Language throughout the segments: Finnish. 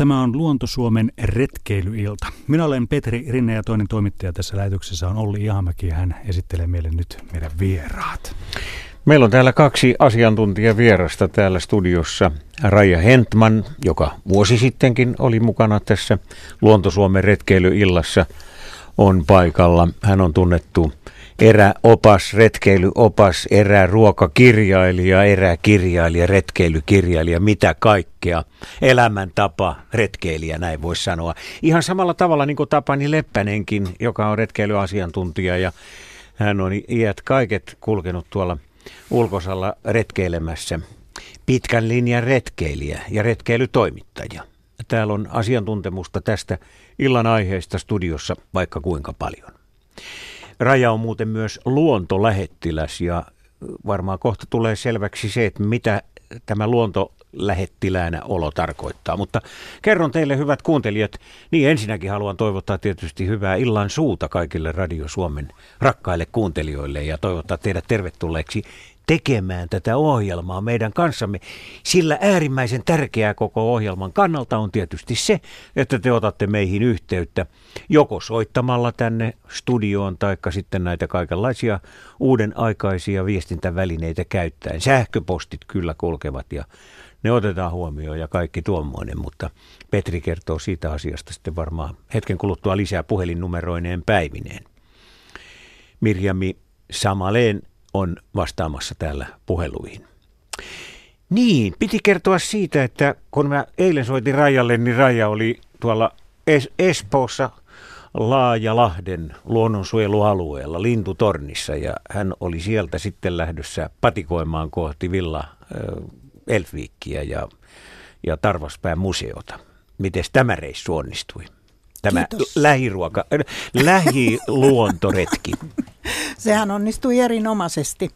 Tämä on Luontosuomen retkeilyilta. Minä olen Petri Rinne ja toinen toimittaja tässä lähetyksessä on Olli Ihamäki hän esittelee meille nyt meidän vieraat. Meillä on täällä kaksi asiantuntijavierasta täällä studiossa. Raija Hentman, joka vuosi sittenkin oli mukana tässä Luontosuomen retkeilyillassa, on paikalla. Hän on tunnettu eräopas, retkeilyopas, eräruokakirjailija, eräkirjailija, retkeilykirjailija, mitä kaikkea. Elämäntapa, retkeilijä, näin voisi sanoa. Ihan samalla tavalla niin kuin Tapani Leppänenkin, joka on retkeilyasiantuntija ja hän on iät kaiket kulkenut tuolla ulkosalla retkeilemässä. Pitkän linjan retkeilijä ja retkeilytoimittaja. Täällä on asiantuntemusta tästä illan aiheesta studiossa vaikka kuinka paljon. Raja on muuten myös luontolähettiläs ja varmaan kohta tulee selväksi se, että mitä tämä luontolähettiläänä olo tarkoittaa. Mutta kerron teille hyvät kuuntelijat, niin ensinnäkin haluan toivottaa tietysti hyvää illan suuta kaikille Radio Suomen rakkaille kuuntelijoille ja toivottaa teidät tervetulleeksi tekemään tätä ohjelmaa meidän kanssamme. Sillä äärimmäisen tärkeää koko ohjelman kannalta on tietysti se, että te otatte meihin yhteyttä joko soittamalla tänne studioon tai sitten näitä kaikenlaisia uuden aikaisia viestintävälineitä käyttäen. Sähköpostit kyllä kulkevat ja ne otetaan huomioon ja kaikki tuommoinen, mutta Petri kertoo siitä asiasta sitten varmaan hetken kuluttua lisää puhelinnumeroineen päivineen. Mirjami Samaleen on vastaamassa täällä puheluihin. Niin, piti kertoa siitä, että kun mä eilen soitin Rajalle, niin Raja oli tuolla es- Espoossa Laajalahden luonnonsuojelualueella Lintutornissa ja hän oli sieltä sitten lähdössä patikoimaan kohti Villa Elfviikkiä ja, ja Tarvaspään museota. Miten tämä reissu onnistui? Tämä Kiitos. lähiruoka, lähiluontoretki. Sehän onnistui erinomaisesti.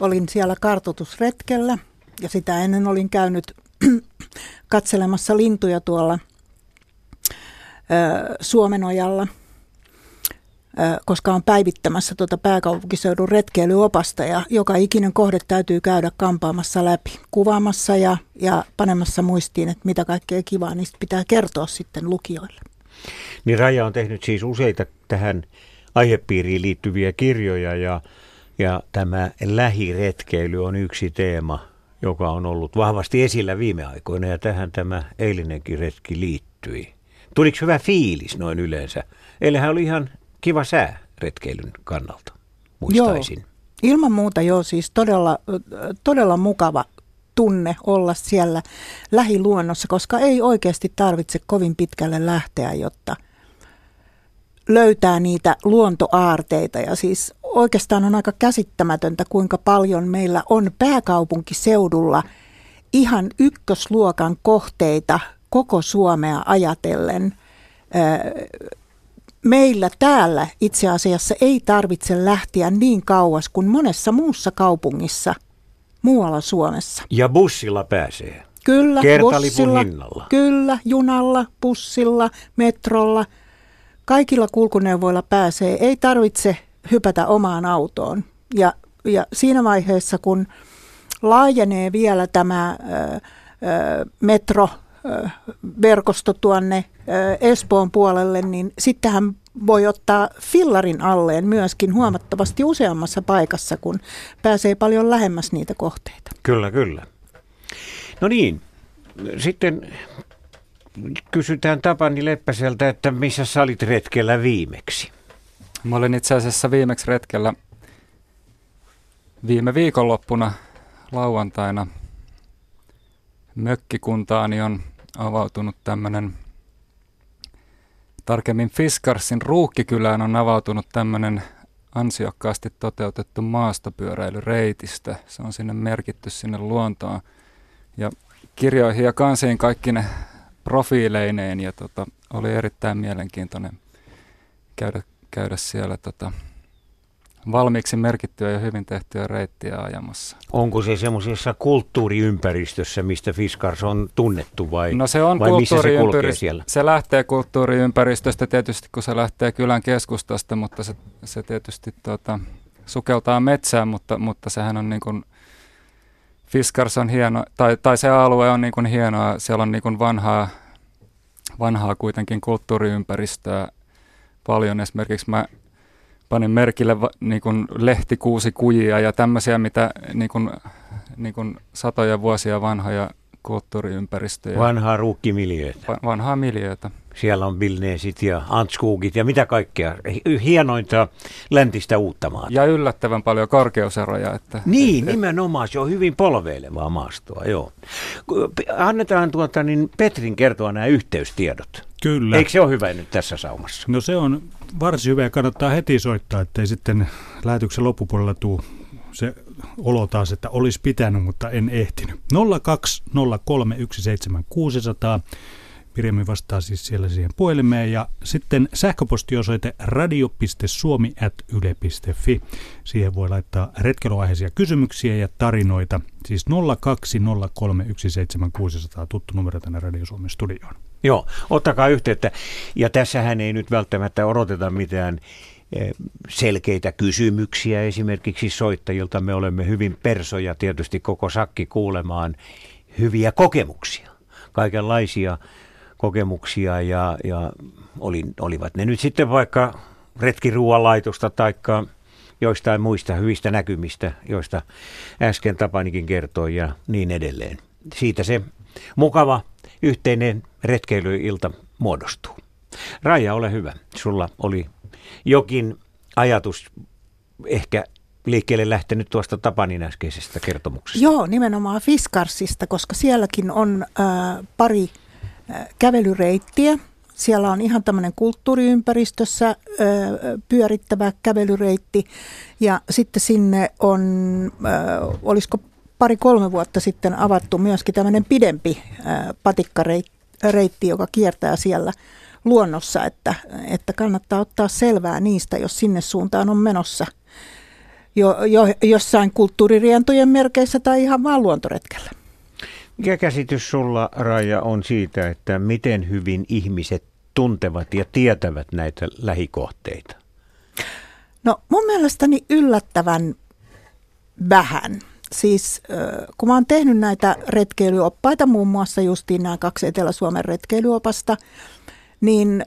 Olin siellä kartotusretkellä ja sitä ennen olin käynyt katselemassa lintuja tuolla ö, Suomenojalla, ö, koska on päivittämässä tuota pääkaupunkiseudun retkeilyopasta ja joka ikinen kohde täytyy käydä kampaamassa läpi, kuvaamassa ja, ja panemassa muistiin, että mitä kaikkea kivaa niistä pitää kertoa sitten lukijoille. Niin Raja on tehnyt siis useita tähän aihepiiriin liittyviä kirjoja ja, ja tämä lähiretkeily on yksi teema, joka on ollut vahvasti esillä viime aikoina ja tähän tämä eilinenkin retki liittyi. Tuliko hyvä fiilis noin yleensä? Eilähän oli ihan kiva sää retkeilyn kannalta, muistaisin. Joo. Ilman muuta joo, siis todella, todella mukava tunne olla siellä lähiluonnossa, koska ei oikeasti tarvitse kovin pitkälle lähteä, jotta löytää niitä luontoaarteita. Ja siis oikeastaan on aika käsittämätöntä, kuinka paljon meillä on pääkaupunkiseudulla ihan ykkösluokan kohteita koko Suomea ajatellen. Meillä täällä itse asiassa ei tarvitse lähteä niin kauas kuin monessa muussa kaupungissa muualla Suomessa. Ja bussilla pääsee. Kyllä, bussilla, hinnalla. Kyllä, junalla, bussilla, metrolla. Kaikilla kulkuneuvoilla pääsee. Ei tarvitse hypätä omaan autoon. Ja, ja siinä vaiheessa, kun laajenee vielä tämä ö, ö, metroverkosto tuonne Espoon puolelle, niin sittenhän voi ottaa fillarin alleen myöskin huomattavasti useammassa paikassa, kun pääsee paljon lähemmäs niitä kohteita. Kyllä, kyllä. No niin, sitten kysytään Tapani Leppäseltä, että missä sä olit retkellä viimeksi? Mä olin itse asiassa viimeksi retkellä viime viikonloppuna lauantaina mökkikuntaani on avautunut tämmöinen Tarkemmin Fiskarsin ruuhkikylään on avautunut tämmöinen ansiokkaasti toteutettu maastopyöräilyreitistä. Se on sinne merkitty sinne luontoon. Ja kirjoihin ja kansiin kaikki ne profiileineen ja tota, oli erittäin mielenkiintoinen käydä, käydä siellä tota, valmiiksi merkittyä ja hyvin tehtyä reittiä ajamassa. Onko se semmoisessa kulttuuriympäristössä, mistä Fiskars on tunnettu vai, no se on vai missä se kulkee siellä? Se lähtee kulttuuriympäristöstä tietysti, kun se lähtee kylän keskustasta, mutta se, se tietysti tuota, sukeltaa metsään, mutta, mutta sehän on niin kuin, Fiskars on hieno, tai, tai se alue on niin kuin hienoa, siellä on niin kuin vanhaa vanhaa kuitenkin kulttuuriympäristöä paljon. Esimerkiksi mä panin merkille va, niin kuin lehtikuusikujia ja tämmöisiä, mitä niin kuin, niin kuin satoja vuosia vanhoja kulttuuriympäristöjä. Vanhaa ruukkimiljöitä. Va, vanhaa miljöitä. Siellä on Bilneesit ja Antskugit ja mitä kaikkea. Hienointa läntistä Uuttamaata. Ja yllättävän paljon korkeuseroja. Että, niin, et, nimenomaan. Se on hyvin polveilevaa maastoa, joo. Annetaan tuota, niin Petrin kertoa nämä yhteystiedot. Kyllä. Eikö se ole hyvä nyt tässä saumassa? No se on varsin hyvä ja kannattaa heti soittaa, ettei sitten lähetyksen loppupuolella tule se olo taas, että olisi pitänyt, mutta en ehtinyt. 020317600. Mirjami vastaa siis siellä siihen puhelimeen ja sitten sähköpostiosoite radio.suomi.yle.fi. Siihen voi laittaa retkeluaiheisia kysymyksiä ja tarinoita. Siis 020317600 tuttu numero tänne Radio Suomen studioon. Joo, ottakaa yhteyttä. Ja tässähän ei nyt välttämättä odoteta mitään eh, selkeitä kysymyksiä esimerkiksi soittajilta. Me olemme hyvin persoja tietysti koko sakki kuulemaan hyviä kokemuksia, kaikenlaisia kokemuksia ja, ja oli, olivat ne nyt sitten vaikka retkiruoanlaitosta tai joistain muista hyvistä näkymistä, joista äsken Tapanikin kertoi ja niin edelleen. Siitä se mukava yhteinen retkeilyilta muodostuu. Raija, ole hyvä. Sulla oli jokin ajatus ehkä liikkeelle lähtenyt tuosta Tapanin äskeisestä kertomuksesta. Joo, nimenomaan Fiskarsista, koska sielläkin on äh, pari kävelyreittiä. Siellä on ihan tämmöinen kulttuuriympäristössä pyörittävä kävelyreitti ja sitten sinne on, olisiko pari-kolme vuotta sitten avattu myöskin tämmöinen pidempi patikkareitti, joka kiertää siellä luonnossa, että, että kannattaa ottaa selvää niistä, jos sinne suuntaan on menossa jo, jo, jossain kulttuuririentojen merkeissä tai ihan vaan luontoretkellä. Mikä käsitys sulla, Raija, on siitä, että miten hyvin ihmiset tuntevat ja tietävät näitä lähikohteita? No mun mielestäni yllättävän vähän. Siis kun mä oon tehnyt näitä retkeilyoppaita, muun muassa justiin nämä kaksi Etelä-Suomen retkeilyopasta, niin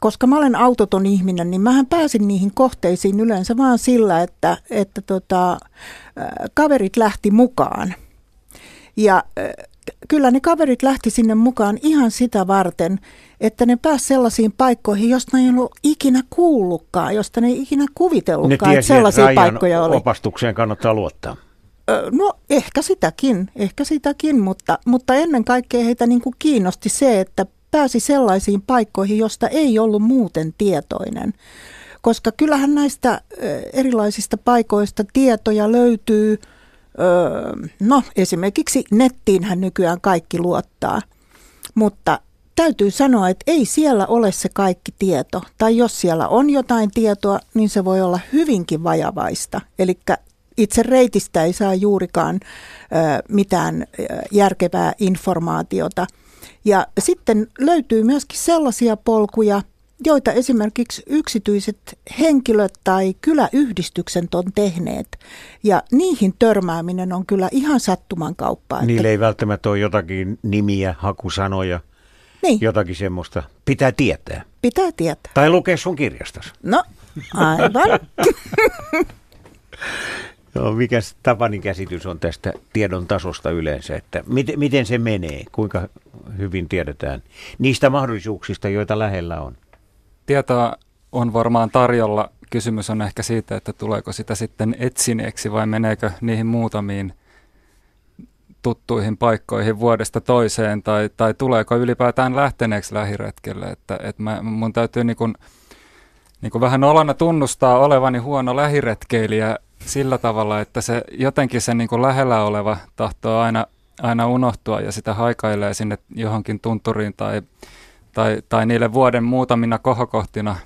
koska mä olen autoton ihminen, niin mähän pääsin niihin kohteisiin yleensä vaan sillä, että, että tota, kaverit lähti mukaan. Ja kyllä ne kaverit lähti sinne mukaan ihan sitä varten, että ne pääsi sellaisiin paikkoihin, josta ne ei ollut ikinä kuullutkaan, josta ne ei ikinä kuvitellutkaan, ne tiesi, että sellaisia että paikkoja oli. opastukseen kannattaa luottaa. No ehkä sitäkin, ehkä sitäkin, mutta, mutta ennen kaikkea heitä niin kuin kiinnosti se, että pääsi sellaisiin paikkoihin, josta ei ollut muuten tietoinen. Koska kyllähän näistä erilaisista paikoista tietoja löytyy, no esimerkiksi nettiinhän nykyään kaikki luottaa, mutta täytyy sanoa, että ei siellä ole se kaikki tieto. Tai jos siellä on jotain tietoa, niin se voi olla hyvinkin vajavaista. Eli itse reitistä ei saa juurikaan mitään järkevää informaatiota. Ja sitten löytyy myöskin sellaisia polkuja, joita esimerkiksi yksityiset henkilöt tai kyläyhdistykset on tehneet. Ja niihin törmääminen on kyllä ihan sattuman kauppaa. Niille että... ei välttämättä ole jotakin nimiä, hakusanoja, niin. jotakin semmoista. Pitää tietää. Pitää tietää. Tai lukea sun kirjastas. No, aivan. No, mikä Tapanin käsitys on tästä tiedon tasosta yleensä, että miten, miten se menee, kuinka hyvin tiedetään niistä mahdollisuuksista, joita lähellä on? Tietoa on varmaan tarjolla. Kysymys on ehkä siitä, että tuleeko sitä sitten etsineeksi vai meneekö niihin muutamiin tuttuihin paikkoihin vuodesta toiseen tai, tai tuleeko ylipäätään lähteneeksi lähiretkelle. Että, että mä, mun täytyy niin kuin, niin kuin vähän olana tunnustaa olevani huono lähiretkeilijä sillä tavalla, että se jotenkin se niin lähellä oleva tahtoo aina, aina unohtua ja sitä haikailee sinne johonkin tunturiin tai, tai, tai niille vuoden muutamina kohokohtina,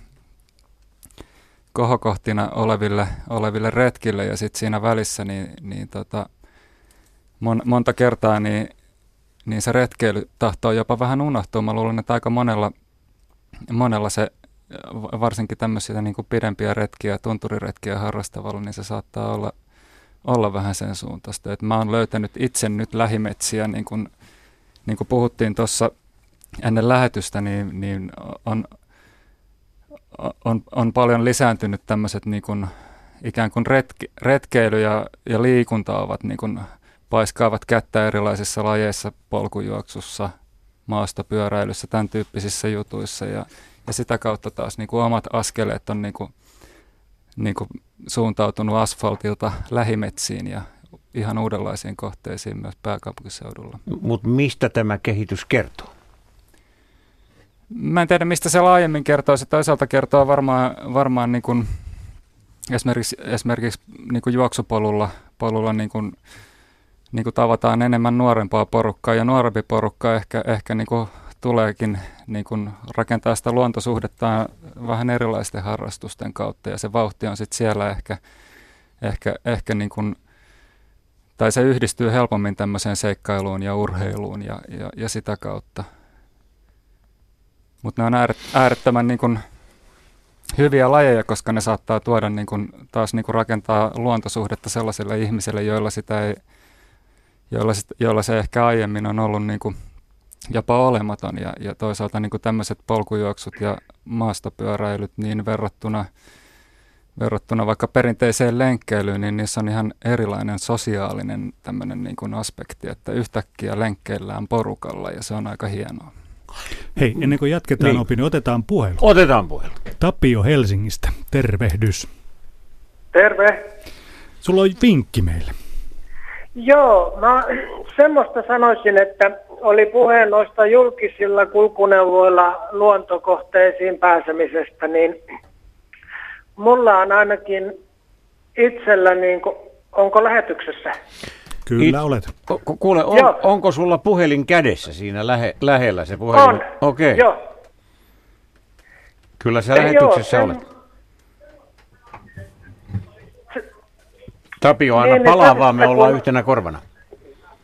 kohokohtina oleville, oleville retkille ja sitten siinä välissä niin, niin tota, mon, monta kertaa niin, niin se retkeily tahtoo jopa vähän unohtua. Mä luulen, että aika monella, monella se varsinkin tämmöisiä niin kuin pidempiä retkiä, tunturiretkiä harrastavalla, niin se saattaa olla, olla vähän sen suuntaista. Et mä oon löytänyt itse nyt lähimetsiä, niin kuin, niin kuin puhuttiin tuossa ennen lähetystä, niin, niin on, on, on paljon lisääntynyt tämmöiset niin kuin, ikään kuin retke, retkeily ja, ja liikunta ovat niin kuin, paiskaavat kättä erilaisissa lajeissa, polkujuoksussa, maastopyöräilyssä, tämän tyyppisissä jutuissa ja, ja sitä kautta taas niin kuin omat askeleet on niin kuin, niin kuin suuntautunut asfaltilta lähimetsiin ja ihan uudenlaisiin kohteisiin myös pääkaupunkiseudulla. Mutta mistä tämä kehitys kertoo? Mä en tiedä, mistä se laajemmin kertoo. Se toisaalta kertoo varmaan, varmaan niin kuin esimerkiksi, esimerkiksi niin kuin juoksupolulla polulla niin kuin, niin kuin tavataan enemmän nuorempaa porukkaa ja nuorempi porukka ehkä, ehkä niin kuin tuleekin niin kuin rakentaa sitä luontosuhdetta vähän erilaisten harrastusten kautta ja se vauhti on sitten siellä ehkä, ehkä, ehkä niin kuin, tai se yhdistyy helpommin tämmöiseen seikkailuun ja urheiluun ja, ja, ja sitä kautta. Mutta ne on äärettömän niin kuin hyviä lajeja, koska ne saattaa tuoda niin kuin, taas niin kuin rakentaa luontosuhdetta sellaisille ihmisille, joilla, sitä ei, joilla, sit, joilla se ehkä aiemmin on ollut niin kuin jopa olematon. Ja, ja toisaalta niin tämmöiset polkujuoksut ja maastopyöräilyt niin verrattuna, verrattuna vaikka perinteiseen lenkkeilyyn, niin niissä on ihan erilainen sosiaalinen tämmöinen niin kuin aspekti, että yhtäkkiä lenkkeillään porukalla ja se on aika hienoa. Hei, ennen kuin jatketaan niin. opin, niin otetaan puhelu. Otetaan puhelu. Tapio Helsingistä, tervehdys. Terve. Sulla on vinkki meille. Joo, mä semmoista sanoisin, että oli puhe noista julkisilla kulkuneuvoilla luontokohteisiin pääsemisestä, niin mulla on ainakin itsellä, niin kuin, onko lähetyksessä? Kyllä It, olet. Kuule, on, onko sulla puhelin kädessä siinä lähe, lähellä se puhelin? On, Okei. Okay. Joo. Kyllä sä lähetyksessä joo, sen... olet. Tapio, aina niin, palaa niin, vaan, me ollaan kun... yhtenä korvana.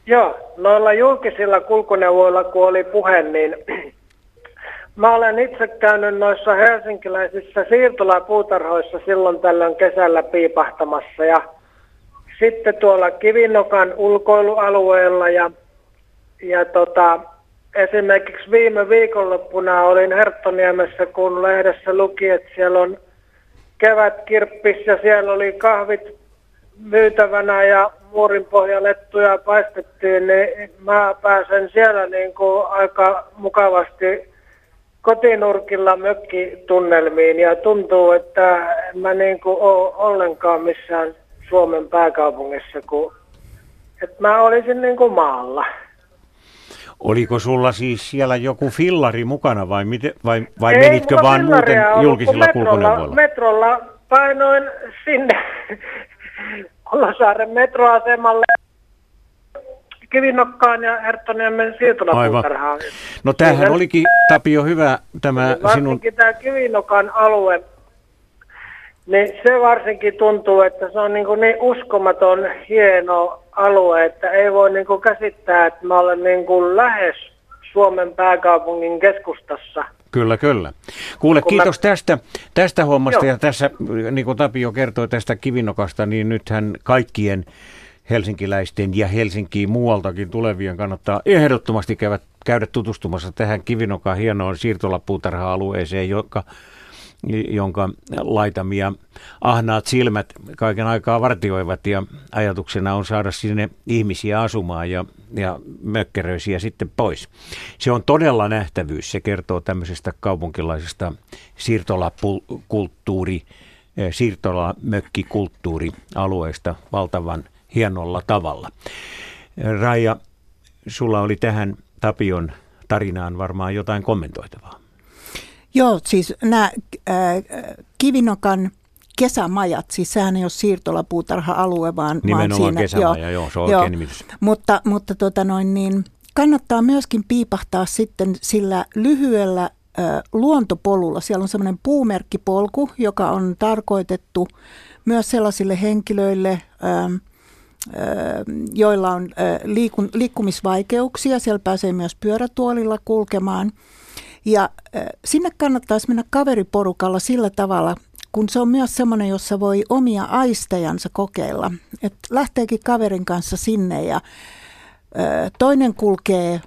Joo, noilla julkisilla kulkuneuvoilla, kun oli puhe, niin mä olen itse käynyt noissa helsinkiläisissä siirtolapuutarhoissa silloin tällöin kesällä piipahtamassa ja sitten tuolla Kivinokan ulkoilualueella ja, ja tota, esimerkiksi viime viikonloppuna olin Herttoniemessä, kun lehdessä luki, että siellä on kevätkirppis ja siellä oli kahvit myytävänä ja muurinpohjalettuja paistettiin, niin mä pääsen siellä niin kuin aika mukavasti kotinurkilla mökkitunnelmiin. Ja tuntuu, että en mä niin kuin ole ollenkaan missään Suomen pääkaupungissa, kun että mä olisin niin kuin maalla. Oliko sulla siis siellä joku fillari mukana vai, miten, vai, vai Ei, menitkö vaan muuten julkisilla kulkuneuvoilla? Metrolla painoin sinne Kulosaaren metroasemalle Kivinokkaan ja Herttoniemen siirtolapuutarhaan. No tämähän olikin, Tapio, hyvä tämä sinun... tämä Kivinokan alue niin se varsinkin tuntuu, että se on niin, kuin niin uskomaton hieno alue, että ei voi niin kuin käsittää, että mä olen niin kuin lähes Suomen pääkaupungin keskustassa. Kyllä, kyllä. Kuule, Kun kiitos mä... tästä, tästä hommasta Joo. ja tässä, niin kuin Tapio kertoi tästä kivinokasta, niin nythän kaikkien helsinkiläisten ja Helsinkiin muualtakin tulevien kannattaa ehdottomasti käydä, käydä tutustumassa tähän Kivinokan hienoon siirtolapuutarha-alueeseen, joka jonka laitamia ahnaat silmät kaiken aikaa vartioivat ja ajatuksena on saada sinne ihmisiä asumaan ja, ja mökkeröisiä sitten pois. Se on todella nähtävyys. Se kertoo tämmöisestä kaupunkilaisesta siirtolakulttuuri, eh, siirtolamökkikulttuurialueesta valtavan hienolla tavalla. Raija, sulla oli tähän Tapion tarinaan varmaan jotain kommentoitavaa. Joo, siis nämä äh, Kivinokan kesämajat, siis sehän ei ole siirtolapuutarha-alue, vaan, Nimenomaan vaan siinä, kesämaja, joo, joo se on joo, nimitys. Mutta, mutta tota noin, niin, kannattaa myöskin piipahtaa sitten sillä lyhyellä äh, luontopolulla. Siellä on semmoinen puumerkkipolku, joka on tarkoitettu myös sellaisille henkilöille, äh, joilla on liikun, liikkumisvaikeuksia. Siellä pääsee myös pyörätuolilla kulkemaan – ja sinne kannattaisi mennä kaveriporukalla sillä tavalla, kun se on myös semmoinen, jossa voi omia aistejansa kokeilla. Et lähteekin kaverin kanssa sinne ja toinen kulkee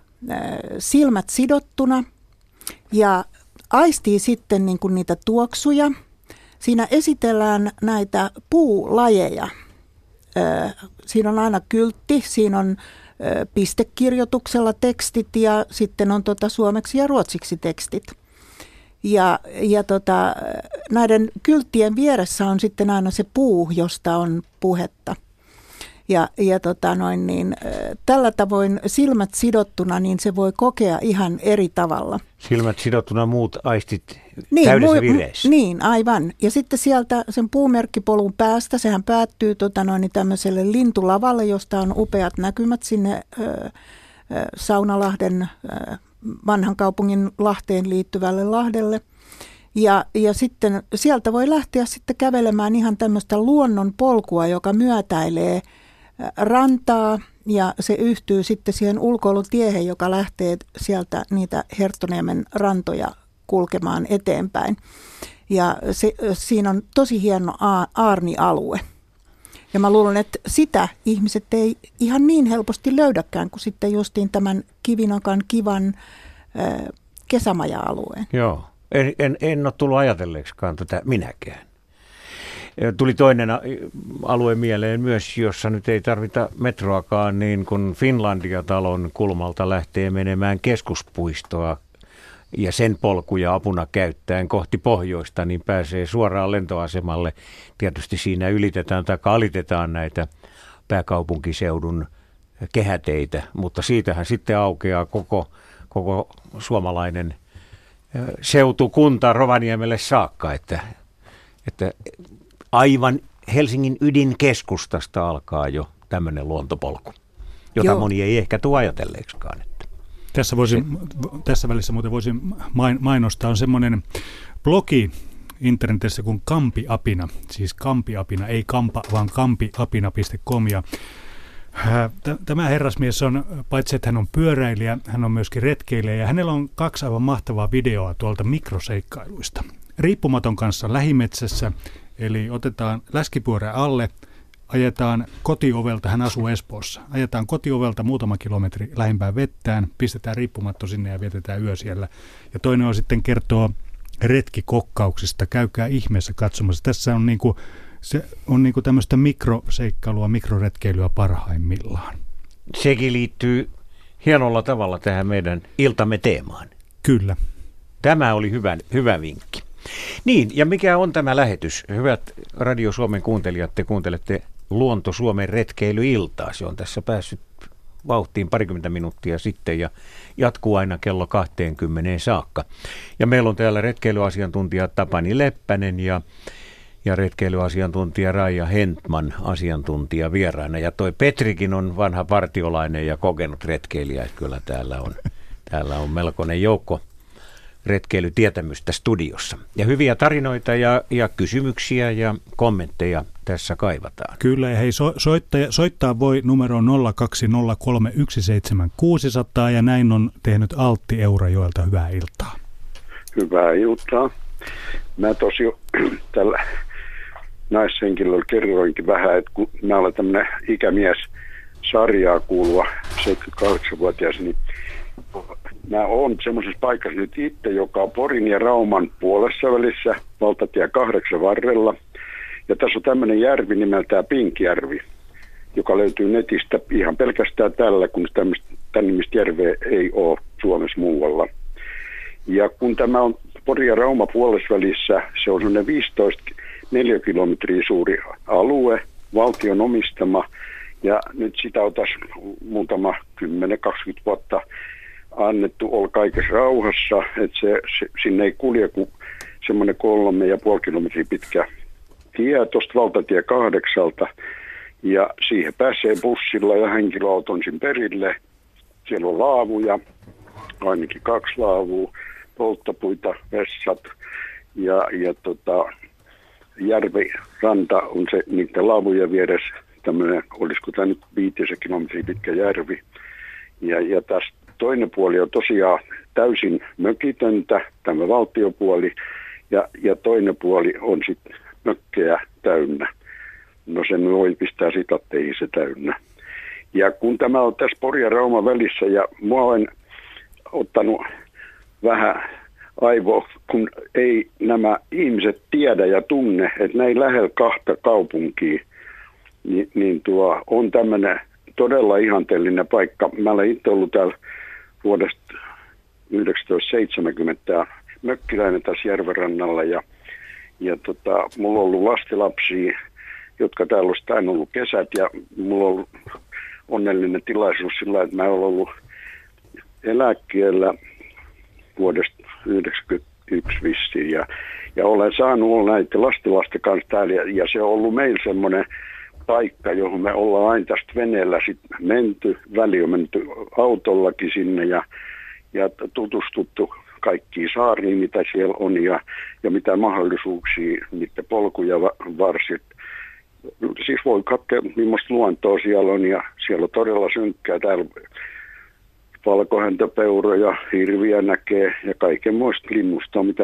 silmät sidottuna ja aistii sitten niin kuin niitä tuoksuja. Siinä esitellään näitä puulajeja. Siinä on aina kyltti, siinä on pistekirjoituksella tekstit ja sitten on tota suomeksi ja ruotsiksi tekstit. Ja, ja tota, näiden kylttien vieressä on sitten aina se puu, josta on puhetta. Ja, ja tota noin, niin, tällä tavoin silmät sidottuna, niin se voi kokea ihan eri tavalla. Silmät sidottuna muut aistit niin, täydessä vireessä. Niin, aivan. Ja sitten sieltä sen puumerkkipolun päästä, sehän päättyy tota noin, tämmöiselle lintulavalle, josta on upeat näkymät sinne ö, Saunalahden ö, vanhan kaupungin Lahteen liittyvälle Lahdelle. Ja, ja sitten sieltä voi lähteä sitten kävelemään ihan tämmöistä luonnon polkua, joka myötäilee – rantaa ja se yhtyy sitten siihen ulkoilutiehen, joka lähtee sieltä niitä Herttoniemen rantoja kulkemaan eteenpäin. Ja se, siinä on tosi hieno aarnialue. Ja mä luulen, että sitä ihmiset ei ihan niin helposti löydäkään kuin sitten justiin tämän Kivinokan kivan kesämaja-alueen. Joo, en, en, en ole tullut ajatelleeksikaan tätä minäkään. Tuli toinen alue mieleen myös, jossa nyt ei tarvita metroakaan, niin kun Finlandia-talon kulmalta lähtee menemään keskuspuistoa ja sen polkuja apuna käyttäen kohti pohjoista, niin pääsee suoraan lentoasemalle. Tietysti siinä ylitetään tai alitetaan näitä pääkaupunkiseudun kehäteitä, mutta siitähän sitten aukeaa koko, koko suomalainen seutukunta Rovaniemelle saakka, että, että aivan Helsingin ydinkeskustasta alkaa jo tämmöinen luontopolku, jota Joo. moni ei ehkä tule ajatelleeksikaan. Että. Tässä, voisin, tässä välissä muuten voisin mainostaa, on semmoinen blogi internetissä kuin Kampiapina, siis Kampiapina, ei kampa, vaan kampiapina.com ja äh, Tämä herrasmies on, paitsi että hän on pyöräilijä, hän on myöskin retkeilijä ja hänellä on kaksi aivan mahtavaa videoa tuolta mikroseikkailuista. Riippumaton kanssa lähimetsässä Eli otetaan läskipyörä alle, ajetaan kotiovelta, hän asuu Espoossa, ajetaan kotiovelta muutama kilometri lähimpään vettään, pistetään riippumatto sinne ja vietetään yö siellä. Ja toinen on sitten kertoo retkikokkauksista, käykää ihmeessä katsomassa. Tässä on niinku, se on niinku tämmöistä mikroseikkailua, mikroretkeilyä parhaimmillaan. Sekin liittyy hienolla tavalla tähän meidän iltamme teemaan. Kyllä. Tämä oli hyvä, hyvä vinkki. Niin, ja mikä on tämä lähetys? Hyvät Radio Suomen kuuntelijat, te kuuntelette Luonto Suomen retkeilyiltaa. Se on tässä päässyt vauhtiin parikymmentä minuuttia sitten ja jatkuu aina kello 20 saakka. Ja meillä on täällä retkeilyasiantuntija Tapani Leppänen ja, ja retkeilyasiantuntija Raija Hentman asiantuntija vieraana. Ja toi Petrikin on vanha partiolainen ja kokenut retkeilijä. Kyllä täällä on, täällä on melkoinen joukko retkeilytietämystä studiossa. Ja hyviä tarinoita ja, ja kysymyksiä ja kommentteja tässä kaivataan. Kyllä, ja hei, so, soittaja, soittaa voi numero 020317600 ja näin on tehnyt Altti Eurajoelta. Hyvää iltaa. Hyvää iltaa. Mä tosi tällä naishenkilöllä kerroinkin vähän, että kun mä olen tämmöinen ikämies sarjaa kuuluva 78-vuotias, niin mä oon semmoisessa paikassa nyt itse, joka on Porin ja Rauman puolessa välissä, valtatie kahdeksan varrella. Ja tässä on tämmöinen järvi nimeltään Pinkjärvi, joka löytyy netistä ihan pelkästään tällä, kun tämän nimistä järveä ei ole Suomessa muualla. Ja kun tämä on Pori ja Rauma puolessa välissä, se on semmoinen 15 4 kilometriä suuri alue, valtion omistama, ja nyt sitä on muutama 10-20 vuotta annettu olla kaikessa rauhassa, että se, se, sinne ei kulje kuin semmoinen kolme ja puoli kilometriä pitkä tie tuosta valtatie kahdeksalta. Ja siihen pääsee bussilla ja henkilöauton sin perille. Siellä on laavuja, ainakin kaksi laavua, polttopuita, vessat ja, ja tota, järviranta on se niiden laavujen vieressä tämmöinen, olisiko tämä nyt viitisen kilometriä pitkä järvi. Ja, ja tästä toinen puoli on tosiaan täysin mökitöntä, tämä valtiopuoli, ja, ja toinen puoli on sitten mökkejä täynnä. No sen voi pistää ei se täynnä. Ja kun tämä on tässä Pori ja Rauma välissä, ja mua on ottanut vähän aivo, kun ei nämä ihmiset tiedä ja tunne, että näin lähellä kahta kaupunkia, niin, niin tuo on tämmöinen todella ihanteellinen paikka. Mä olen itse ollut täällä vuodesta 1970 mökkiläinen tässä järvenrannalla ja, ja tota, mulla on ollut lastilapsia, jotka täällä olisi aina ollut kesät ja mulla on ollut onnellinen tilaisuus sillä, että mä olen ollut eläkkeellä vuodesta 1991 vissiin ja, ja olen saanut olla näiden lastilasten kanssa täällä ja, ja se on ollut meillä semmoinen paikka, johon me ollaan aina tästä veneellä sit menty, väli on menty autollakin sinne ja, ja tutustuttu kaikkiin saariin, mitä siellä on ja, ja mitä mahdollisuuksia, niiden polkuja varsit. Siis voi katsoa, millaista luontoa siellä on ja siellä on todella synkkää. Täällä valkohäntäpeuroja, hirviä näkee ja kaiken muista linnusta, mitä.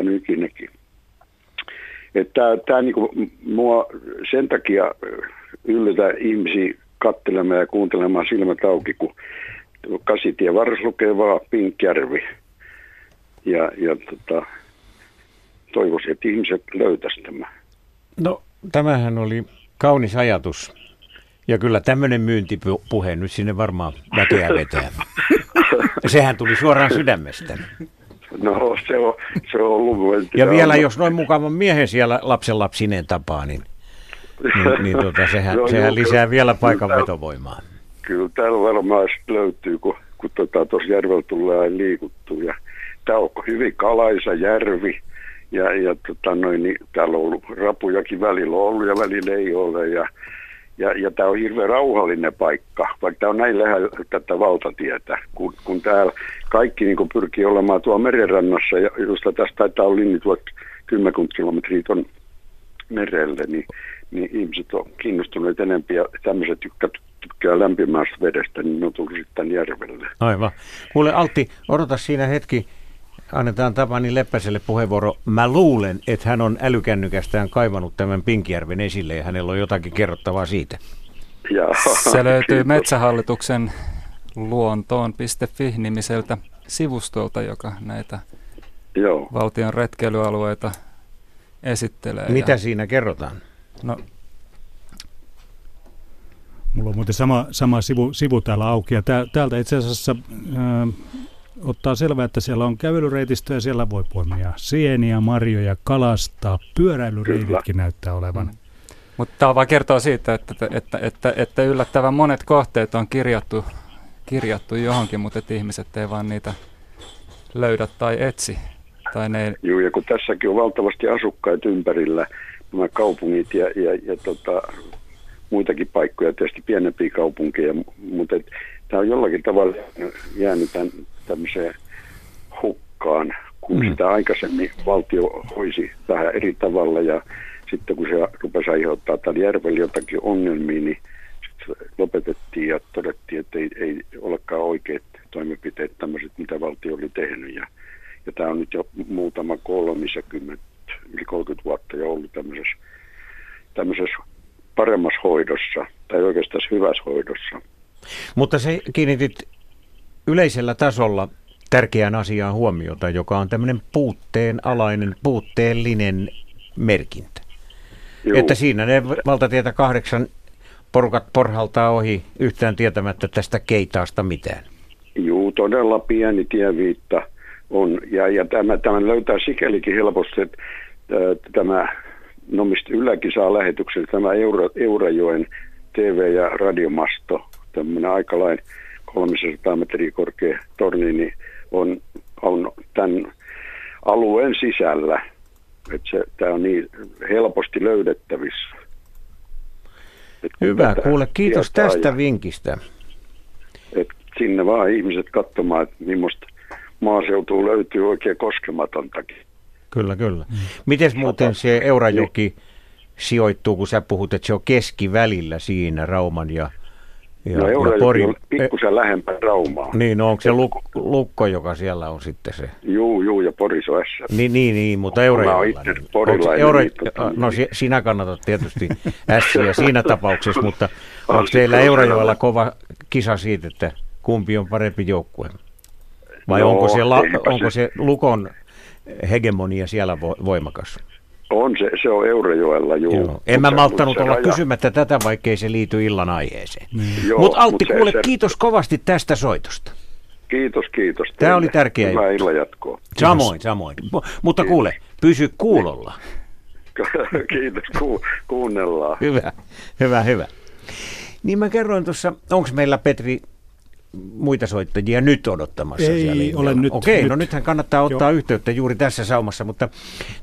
Että tämä niinku, mua sen takia yllätä ihmisiä katselemaan ja kuuntelemaan silmät auki, kun kasitie varras lukee vaan Pinkjärvi. Ja, ja tota, toivoisin, että ihmiset löytäisivät tämän. No, tämähän oli kaunis ajatus. Ja kyllä tämmöinen myyntipuhe nyt sinne varmaan väkeä vetää. Sehän tuli suoraan sydämestä. No se on, se on ollut. Ja vielä jos noin mukavan miehen siellä lapsen lapsineen tapaa, niin, niin, niin tota, sehän, no, sehän joo, lisää kyllä, vielä paikan kyllä, vetovoimaa. Kyllä täällä varmaan löytyy, kun, kun tuossa tota, järvellä tulee liikuttu. Ja tämä on hyvin kalaisa järvi. Ja, ja tota noin, niin täällä on ollut rapujakin välillä ollut ja välillä ei ole. Ja, ja, ja tämä on hirveän rauhallinen paikka, vaikka tämä on näin lähellä tätä valtatietä, kun, kun täällä kaikki niin pyrkii olemaan tuolla merenrannassa, ja just tästä taitaa olla linni tuot kymmenkunta kilometriä tuon merelle, niin, niin ihmiset on kiinnostuneet enempi ja tämmöiset, jotka tykkää lämpimästä vedestä, niin ne on tullut sitten järvelle. Aivan. Kuule Altti, odota siinä hetki annetaan Tapani Leppäselle puheenvuoro. Mä luulen, että hän on älykännykästään kaivannut tämän Pinkijärven esille ja hänellä on jotakin kerrottavaa siitä. Ja, Se löytyy Metsähallituksen luontoon.fi-nimiseltä sivustolta, joka näitä Joo. valtion retkeilyalueita esittelee. Mitä ja... siinä kerrotaan? No, Mulla on muuten sama, sama sivu, sivu täällä auki ja täältä itse asiassa ottaa selvää, että siellä on kävelyreitistöä ja siellä voi poimia sieniä, marjoja, kalastaa. Pyöräilyreititkin Kyllä. näyttää olevan. Mm. Mutta tämä vaan kertoo siitä, että, että, että, että yllättävän monet kohteet on kirjattu, kirjattu johonkin, mutta että ihmiset ei vaan niitä löydä tai etsi. Tai ne... Joo, ja kun tässäkin on valtavasti asukkaita ympärillä, nämä kaupungit ja, ja, ja tota, muitakin paikkoja, tietysti pienempiä kaupunkeja, mutta et, tämä on jollakin tavalla jäänyt tämän tämmöiseen hukkaan, kun mm. sitä aikaisemmin valtio hoisi vähän eri tavalla ja sitten kun se rupesi aiheuttaa tällä järvellä jotakin ongelmia, niin lopetettiin ja todettiin, että ei, ei olekaan oikeat toimenpiteet tämmöiset, mitä valtio oli tehnyt. Ja, ja tämä on nyt jo muutama kolmisekymmentä, yli 30 vuotta jo ollut tämmöisessä, tämmöisessä paremmassa hoidossa, tai oikeastaan hyvässä hoidossa. Mutta se kiinnitit yleisellä tasolla tärkeään asiaan huomiota, joka on tämmöinen puutteen alainen, puutteellinen merkintä. Juu. Että siinä ne valtatietä kahdeksan porukat porhaltaa ohi yhtään tietämättä tästä keitaasta mitään. Joo, todella pieni tieviitta on. Ja, ja tämä, tämä löytää sikelikin helposti, että tämä, no mistä Yläkin saa lähetyksen, tämä Eura, Eurajoen TV- ja radiomasto, tämmöinen aikalainen 300 metriä korkea torni, niin on, on tämän alueen sisällä. Että se, tämä on niin helposti löydettävissä. Hyvä, kuule, kiitos tästä ja, vinkistä. Että sinne vaan ihmiset katsomaan, että millaista maaseutua löytyy oikein koskematontakin. Kyllä, kyllä. Mm. Miten muuten se Eurajoki niin. sijoittuu, kun sä puhut, että se on keskivälillä siinä Rauman ja ja, no ja Pori... on pikkusen lähempää Raumaa. Niin, no onko se luk, Lukko, joka siellä on sitten se? Juu, juu, ja Poris on S. Niin, niin, niin mutta Eurajoella. Niin. Porilainen. Euro... Niin, tota, no sinä kannatat tietysti S siinä tapauksessa, mutta onko teillä Eurajoella kova kisa siitä, että kumpi on parempi joukkue? Vai No, onko, eipä onko se- se Lukon hegemonia siellä vo- voimakas? On se, se on Eurajoella, juu. Joo. En mä malttanut olla raja- kysymättä tätä, vaikkei se liity illan aiheeseen. Joo, Mutta Altti, mut se- kuule, se- kiitos kovasti tästä soitosta. Kiitos, kiitos. Tämä teille. oli tärkeä Hyvää juttu. illan jatkoa. Samoin, samoin. Mu- Mutta kuule, pysy kuulolla. Kiitos, ku, kuunnellaan. Hyvä, hyvä, hyvä. Niin mä kerroin tuossa, onko meillä Petri muita soittajia nyt odottamassa Ei siellä linjalla? ole nyt- Okei, nyt. no nythän kannattaa ottaa Joo. yhteyttä juuri tässä saumassa, mutta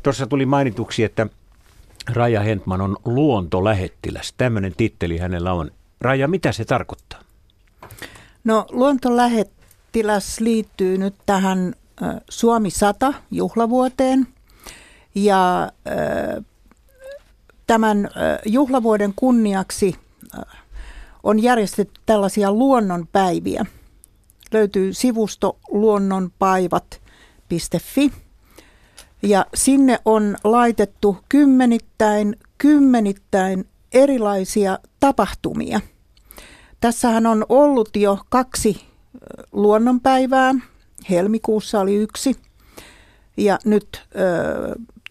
tuossa tuli mainituksi, että Raja Hentman on luontolähettiläs. Tämmöinen titteli hänellä on. Raja, mitä se tarkoittaa? No luontolähettiläs liittyy nyt tähän Suomi 100 juhlavuoteen ja tämän juhlavuoden kunniaksi on järjestetty tällaisia luonnonpäiviä. Löytyy sivusto luonnonpaivat.fi ja sinne on laitettu kymmenittäin, kymmenittäin erilaisia tapahtumia – Tässähän on ollut jo kaksi luonnonpäivää. Helmikuussa oli yksi ja nyt ö,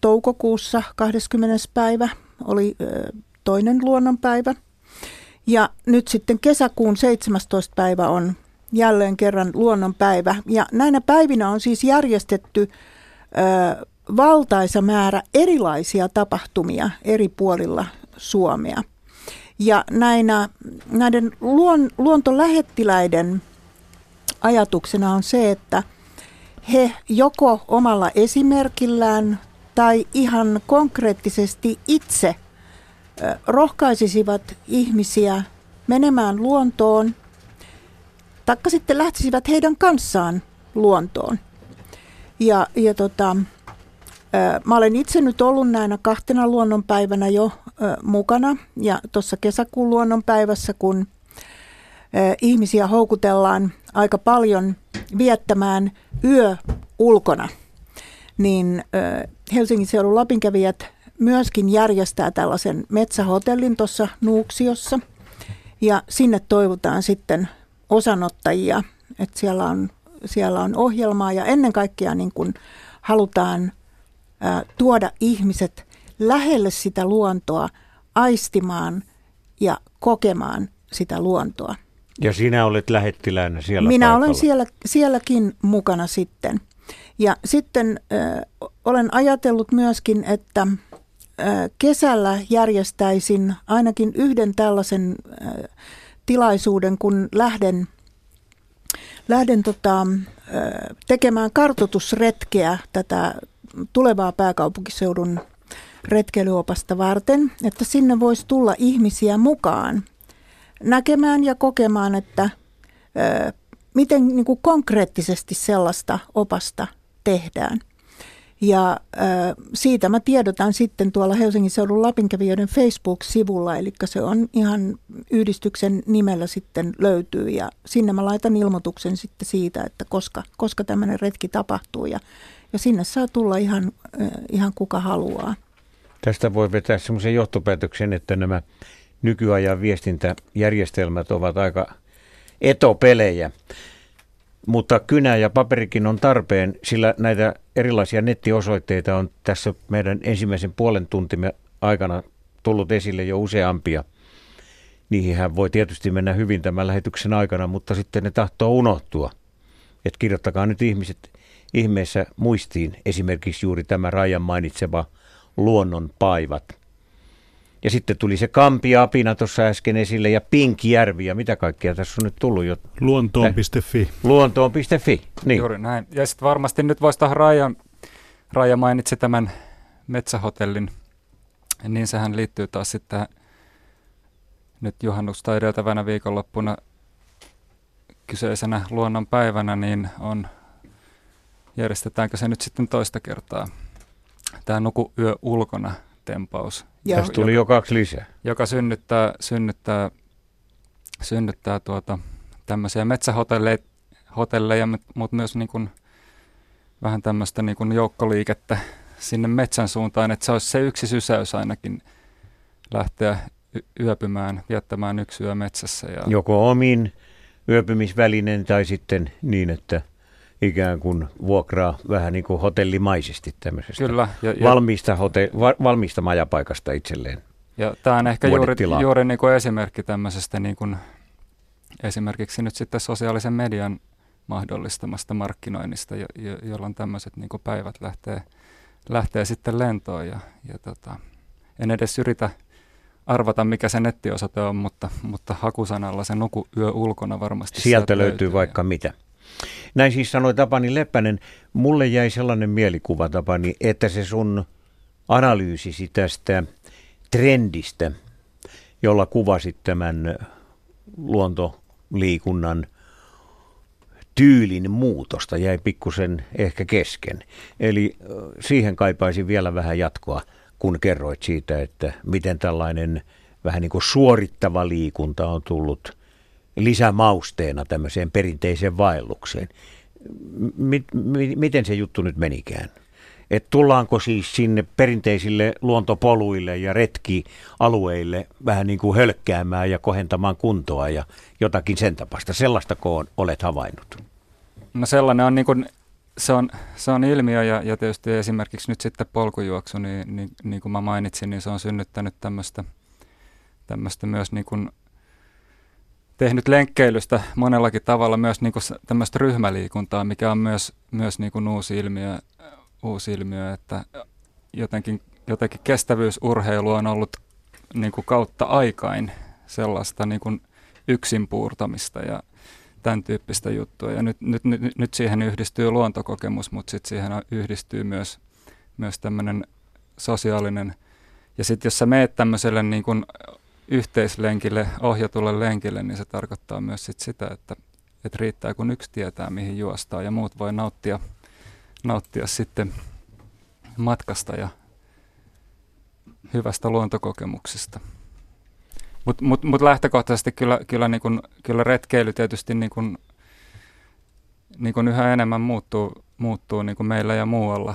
toukokuussa 20. päivä oli ö, toinen luonnonpäivä. Ja nyt sitten kesäkuun 17. päivä on jälleen kerran luonnonpäivä. Ja näinä päivinä on siis järjestetty ö, valtaisa määrä erilaisia tapahtumia eri puolilla Suomea. Ja näinä, näiden luon, luontolähettiläiden ajatuksena on se, että he joko omalla esimerkillään tai ihan konkreettisesti itse rohkaisisivat ihmisiä menemään luontoon, taikka sitten lähtisivät heidän kanssaan luontoon. Ja, ja tota, mä olen itse nyt ollut näinä kahtena luonnonpäivänä jo mukana ja tuossa kesäkuun luonnonpäivässä, kun ihmisiä houkutellaan aika paljon viettämään yö ulkona, niin Helsingin seudun Lapinkävijät myöskin järjestää tällaisen metsähotellin tuossa Nuuksiossa ja sinne toivotaan sitten osanottajia, että siellä on, siellä on ohjelmaa ja ennen kaikkea niin kuin halutaan ä, tuoda ihmiset lähelle sitä luontoa, aistimaan ja kokemaan sitä luontoa. Ja sinä olet lähettiläänä siellä Minä paikalla. olen siellä, sielläkin mukana sitten. Ja sitten ö, olen ajatellut myöskin, että kesällä järjestäisin ainakin yhden tällaisen tilaisuuden, kun lähden, lähden tota, tekemään kartotusretkeä tätä tulevaa pääkaupunkiseudun retkeilyopasta varten, että sinne voisi tulla ihmisiä mukaan näkemään ja kokemaan, että miten niin kuin konkreettisesti sellaista opasta tehdään. Ja ö, siitä mä tiedotan sitten tuolla Helsingin seudun Lapinkävijöiden Facebook-sivulla, eli se on ihan yhdistyksen nimellä sitten löytyy ja sinne mä laitan ilmoituksen sitten siitä, että koska, koska tämmöinen retki tapahtuu ja, ja sinne saa tulla ihan, ö, ihan kuka haluaa. Tästä voi vetää semmoisen johtopäätöksen, että nämä nykyajan viestintäjärjestelmät ovat aika etopelejä. Mutta kynä ja paperikin on tarpeen, sillä näitä erilaisia nettiosoitteita on tässä meidän ensimmäisen puolen tuntimme aikana tullut esille jo useampia. Niihinhän voi tietysti mennä hyvin tämän lähetyksen aikana, mutta sitten ne tahtoo unohtua. Et kirjoittakaa nyt ihmiset ihmeessä muistiin esimerkiksi juuri tämä Rajan mainitsema luonnonpaivat. Ja sitten tuli se Kampiapina tuossa äsken esille ja Pinkjärvi ja mitä kaikkea tässä on nyt tullut jo. Luontoon.fi. Luontoon.fi. Niin. Juuri näin. Ja sitten varmasti nyt voisi tähän Raija, Raija mainitsi tämän metsähotellin, niin sehän liittyy taas sitten nyt juhannusta edeltävänä viikonloppuna kyseisenä luonnonpäivänä, niin on, järjestetäänkö se nyt sitten toista kertaa, tämä nuku yö ulkona tempaus, Joo. Tässä tuli jo kaksi lisää. joka synnyttää, synnyttää, synnyttää tuota, tämmöisiä metsähotelleja, hotelleja, mutta myös niin kuin, vähän tämmöistä niin kuin joukkoliikettä sinne metsän suuntaan, että se olisi se yksi sysäys ainakin lähteä yöpymään, viettämään yksi yö metsässä. Ja Joko omin yöpymisvälinen tai sitten niin, että ikään kuin vuokraa vähän niin kuin hotellimaisesti tämmöisestä Kyllä. Ja, ja, valmiista, hote, va, valmiista majapaikasta itselleen. Ja tämä on ehkä juuri, juuri niin kuin esimerkki tämmöisestä niin kuin, esimerkiksi nyt sitten sosiaalisen median mahdollistamasta markkinoinnista, jo, jo, jolloin tämmöiset niin kuin päivät lähtee, lähtee sitten lentoon. Ja, ja tota, en edes yritä arvata, mikä se nettiosoite on, mutta, mutta hakusanalla se nuku yö ulkona varmasti sieltä, sieltä löytyy. löytyy vaikka mitä. Näin siis sanoi Tapani Leppänen. Mulle jäi sellainen mielikuva, Tapani, että se sun analyysisi tästä trendistä, jolla kuvasit tämän luontoliikunnan tyylin muutosta, jäi pikkusen ehkä kesken. Eli siihen kaipaisin vielä vähän jatkoa, kun kerroit siitä, että miten tällainen vähän niin kuin suorittava liikunta on tullut lisämausteena tämmöiseen perinteiseen vaellukseen. M- miten se juttu nyt menikään? Et tullaanko siis sinne perinteisille luontopoluille ja retkialueille vähän niin kuin hölkkäämään ja kohentamaan kuntoa ja jotakin sen tapasta? Sellaista olet havainnut? No sellainen on niin kuin, se on, se on ilmiö ja, ja tietysti esimerkiksi nyt sitten polkujuoksu, niin, niin, niin kuin mä mainitsin, niin se on synnyttänyt tämmöistä, tämmöistä myös niin kuin tehnyt lenkkeilystä monellakin tavalla myös niin tämmöistä ryhmäliikuntaa, mikä on myös, myös niin kuin uusi ilmiö uusi ilmiö, että jotenkin, jotenkin kestävyysurheilu on ollut niin kuin kautta aikain sellaista niin kuin yksin puurtamista ja tämän tyyppistä juttua. Ja nyt, nyt, nyt, nyt siihen yhdistyy luontokokemus, mutta sitten siihen yhdistyy myös, myös tämmöinen sosiaalinen. Ja sitten jos sä meet tämmöiselle niin kuin yhteislenkille, ohjatulle lenkille, niin se tarkoittaa myös sit sitä, että, että riittää kun yksi tietää, mihin juostaa ja muut voi nauttia – nauttia sitten matkasta ja hyvästä luontokokemuksesta. Mutta mut, mut lähtökohtaisesti kyllä, kyllä, niin kun, kyllä retkeily tietysti niin kun, niin kun yhä enemmän muuttuu, muuttuu niin meillä ja muualla.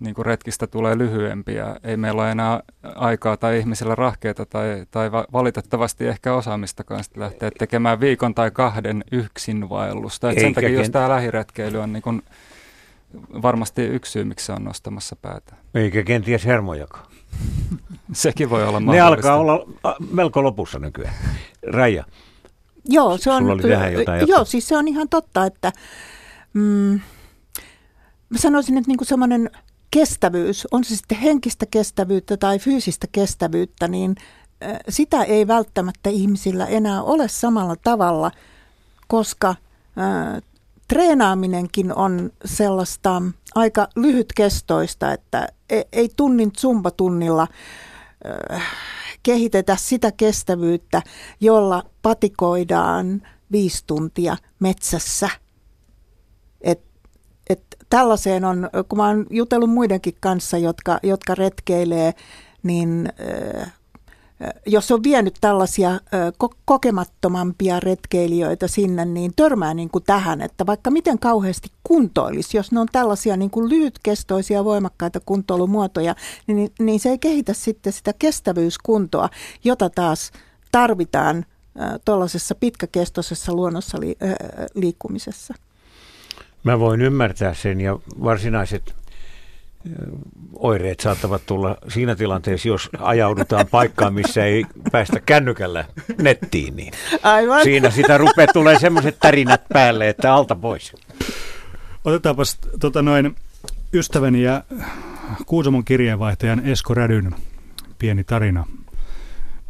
Niin kun retkistä tulee lyhyempiä. Ei meillä ole enää aikaa tai ihmisillä rahkeita tai, tai valitettavasti ehkä osaamistakaan sitten lähteä tekemään viikon tai kahden yksinvaellusta. Et sen takia, jos tämä lähiretkeily on niin kun, varmasti yksi syy, miksi se on nostamassa päätä. Eikä kenties hermojakaan. Sekin voi olla mahdollista. Ne alkaa olla melko lopussa nykyään. Raija, joo, se on, oli tähän jotain Joo, siis se on ihan totta, että mm, mä sanoisin, että niinku semmoinen kestävyys, on se sitten henkistä kestävyyttä tai fyysistä kestävyyttä, niin sitä ei välttämättä ihmisillä enää ole samalla tavalla, koska treenaaminenkin on sellaista aika lyhytkestoista, että e, ei tunnin zumbatunnilla kehitetä sitä kestävyyttä, jolla patikoidaan viisi tuntia metsässä. Et, et tällaiseen on, kun mä oon jutellut muidenkin kanssa, jotka, jotka retkeilee, niin jos on vienyt tällaisia kokemattomampia retkeilijöitä sinne, niin törmää niin kuin tähän, että vaikka miten kauheasti kuntoilisi, jos ne on tällaisia niin kuin lyhytkestoisia voimakkaita kuntoilumuotoja, niin, niin se ei kehitä sitten sitä kestävyyskuntoa, jota taas tarvitaan tuollaisessa pitkäkestoisessa luonnossa li, liikkumisessa. Mä voin ymmärtää sen ja varsinaiset oireet saattavat tulla siinä tilanteessa, jos ajaudutaan paikkaan, missä ei päästä kännykällä nettiin. Niin Aivan. Siinä sitä rupeaa tulee semmoiset tärinät päälle, että alta pois. Otetaanpas tota noin, ystäväni ja Kuusamon kirjeenvaihtajan Esko Rädyn pieni tarina.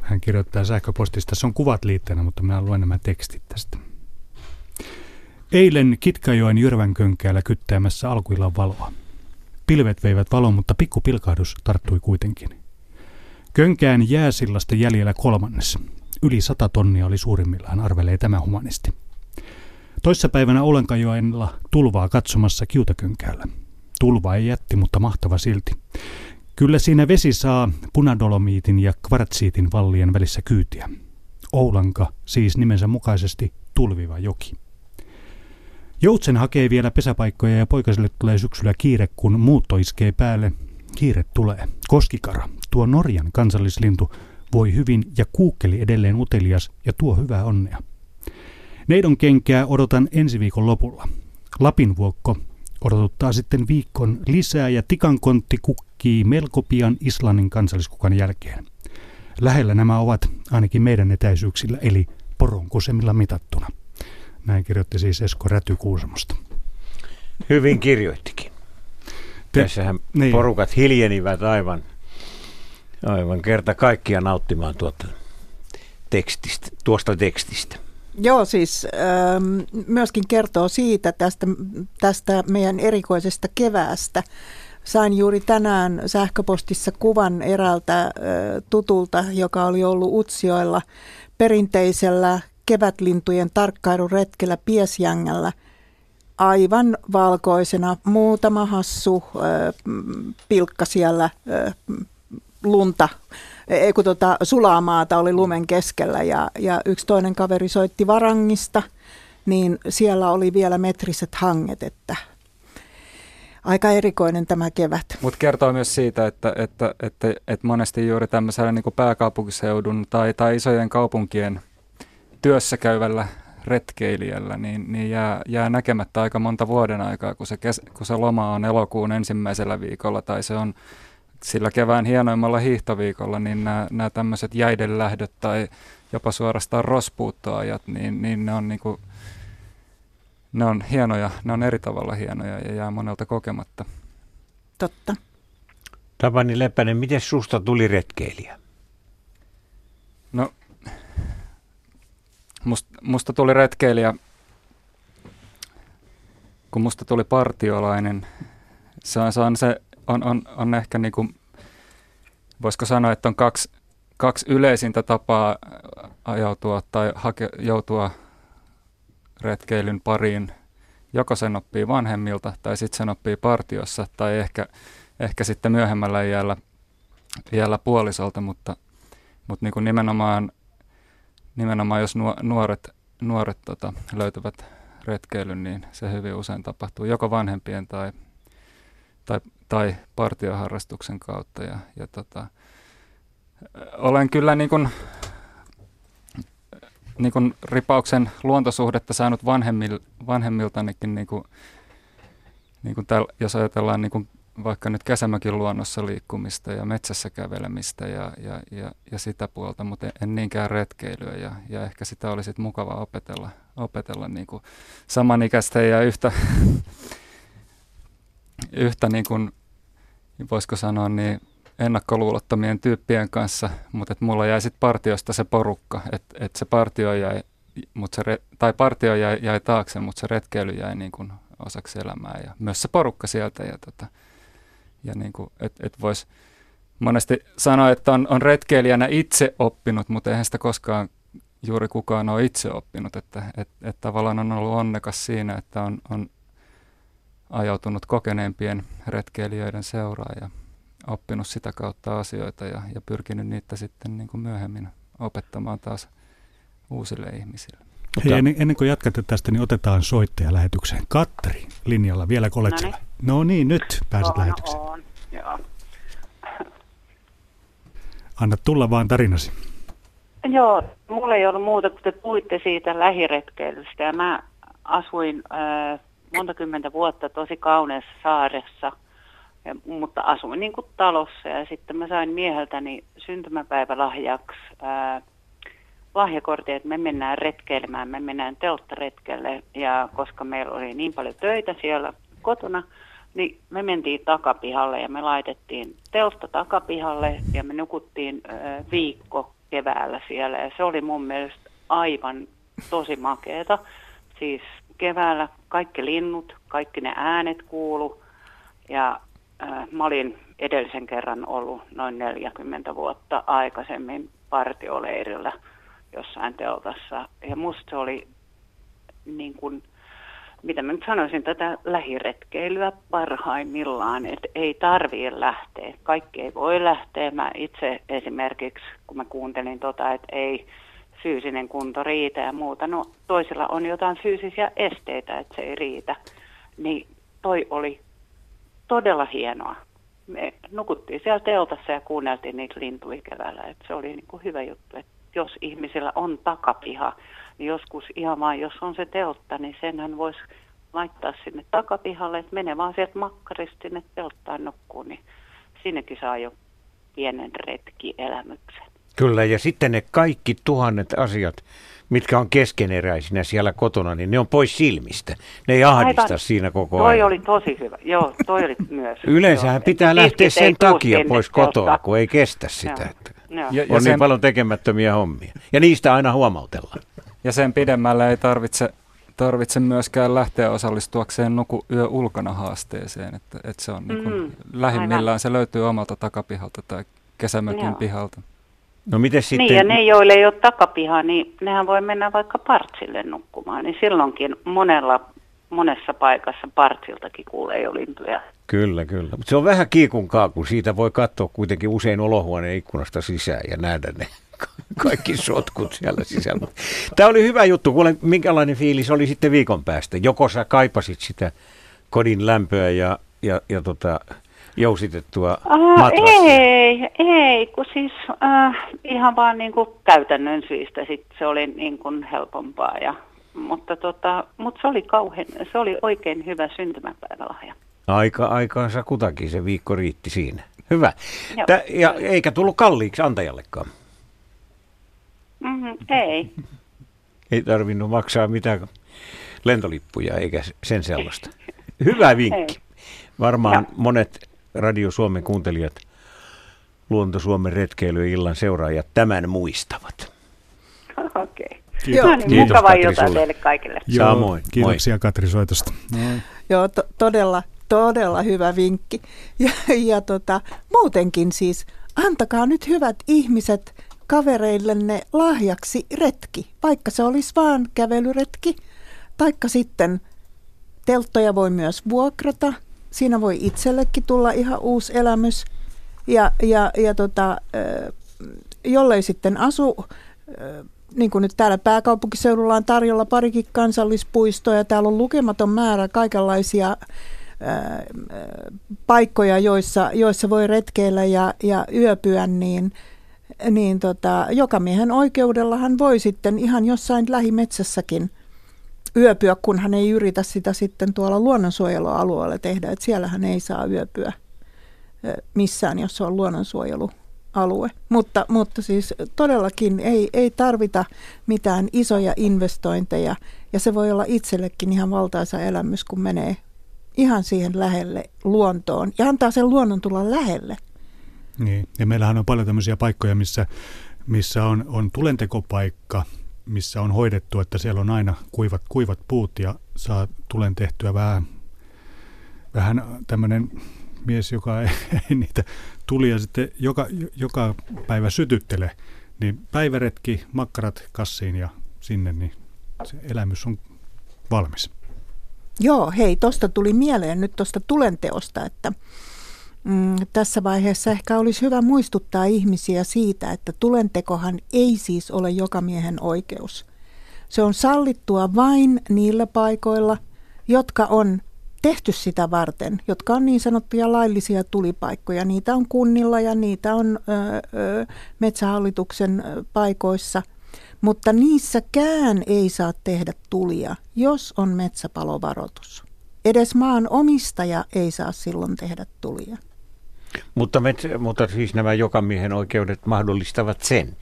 Hän kirjoittaa sähköpostista, se on kuvat liitteenä, mutta minä luen nämä tekstit tästä. Eilen Kitkajoen Jyrvänkönkäällä kyttäämässä alkuillan valoa. Pilvet veivät valon, mutta pikku pilkahdus tarttui kuitenkin. Könkään jääsillasta jäljellä kolmannes. Yli sata tonnia oli suurimmillaan, arvelee tämä humanisti. Toissapäivänä Olenkajoella tulvaa katsomassa kiutakönkäällä. Tulva ei jätti, mutta mahtava silti. Kyllä siinä vesi saa punadolomiitin ja kvartsiitin vallien välissä kyytiä. Oulanka siis nimensä mukaisesti tulviva joki. Joutsen hakee vielä pesäpaikkoja ja poikaselle tulee syksyllä kiire, kun muutto iskee päälle. Kiire tulee. Koskikara, tuo Norjan kansallislintu, voi hyvin ja kuukkeli edelleen utelias ja tuo hyvää onnea. Neidon kenkää odotan ensi viikon lopulla. Lapinvuokko odotuttaa sitten viikon lisää ja tikankontti kukkii melko pian Islannin kansalliskukan jälkeen. Lähellä nämä ovat ainakin meidän etäisyyksillä, eli poronkusemilla mitattuna. Näin kirjoitti siis Esko Räty Kuusamosta. Hyvin kirjoittikin. Te, Tässähän niin. porukat hiljenivät aivan, aivan kerta kaikkia nauttimaan tuota tekstistä, tuosta tekstistä. Joo, siis ähm, myöskin kertoo siitä tästä, tästä meidän erikoisesta keväästä. Sain juuri tänään sähköpostissa kuvan eräältä äh, tutulta, joka oli ollut Utsioilla perinteisellä kevätlintujen tarkkailuretkellä Piesjängällä aivan valkoisena. Muutama hassu äh, pilkka siellä äh, lunta ei kun tota, sulamaata oli lumen keskellä ja, ja yksi toinen kaveri soitti varangista, niin siellä oli vielä metriset hanget, että aika erikoinen tämä kevät. Mutta kertoo myös siitä, että, että, että, että monesti juuri tämmöisellä niin pääkaupunkiseudun tai, tai isojen kaupunkien työssä käyvällä retkeilijällä, niin, niin jää, jää näkemättä aika monta vuoden aikaa, kun se, kes, kun se loma on elokuun ensimmäisellä viikolla tai se on sillä kevään hienoimmalla hiihtoviikolla, niin nämä, nämä tämmöiset jäidenlähdöt tai jopa suorastaan rospuuttoajat, niin, niin ne on niin kuin, ne on hienoja, ne on eri tavalla hienoja ja jää monelta kokematta. Totta. Tapani Leppänen, miten susta tuli retkeilijä? No, must, musta tuli retkeilijä, kun musta tuli partiolainen. Se on se, on se on, on, on ehkä niin kuin, voisiko sanoa, että on kaksi, kaksi yleisintä tapaa ajautua tai hake, joutua retkeilyn pariin. Joko sen oppii vanhemmilta tai sitten sen oppii partiossa tai ehkä, ehkä sitten myöhemmällä iällä, iällä puolisolta, mutta, mutta niin kuin nimenomaan, nimenomaan jos nuoret, nuoret tota, löytävät retkeilyn, niin se hyvin usein tapahtuu joko vanhempien tai, tai tai partioharrastuksen kautta. Ja, ja tota, olen kyllä niin kuin, niin kuin ripauksen luontosuhdetta saanut vanhemmil, vanhemmiltanikin, niin kuin, niin kuin täl, jos ajatellaan niin kuin vaikka nyt kesämäkin luonnossa liikkumista ja metsässä kävelemistä ja, ja, ja, ja sitä puolta, mutta en niinkään retkeilyä ja, ja ehkä sitä olisi mukava opetella, opetella niin kuin samanikäistä ja yhtä, yhtä niin kuin voisiko sanoa, niin ennakkoluulottomien tyyppien kanssa, mutta että mulla jäi sitten partiosta se porukka, että et se partio jäi, mut se re, tai partio jäi, jäi taakse, mutta se retkeily jäi niin kuin osaksi elämää ja myös se porukka sieltä ja, tota, ja niin kuin, et, et voisi monesti sanoa, että on, on retkeilijänä itse oppinut, mutta eihän sitä koskaan juuri kukaan ole itse oppinut, että et, et tavallaan on ollut onnekas siinä, että on, on ajautunut kokeneempien retkeilijöiden seuraan ja oppinut sitä kautta asioita ja, ja pyrkinyt niitä sitten niin kuin myöhemmin opettamaan taas uusille ihmisille. Hei, ennen, ennen kuin jatkatte tästä, niin otetaan soittaja lähetykseen. Katteri linjalla, vielä koletsella. No niin, nyt pääset on, lähetykseen. On, joo. Anna tulla vaan tarinasi. Joo, mulla ei ollut muuta kuin te puhuitte siitä lähiretkeilystä ja mä asuin äh, monta kymmentä vuotta tosi kauneessa saaressa, ja, mutta asuin niin kuin talossa ja sitten mä sain mieheltäni syntymäpäivälahjaksi ää, lahjakortin, että me mennään retkeilemään, me mennään telttaretkelle ja koska meillä oli niin paljon töitä siellä kotona, niin me mentiin takapihalle ja me laitettiin teltta takapihalle ja me nukuttiin viikko keväällä siellä ja se oli mun mielestä aivan tosi makeeta. Siis keväällä kaikki linnut, kaikki ne äänet kuulu. Ja äh, mä olin edellisen kerran ollut noin 40 vuotta aikaisemmin partioleirillä jossain teltassa. Ja musta se oli niin kuin, mitä mä nyt sanoisin, tätä lähiretkeilyä parhaimmillaan, että ei tarvii lähteä. Kaikki ei voi lähteä. Mä itse esimerkiksi, kun mä kuuntelin tota, että ei fyysinen kunto riitä ja muuta. No toisilla on jotain fyysisiä esteitä, että se ei riitä. Niin toi oli todella hienoa. Me nukuttiin siellä teltassa ja kuunneltiin niitä lintuja keväällä. Että se oli niin kuin hyvä juttu, että jos ihmisillä on takapiha, niin joskus ihan vain, jos on se teltta, niin senhän voisi laittaa sinne takapihalle, että menee vaan sieltä makkarista sinne telttaan nukkuun, niin sinnekin saa jo pienen retkielämyksen. Kyllä, ja sitten ne kaikki tuhannet asiat, mitkä on keskeneräisinä siellä kotona, niin ne on pois silmistä. Ne ei ahdista Aivan. siinä koko toi ajan. Toi oli tosi hyvä. Joo, toi oli myös. Yleensähän pitää lähteä sen takia pois kotoa, kun ei kestä sitä. Joo. Ja, ja on sen... niin paljon tekemättömiä hommia. Ja niistä aina huomautellaan. Ja sen pidemmälle ei tarvitse, tarvitse myöskään lähteä osallistuakseen nuku yö ulkona haasteeseen. Että, että se on niin kuin, mm, lähimmillään aivan. se löytyy omalta takapihalta tai kesämökin Joo. pihalta. No miten sitten? Niin ja ne, joille ei ole takapiha, niin nehän voi mennä vaikka partsille nukkumaan. Niin silloinkin monella, monessa paikassa partsiltakin kuulee jo lintuja. Kyllä, kyllä. Mutta se on vähän kiikun kaaku. Siitä voi katsoa kuitenkin usein olohuoneen ikkunasta sisään ja nähdä ne kaikki sotkut siellä sisällä. Tämä oli hyvä juttu. Kuulen, minkälainen fiilis oli sitten viikon päästä? Joko sä kaipasit sitä kodin lämpöä ja, ja, ja tota, jousitettua uh, Ei, ei, kun siis uh, ihan vaan niin kuin käytännön syistä sit se oli niin kuin helpompaa. Ja, mutta, tota, mutta se oli kauhean, se oli oikein hyvä syntymäpäivälahja. Aika aikaansa kutakin se viikko riitti siinä. Hyvä. Tä, ja eikä tullut kalliiksi antajallekaan. Mm-hmm, ei. Ei tarvinnut maksaa mitään lentolippuja eikä sen sellaista. Hyvä vinkki. Varmaan ja. monet Radio Suomen kuuntelijat, Luonto Suomen retkeilyillan seuraajat tämän muistavat. Okei. Okay. Kiitos. No niin, Kiitos, mukavaa iltaa teille kaikille. Joo, Samoin. Kiitoksia Moi. Katri soitosta. No. Joo, to- todella, todella hyvä vinkki. Ja, ja tota, muutenkin siis, antakaa nyt hyvät ihmiset kavereillenne lahjaksi retki, vaikka se olisi vaan kävelyretki, taikka sitten telttoja voi myös vuokrata – siinä voi itsellekin tulla ihan uusi elämys. Ja, ja, ja tota, jollei sitten asu, niin kuin nyt täällä pääkaupunkiseudulla on tarjolla parikin kansallispuistoa täällä on lukematon määrä kaikenlaisia paikkoja, joissa, joissa voi retkeillä ja, ja yöpyä, niin, niin tota, jokamiehen oikeudellahan voi sitten ihan jossain lähimetsässäkin – yöpyä, kun hän ei yritä sitä sitten tuolla luonnonsuojelualueella tehdä. Että siellähän ei saa yöpyä missään, jos se on luonnonsuojelualue. Mutta, mutta siis todellakin ei, ei tarvita mitään isoja investointeja ja se voi olla itsellekin ihan valtaisa elämys, kun menee ihan siihen lähelle luontoon ja antaa sen luonnon tulla lähelle. Niin, ja meillähän on paljon tämmöisiä paikkoja, missä, missä on, on tulentekopaikka – missä on hoidettu, että siellä on aina kuivat, kuivat puut ja saa tulen tehtyä vähän, vähän tämmöinen mies, joka ei, ei niitä tulia sitten joka, joka päivä sytyttele, niin päiväretki, makkarat kassiin ja sinne, niin se elämys on valmis. Joo, hei, tuosta tuli mieleen nyt tuosta tulenteosta, että Mm, tässä vaiheessa ehkä olisi hyvä muistuttaa ihmisiä siitä, että tulentekohan ei siis ole joka miehen oikeus. Se on sallittua vain niillä paikoilla, jotka on tehty sitä varten, jotka on niin sanottuja laillisia tulipaikkoja. Niitä on kunnilla ja niitä on ö, ö, metsähallituksen paikoissa, mutta niissäkään ei saa tehdä tulia, jos on metsäpalovaroitus. Edes maan omistaja ei saa silloin tehdä tulia. Mutta, met, mutta siis nämä jokamiehen oikeudet mahdollistavat sen,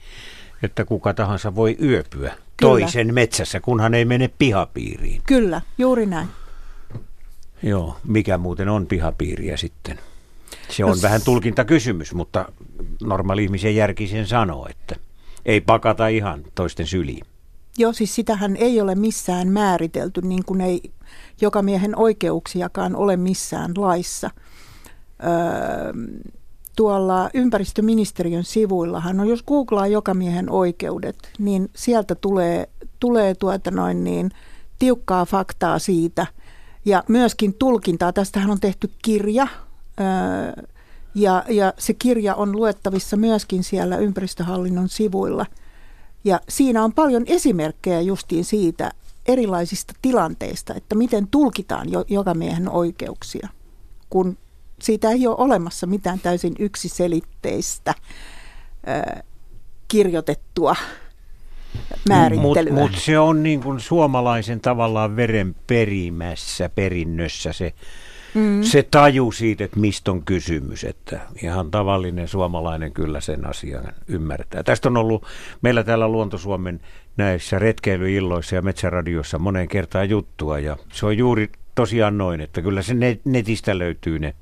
että kuka tahansa voi yöpyä Kyllä. toisen metsässä, kunhan ei mene pihapiiriin. Kyllä, juuri näin. Joo, mikä muuten on pihapiiriä sitten? Se on no, vähän tulkintakysymys, mutta normaali ihmisen järki sen sanoo, että ei pakata ihan toisten syliin. Joo, siis sitähän ei ole missään määritelty, niin kuin ei joka miehen oikeuksiakaan ole missään laissa – tuolla ympäristöministeriön sivuillahan on, jos googlaa jokamiehen oikeudet, niin sieltä tulee, tulee tuota noin niin, tiukkaa faktaa siitä ja myöskin tulkintaa. Tästähän on tehty kirja ja, ja se kirja on luettavissa myöskin siellä ympäristöhallinnon sivuilla. Ja siinä on paljon esimerkkejä justiin siitä erilaisista tilanteista, että miten tulkitaan jo, jokamiehen oikeuksia, kun siitä ei ole olemassa mitään täysin yksiselitteistä ö, kirjoitettua määrittelyä. Mutta mut se on niin kuin suomalaisen tavallaan veren perimässä, perinnössä se, mm. se taju siitä, että mistä on kysymys. Että ihan tavallinen suomalainen kyllä sen asian ymmärtää. Tästä on ollut meillä täällä Luontosuomen näissä retkeilyilloissa ja metsäradiossa moneen kertaan juttua. Ja se on juuri tosiaan noin, että kyllä se netistä löytyy ne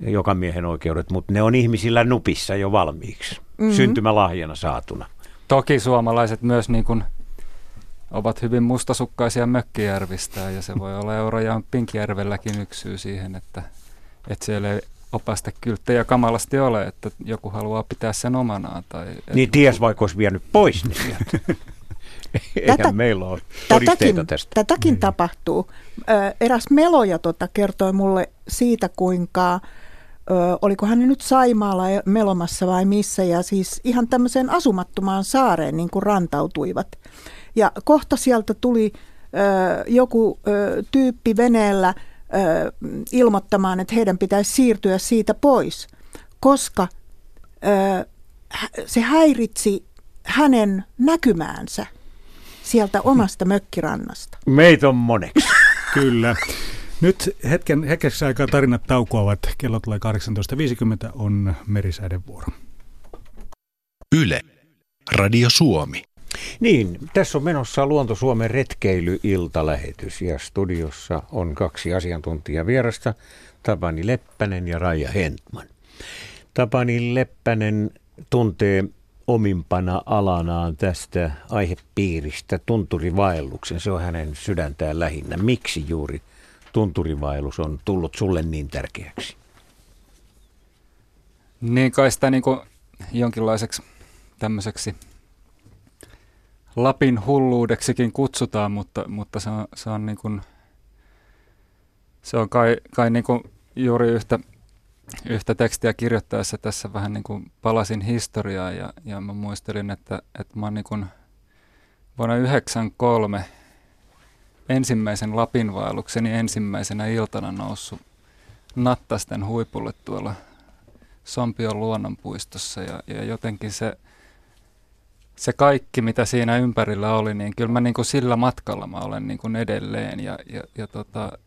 joka miehen oikeudet, mutta ne on ihmisillä nupissa jo valmiiksi, mm-hmm. syntymälahjana saatuna. Toki suomalaiset myös niin kuin ovat hyvin mustasukkaisia Mökkijärvistä ja se voi olla Eurajan Pinkjärvelläkin yksi syy siihen, että, että siellä ei opastekylttejä kamalasti ole, että joku haluaa pitää sen omanaan. Tai, niin ties vaikka olisi vienyt pois ne sieltä. Eihän Tätä, meillä ole tätäkin, tästä. Tätäkin niin. tapahtuu. Eräs meloja tota kertoi mulle siitä, kuinka ö, oliko hän nyt Saimaalla melomassa vai missä, ja siis ihan tämmöiseen asumattomaan saareen niin kuin rantautuivat. Ja kohta sieltä tuli ö, joku ö, tyyppi veneellä ö, ilmoittamaan, että heidän pitäisi siirtyä siitä pois, koska ö, se häiritsi hänen näkymäänsä sieltä omasta mökkirannasta. Meitä on moneksi. Kyllä. Nyt hetken, hetkeksi aikaa tarinat taukoavat. Kello tulee 18.50, on merisäiden vuoro. Yle. Radio Suomi. Niin, tässä on menossa Luonto Suomen retkeilyiltalähetys ja studiossa on kaksi asiantuntijavierasta, Tapani Leppänen ja Raija Hentman. Tapani Leppänen tuntee omimpana alanaan tästä aihepiiristä tunturivaelluksen. Se on hänen sydäntään lähinnä. Miksi juuri tunturivaellus on tullut sulle niin tärkeäksi? Niin kai sitä niin jonkinlaiseksi tämmöiseksi Lapin hulluudeksikin kutsutaan, mutta, mutta se on, se on, niin kuin, se on kai, kai niin kuin juuri yhtä, yhtä tekstiä kirjoittaessa tässä vähän niin kuin palasin historiaa ja, ja mä muistelin, että, että mä oon niin kuin vuonna 1993 ensimmäisen Lapinvaellukseni ensimmäisenä iltana noussut Nattasten huipulle tuolla Sompion luonnonpuistossa ja, ja jotenkin se, se kaikki, mitä siinä ympärillä oli, niin kyllä mä niin kuin sillä matkalla mä olen niin kuin edelleen. Ja, ja, ja tota,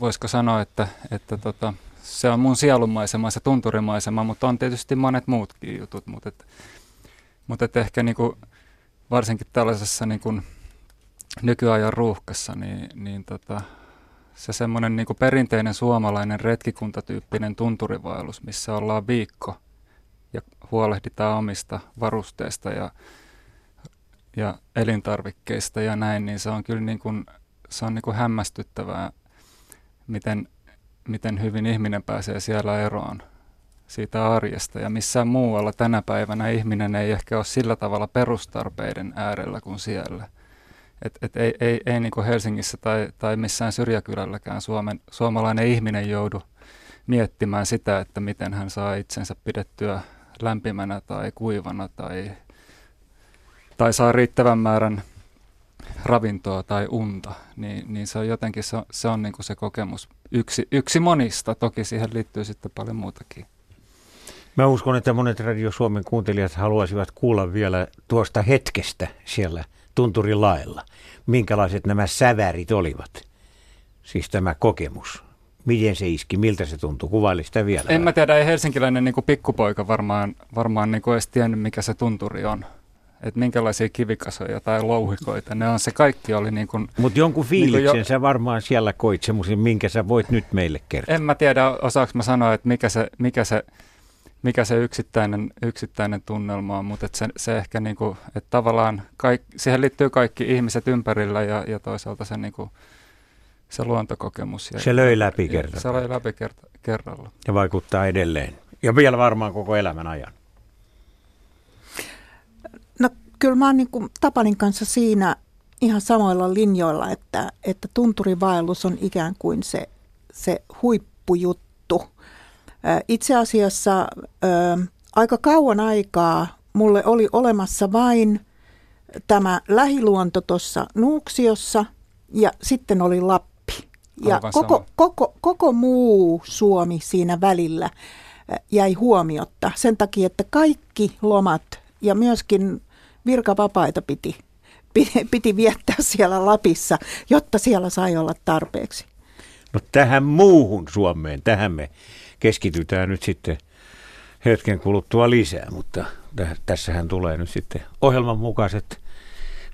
voisiko sanoa, että, että tota, se on mun sielunmaisema, se tunturimaisema, mutta on tietysti monet muutkin jutut, mutta, et, mutta et ehkä niin kuin, varsinkin tällaisessa niin kuin, nykyajan ruuhkassa, niin, niin tota, se semmoinen niin perinteinen suomalainen retkikuntatyyppinen tunturivaellus, missä ollaan viikko huolehditaan omista varusteista ja, ja elintarvikkeista ja näin, niin se on kyllä niin kuin, se on niin kuin hämmästyttävää, miten, miten hyvin ihminen pääsee siellä eroon siitä arjesta. Ja missään muualla tänä päivänä ihminen ei ehkä ole sillä tavalla perustarpeiden äärellä kuin siellä – et, et ei, ei, ei niin kuin Helsingissä tai, tai missään syrjäkylälläkään Suomen, suomalainen ihminen joudu miettimään sitä, että miten hän saa itsensä pidettyä lämpimänä tai kuivana tai, tai saa riittävän määrän ravintoa tai unta, niin, niin se on jotenkin se on, se, on niin kuin se kokemus yksi, yksi monista. Toki siihen liittyy sitten paljon muutakin. Mä uskon, että monet Radio Suomen kuuntelijat haluaisivat kuulla vielä tuosta hetkestä siellä – tunturilailla. Minkälaiset nämä sävärit olivat? Siis tämä kokemus. Miten se iski, miltä se tuntui? Kuvaili sitä vielä. En mä tiedä, ei helsinkiläinen niin pikkupoika varmaan, varmaan niin edes tiennyt, mikä se tunturi on. Että minkälaisia kivikasoja tai louhikoita ne on. Se kaikki oli niin kuin... Mutta jonkun fiiliksen niin jo... sä varmaan siellä koit semmoisen, minkä sä voit nyt meille kertoa. En mä tiedä, osaako mä sanoa, että mikä se, mikä se mikä se yksittäinen, yksittäinen tunnelma on, mutta se, se ehkä niin kuin, että tavallaan kaik, siihen liittyy kaikki ihmiset ympärillä ja, ja toisaalta se, niin kuin, se luontokokemus. Ja, se löi läpi kerralla. Se löi läpi kerta, kerralla. Ja vaikuttaa edelleen. Ja vielä varmaan koko elämän ajan. No kyllä mä oon niin kuin Tapanin kanssa siinä ihan samoilla linjoilla, että, että tunturivaellus on ikään kuin se, se huippujuttu itse asiassa aika kauan aikaa mulle oli olemassa vain tämä lähiluonto tuossa Nuuksiossa ja sitten oli Lappi. Ja koko, koko, koko muu Suomi siinä välillä jäi huomiotta sen takia, että kaikki lomat ja myöskin virkavapaita piti, piti, piti viettää siellä Lapissa, jotta siellä sai olla tarpeeksi. No tähän muuhun Suomeen, tähän me keskitytään nyt sitten hetken kuluttua lisää, mutta tässähän tulee nyt sitten ohjelman mukaiset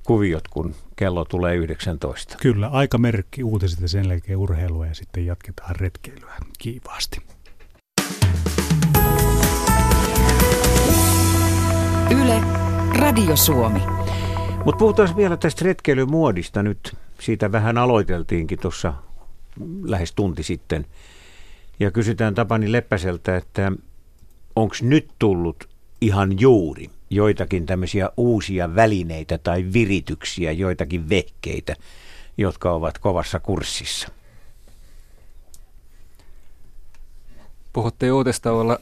kuviot, kun kello tulee 19. Kyllä, aikamerkki uutiset ja sen jälkeen urheilua ja sitten jatketaan retkeilyä kiivaasti. Yle, Radio Suomi. Mutta puhutaan vielä tästä retkeilymuodista nyt. Siitä vähän aloiteltiinkin tuossa lähes tunti sitten. Ja kysytään Tapani Leppäseltä, että onko nyt tullut ihan juuri joitakin tämmöisiä uusia välineitä tai virityksiä, joitakin vehkeitä, jotka ovat kovassa kurssissa? Puhuttiin uutistauolla,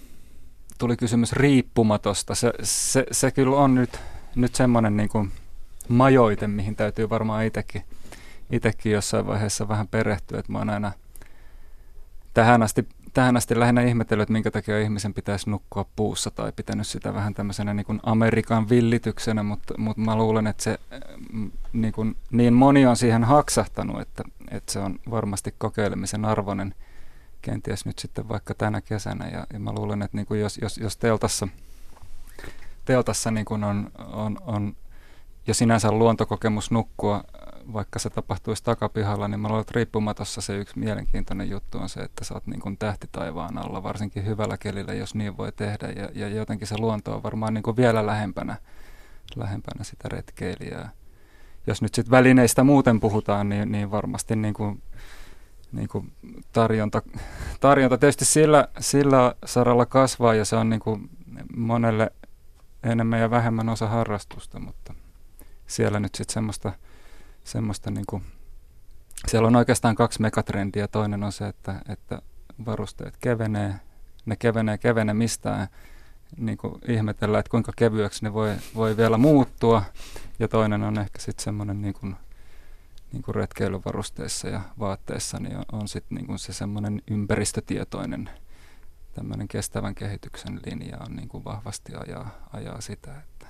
tuli kysymys riippumatosta. Se, se, se kyllä on nyt, nyt semmoinen niin kuin majoite, mihin täytyy varmaan itsekin, itsekin jossain vaiheessa vähän perehtyä. Että mä oon aina tähän asti tähän asti lähinnä ihmetellyt, että minkä takia ihmisen pitäisi nukkua puussa tai pitänyt sitä vähän tämmöisenä niin kuin Amerikan villityksenä, mutta, mutta mä luulen, että se mm, niin, kuin, niin moni on siihen haksahtanut, että, että se on varmasti kokeilemisen arvoinen kenties nyt sitten vaikka tänä kesänä. Ja, ja mä luulen, että niin kuin jos, jos, jos teltassa, teltassa niin kuin on, on, on jo sinänsä luontokokemus nukkua vaikka se tapahtuisi takapihalla, niin mä luulen, että riippumatossa se yksi mielenkiintoinen juttu on se, että sä oot niin kuin tähti taivaan alla, varsinkin hyvällä kelillä, jos niin voi tehdä. Ja, ja jotenkin se luonto on varmaan niin kuin vielä lähempänä, lähempänä sitä retkeilijää. Jos nyt sitten välineistä muuten puhutaan, niin, niin varmasti niin kuin, niin kuin tarjonta, tarjonta tietysti sillä, sillä saralla kasvaa ja se on niin kuin monelle enemmän ja vähemmän osa harrastusta, mutta siellä nyt sitten semmoista – semmoista niin kuin, siellä on oikeastaan kaksi megatrendiä. Toinen on se, että, että varusteet kevenee, ne kevenee kevenemistään, niin kuin ihmetellään, että kuinka kevyeksi ne voi, voi vielä muuttua. Ja toinen on ehkä sitten semmoinen niin kuin, niin kuin retkeilyvarusteissa ja vaatteissa, niin on, on sitten niin se semmoinen ympäristötietoinen tämmöinen kestävän kehityksen linja on niin kuin vahvasti ajaa, ajaa sitä. Että.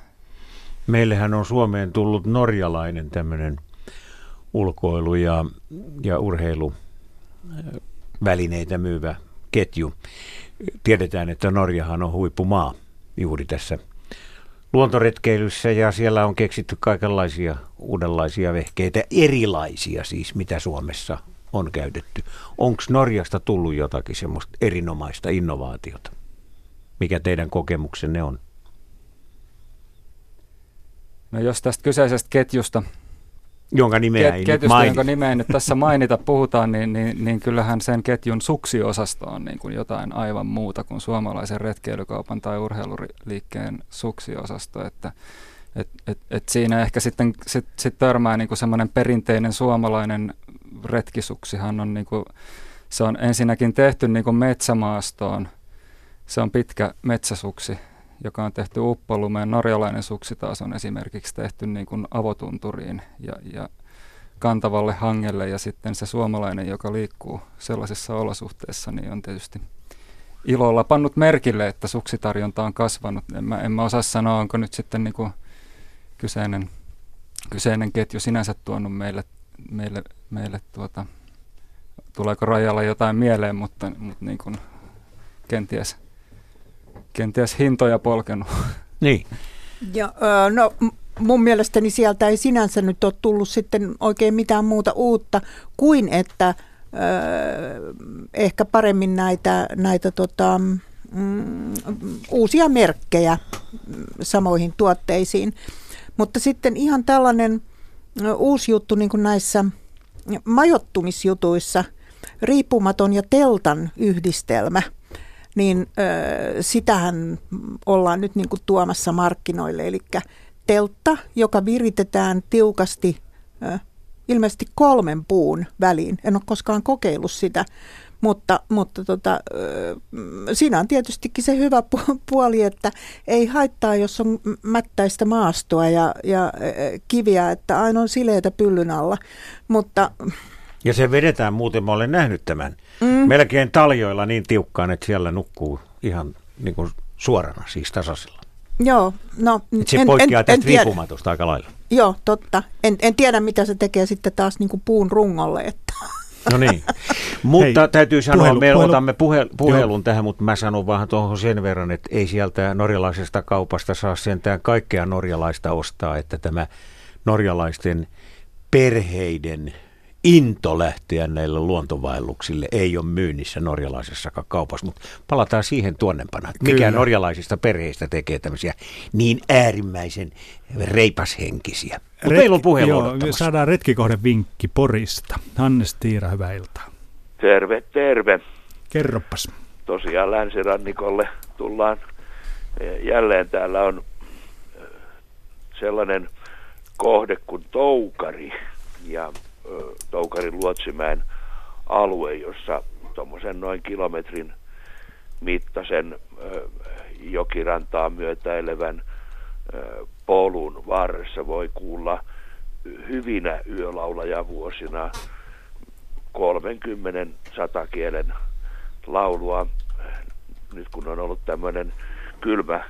Meillähän on Suomeen tullut norjalainen tämmöinen – ulkoilu- ja, ja urheiluvälineitä myyvä ketju. Tiedetään, että Norjahan on huippumaa juuri tässä luontoretkeilyssä ja siellä on keksitty kaikenlaisia uudenlaisia vehkeitä, erilaisia siis, mitä Suomessa on käytetty. Onko Norjasta tullut jotakin semmoista erinomaista innovaatiota? Mikä teidän kokemuksenne on? No jos tästä kyseisestä ketjusta jonka nimeä Ket, ei ketjusta, nyt jonka nimeä ei nyt tässä mainita puhutaan, niin, niin, niin kyllähän sen ketjun suksiosasto on niin kuin jotain aivan muuta kuin suomalaisen retkeilykaupan tai urheiluliikkeen suksiosasto, että et, et, et siinä ehkä sitten sit, sit törmää niin semmoinen perinteinen suomalainen retkisuksihan on, niin kuin, se on ensinnäkin tehty niin kuin metsämaastoon, se on pitkä metsäsuksi, joka on tehty uppolumeen. Norjalainen suksi taas on esimerkiksi tehty niin kuin avotunturiin ja, ja kantavalle hangelle ja sitten se suomalainen, joka liikkuu sellaisissa olosuhteissa, niin on tietysti ilolla pannut merkille, että suksitarjonta on kasvanut. En mä, en mä osaa sanoa, onko nyt sitten niin kuin kyseinen, kyseinen ketju sinänsä tuonut meille, meille, meille tuota, tuleeko rajalla jotain mieleen, mutta, mutta niin kuin kenties kenties hintoja polkenut. Niin. Ja, no, mun mielestäni sieltä ei sinänsä nyt ole tullut sitten oikein mitään muuta uutta kuin, että ehkä paremmin näitä, näitä tota, mm, uusia merkkejä samoihin tuotteisiin. Mutta sitten ihan tällainen uusi juttu niin kuin näissä majottumisjutuissa, riippumaton ja teltan yhdistelmä – niin ö, sitähän ollaan nyt niin kuin tuomassa markkinoille. Eli teltta, joka viritetään tiukasti ö, ilmeisesti kolmen puun väliin. En ole koskaan kokeillut sitä, mutta, mutta tota, siinä on tietystikin se hyvä puoli, että ei haittaa, jos on mättäistä maastoa ja, ja kiviä, että aina on sileitä pyllyn alla. Mutta ja se vedetään muuten, mä olen nähnyt tämän, mm. melkein taljoilla niin tiukkaan, että siellä nukkuu ihan niin kuin suorana, siis tasaisella. Joo, no Et se poikkeaa tästä riippumatus aika lailla. Joo, totta. En, en tiedä, mitä se tekee sitten taas niin kuin puun rungolle. Että. No niin, mutta Hei, täytyy sanoa, puhelu, me puhelu, otamme puhe, puhelun joo. tähän, mutta mä sanon vähän tuohon sen verran, että ei sieltä norjalaisesta kaupasta saa sentään kaikkea norjalaista ostaa, että tämä norjalaisten perheiden into lähteä näille luontovaelluksille ei ole myynnissä norjalaisessakaan kaupassa, mutta palataan siihen tuonnempana. Mikä Kyllä. norjalaisista perheistä tekee tämmöisiä niin äärimmäisen reipashenkisiä. Mutta Ret- meillä on puhelu joo, Saadaan retkikohden vinkki Porista. Hannes Tiira, hyvää iltaa. Terve, terve. Kerropas. Tosiaan länsirannikolle tullaan jälleen. Täällä on sellainen kohde kuin Toukari ja Toukarin Luotsimäen alue, jossa tuommoisen noin kilometrin mittaisen jokirantaa myötäilevän polun varressa voi kuulla hyvinä yölaulajavuosina 30 satakielen laulua. Nyt kun on ollut tämmöinen kylmä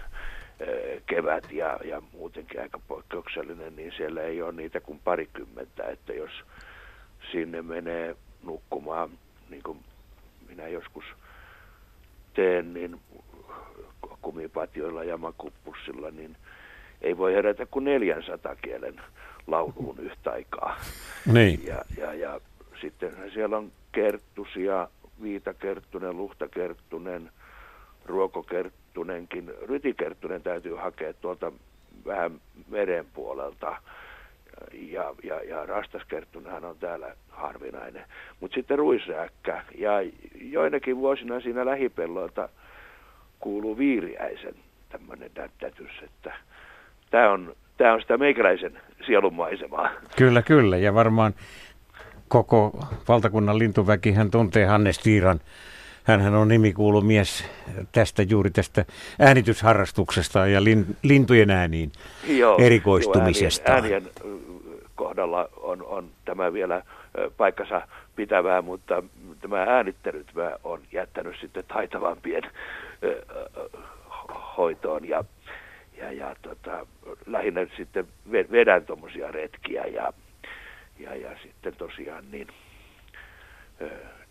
kevät ja, ja muutenkin aika poikkeuksellinen, niin siellä ei ole niitä kuin parikymmentä, että jos sinne menee nukkumaan, niin kuin minä joskus teen, niin kumipatjoilla ja makuppussilla, niin ei voi herätä kuin 400 kielen lauluun yhtä aikaa. Niin. Ja, ja, ja sitten siellä on kerttusia, viitakerttunen, luhtakerttunen, ruokokerttunenkin. Rytikerttunen täytyy hakea tuolta vähän meren puolelta ja, ja, ja rastaskerttunenhan on täällä harvinainen. Mutta sitten ruisrääkkä ja joinakin vuosina siinä lähipelloilta kuuluu viiriäisen tämmöinen dättätys, että tämä on, tää on sitä meikäläisen sielunmaisemaa. Kyllä, kyllä ja varmaan koko valtakunnan lintuväki hän tuntee Hannes Tiiran Hänhän on nimikuulu mies tästä juuri tästä äänitysharrastuksesta ja lin, lintujen ääniin joo, erikoistumisesta. Joo, äänien, äänien kohdalla on, on tämä vielä paikkansa pitävää, mutta tämä äänittelyt mä on jättänyt sitten taitavampien hoitoon ja, ja, ja tota, lähinnä sitten vedän tuommoisia retkiä ja, ja, ja sitten tosiaan niin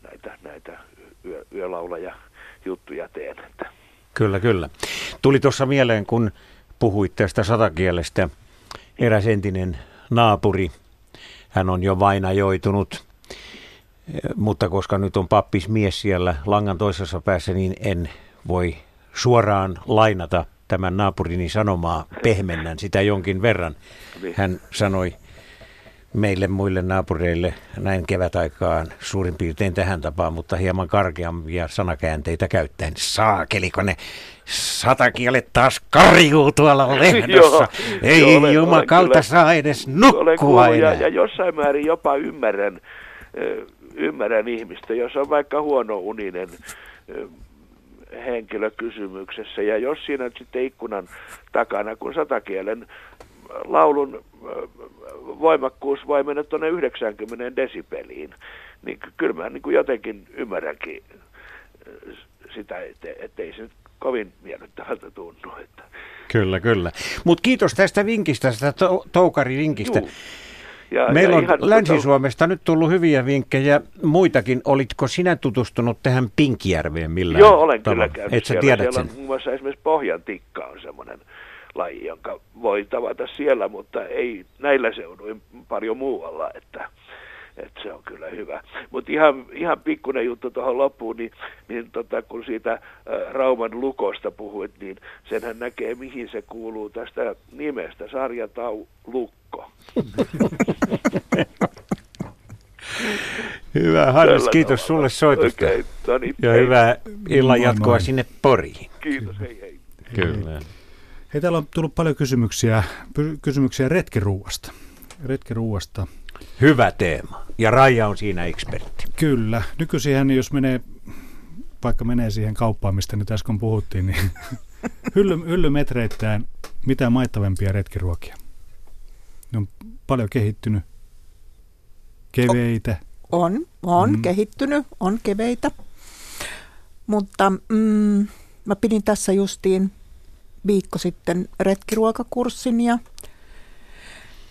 näitä, näitä yö, yölaulaja juttuja teen. Että. Kyllä, kyllä. Tuli tuossa mieleen, kun puhuit tästä satakielestä, eräs entinen naapuri, hän on jo vainajoitunut, mutta koska nyt on pappis mies siellä langan toisessa päässä, niin en voi suoraan lainata tämän naapurini sanomaa, pehmennän sitä jonkin verran. Niin. Hän sanoi meille muille naapureille näin kevätaikaan suurin piirtein tähän tapaan, mutta hieman karkeampia sanakäänteitä käyttäen. Saakeliko ne satakielet taas karjuu tuolla lehdossa? Ei joo, olen, jumakalta olen saa edes nukkua enää. Ja, ja jossain määrin jopa ymmärrän, ymmärrän ihmistä, jos on vaikka huono uninen henkilö kysymyksessä. Ja jos siinä sitten ikkunan takana, kun satakielen laulun voimakkuus voi mennä tuonne 90 desibeliin, niin kyllä mä niin kuin jotenkin ymmärränkin sitä, että, ei se nyt kovin miellyttävältä tunnu. Että. Kyllä, kyllä. Mutta kiitos tästä vinkistä, tästä to- toukarivinkistä. Ja, Meillä ja on Länsi-Suomesta nyt tullut hyviä vinkkejä, muitakin. Olitko sinä tutustunut tähän Pinkijärveen millään Joo, olen tavalla? kyllä käynyt Et siellä. Tiedät siellä sen? on muun muassa esimerkiksi Pohjan tikka on semmoinen laji, jonka voi tavata siellä, mutta ei näillä seuduin paljon muualla, että, että se on kyllä hyvä. Mutta ihan, ihan pikkuinen juttu tuohon loppuun, niin, niin tota, kun siitä ä, Rauman lukosta puhuit, niin senhän näkee, mihin se kuuluu tästä nimestä, Sarjatau Lukko. Hyvä, Hannes, kiitos sulle soitosta. Okay, no niin, ja hei. hyvää illan jatkoa sinne Poriin. Kiitos, hei hei. Kyllä. Hei, täällä on tullut paljon kysymyksiä, kysymyksiä retkiruuasta. retkiruuasta. Hyvä teema. Ja Raija on siinä ekspertti. Kyllä. Nykyisin jos menee, vaikka menee siihen kauppaan, mistä nyt äsken puhuttiin, niin hylly, hyllymetreittäin mitä maittavampia retkiruokia. Ne on paljon kehittynyt. Keveitä. On, on mm. kehittynyt, on keveitä. Mutta mm, mä pidin tässä justiin viikko sitten retkiruokakurssin ja,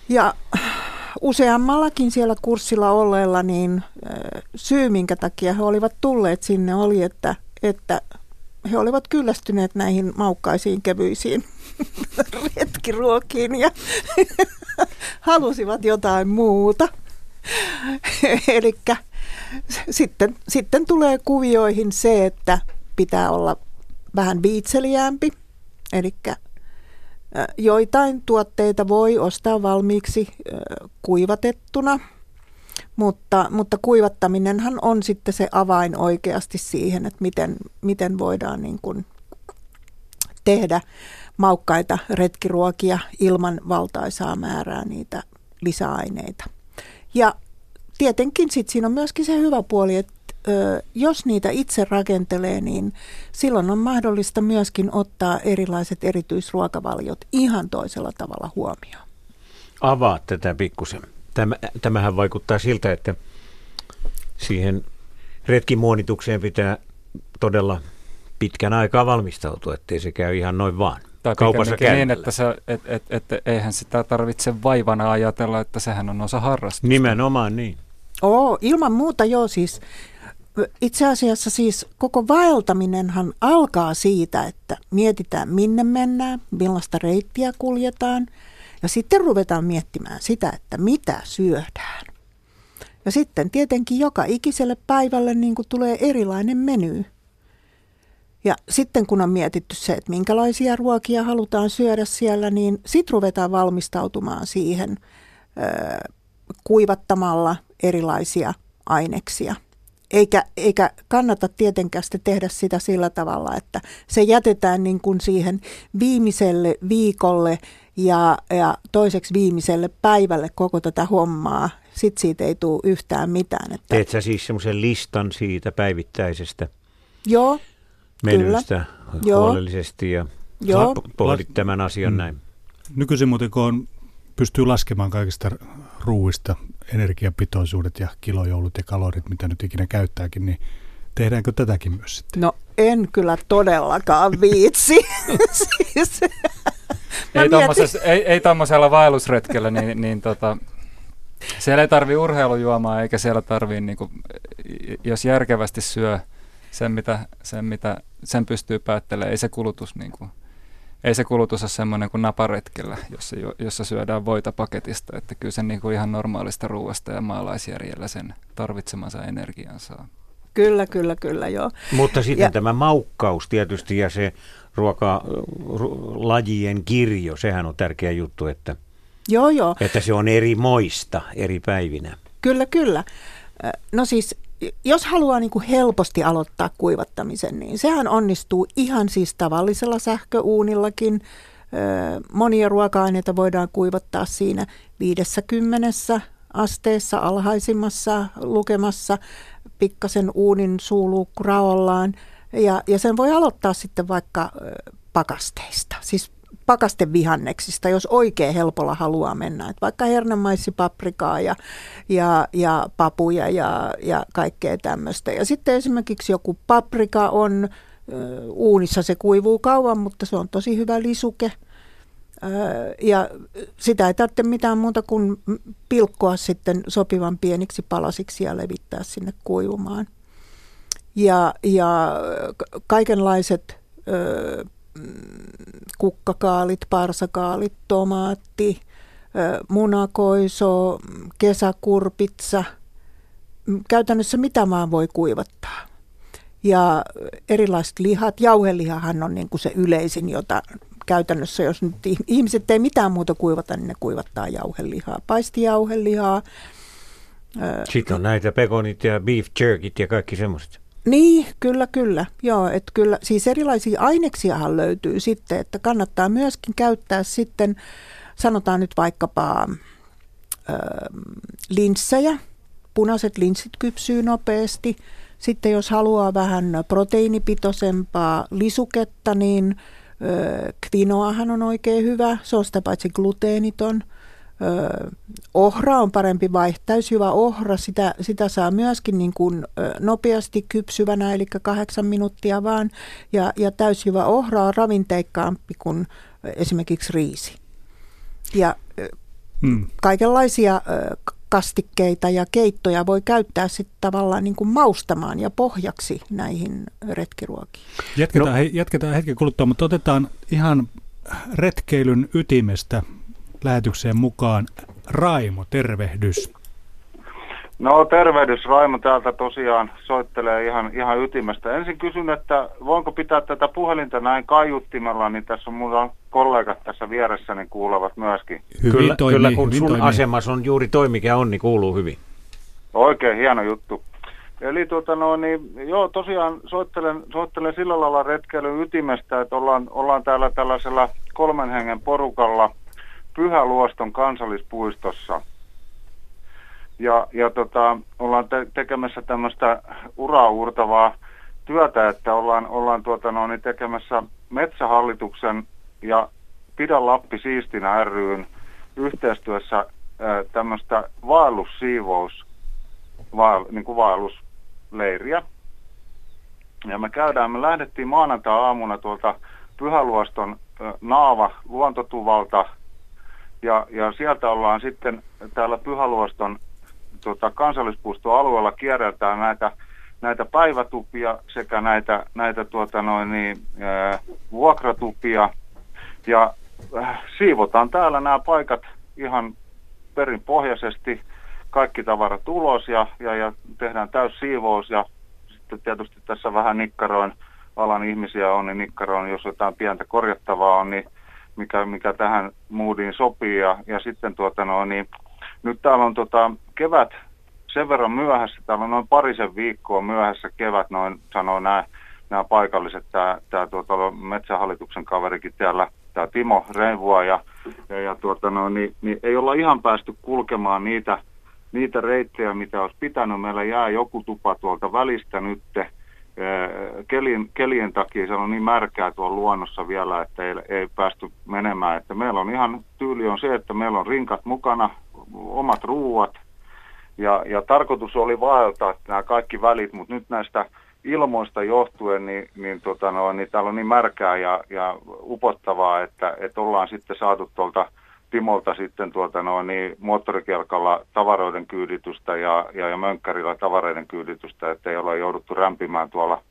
ja useammallakin siellä kurssilla olleella, niin syy, minkä takia he olivat tulleet sinne, oli, että, että he olivat kyllästyneet näihin maukkaisiin, kevyisiin retkiruokiin ja halusivat jotain muuta. Eli sitten, sitten tulee kuvioihin se, että pitää olla vähän viitseliämpi, eli joitain tuotteita voi ostaa valmiiksi kuivatettuna, mutta, mutta kuivattaminenhan on sitten se avain oikeasti siihen, että miten, miten voidaan niin kuin tehdä maukkaita retkiruokia ilman valtaisaa määrää niitä lisäaineita. Ja tietenkin sitten siinä on myöskin se hyvä puoli, että jos niitä itse rakentelee, niin silloin on mahdollista myöskin ottaa erilaiset erityisruokavaliot ihan toisella tavalla huomioon. Avaa tätä pikkusen. Tämä, tämähän vaikuttaa siltä, että siihen retkimuonitukseen pitää todella pitkän aikaa valmistautua, ettei se käy ihan noin vaan. Tai kaupassa niin, että, se, et, et, et, eihän sitä tarvitse vaivana ajatella, että sehän on osa harrastusta. Nimenomaan niin. Oo, ilman muuta joo siis. Itse asiassa siis koko vaeltaminenhan alkaa siitä, että mietitään minne mennään, millaista reittiä kuljetaan ja sitten ruvetaan miettimään sitä, että mitä syödään. Ja sitten tietenkin joka ikiselle päivälle niin kuin tulee erilainen meny. Ja sitten kun on mietitty se, että minkälaisia ruokia halutaan syödä siellä, niin sitten ruvetaan valmistautumaan siihen kuivattamalla erilaisia aineksia. Eikä, eikä kannata tietenkään tehdä sitä sillä tavalla, että se jätetään niin kuin siihen viimeiselle viikolle ja, ja toiseksi viimeiselle päivälle koko tätä hommaa. Sitten siitä ei tule yhtään mitään. Että... Teet sä siis semmoisen listan siitä päivittäisestä Joo, menystä kyllä. huolellisesti ja Joo. pohdit tämän asian mm. näin? Nykyisin muuten kun on, pystyy laskemaan kaikista ruuista energiapitoisuudet ja kilojoulut ja kalorit, mitä nyt ikinä käyttääkin, niin tehdäänkö tätäkin myös sitten? No en kyllä todellakaan viitsi. siis, ei, ei, ei tommosella vaellusretkellä, niin, niin tota, siellä ei tarvi urheilujuomaa, eikä siellä tarvii, niin kuin, jos järkevästi syö sen, mitä, sen, mitä sen pystyy päättelemään, ei se kulutus niin kuin, ei se kulutus ole semmoinen kuin naparetkellä, jossa, jossa syödään voita paketista. Että kyllä se niin kuin ihan normaalista ruoasta ja maalaisjärjellä sen tarvitsemansa energian saa. Kyllä, kyllä, kyllä, joo. Mutta sitten ja, tämä maukkaus tietysti ja se ruokalajien kirjo, sehän on tärkeä juttu, että, joo, joo. että se on eri moista eri päivinä. Kyllä, kyllä. No siis jos haluaa niin kuin helposti aloittaa kuivattamisen, niin sehän onnistuu ihan siis tavallisella sähköuunillakin. Monia ruoka-aineita voidaan kuivattaa siinä 50 asteessa alhaisimmassa lukemassa pikkasen uunin suuluukku raollaan. Ja, ja sen voi aloittaa sitten vaikka pakasteista, siis pakastevihanneksista, jos oikein helpolla haluaa mennä. Et vaikka hernemaisipaprikaa ja, ja, ja papuja ja, ja kaikkea tämmöistä. Ja sitten esimerkiksi joku paprika on, uunissa se kuivuu kauan, mutta se on tosi hyvä lisuke. Ja sitä ei tarvitse mitään muuta kuin pilkkoa sitten sopivan pieniksi palasiksi ja levittää sinne kuivumaan. Ja, ja kaikenlaiset kukkakaalit, parsakaalit, tomaatti, munakoiso, kesäkurpitsa, käytännössä mitä vaan voi kuivattaa. Ja erilaiset lihat, jauhelihahan on niin kuin se yleisin, jota käytännössä, jos nyt ihmiset ei mitään muuta kuivata, niin ne kuivattaa jauhelihaa, paistijauhelihaa. Sitten on näitä pekonit ja beef jerkit ja kaikki semmoiset. Niin, kyllä, kyllä. Joo, että kyllä, siis erilaisia aineksiahan löytyy sitten, että kannattaa myöskin käyttää sitten, sanotaan nyt vaikkapa ö, linssejä. Punaiset linssit kypsyy nopeasti. Sitten jos haluaa vähän proteiinipitoisempaa lisuketta, niin ö, kvinoahan on oikein hyvä. Se on sitä paitsi gluteeniton. Ohra on parempi vaihtoehto. Täysjyvä ohra, sitä, sitä saa myöskin niin kuin, nopeasti kypsyvänä, eli kahdeksan minuuttia vaan. Ja, ja täysjyvä ohra on ravinteikkaampi kuin esimerkiksi riisi. Ja hmm. kaikenlaisia kastikkeita ja keittoja voi käyttää sitten tavallaan niin kuin maustamaan ja pohjaksi näihin retkiruokiin. Jatketaan, no. he, jatketaan hetken kuluttua, mutta otetaan ihan retkeilyn ytimestä lähetykseen mukaan. Raimo, tervehdys. No tervehdys, Raimo täältä tosiaan soittelee ihan, ihan ytimestä. Ensin kysyn, että voinko pitää tätä puhelinta näin kaiuttimella, niin tässä on mulla kollegat tässä vieressä, niin kuulevat myöskin. Hyvin kyllä, toimii, kyllä kun hyvin sun toimii. asemas on juuri toi, mikä on, niin kuuluu hyvin. Oikein hieno juttu. Eli tuota no, niin, joo, tosiaan soittelen, soittelen sillä lailla retkeilyn ytimestä, että ollaan, ollaan täällä tällaisella kolmen hengen porukalla Pyhäluoston kansallispuistossa. Ja, ja tota, ollaan te- tekemässä tämmöistä uraurtavaa työtä, että ollaan, ollaan tuota no, niin tekemässä metsähallituksen ja Pidä Lappi siistinä ryn yhteistyössä tämmöistä vaellussiivous, vael, niin kuin vaellusleiriä. Ja me käydään, me lähdettiin maanantai-aamuna tuolta Pyhäluoston Naava luontotuvalta ja, ja sieltä ollaan sitten täällä Pyhäluoston tota, kansallispuistoalueella kierreltään näitä, näitä päivätupia sekä näitä, näitä tuota noin niin, ää, vuokratupia – ja äh, siivotaan täällä nämä paikat ihan perinpohjaisesti, kaikki tavarat ulos ja, ja, ja tehdään täys siivous. Ja sitten tietysti tässä vähän nikkaroin alan ihmisiä on, niin nikkaroin, jos jotain pientä korjattavaa on, niin mikä, mikä tähän moodiin sopii. Ja, ja sitten tuota no, niin, nyt täällä on tota, kevät sen verran myöhässä, täällä on noin parisen viikkoa myöhässä kevät, noin sanoo nämä, nämä paikalliset, tämä, tämä tuota, metsähallituksen kaverikin täällä tämä Timo Reinvua ja, ja, ja tuota no, niin, niin, ei olla ihan päästy kulkemaan niitä, niitä reittejä, mitä olisi pitänyt. Meillä jää joku tupa tuolta välistä nyt. Kelin, kelien takia se on niin märkää tuolla luonnossa vielä, että ei, ei päästy menemään. Että meillä on ihan tyyli on se, että meillä on rinkat mukana, omat ruuat, ja, ja tarkoitus oli vaeltaa nämä kaikki välit, mutta nyt näistä ilmoista johtuen, niin, niin, tota no, niin täällä on niin märkää ja, ja upottavaa, että, että ollaan sitten saatu tuolta Timolta sitten tuota no, niin moottorikelkalla tavaroiden kyyditystä ja, ja, ja mönkkärillä tavaroiden kyyditystä, että ei olla jouduttu rämpimään tuolla.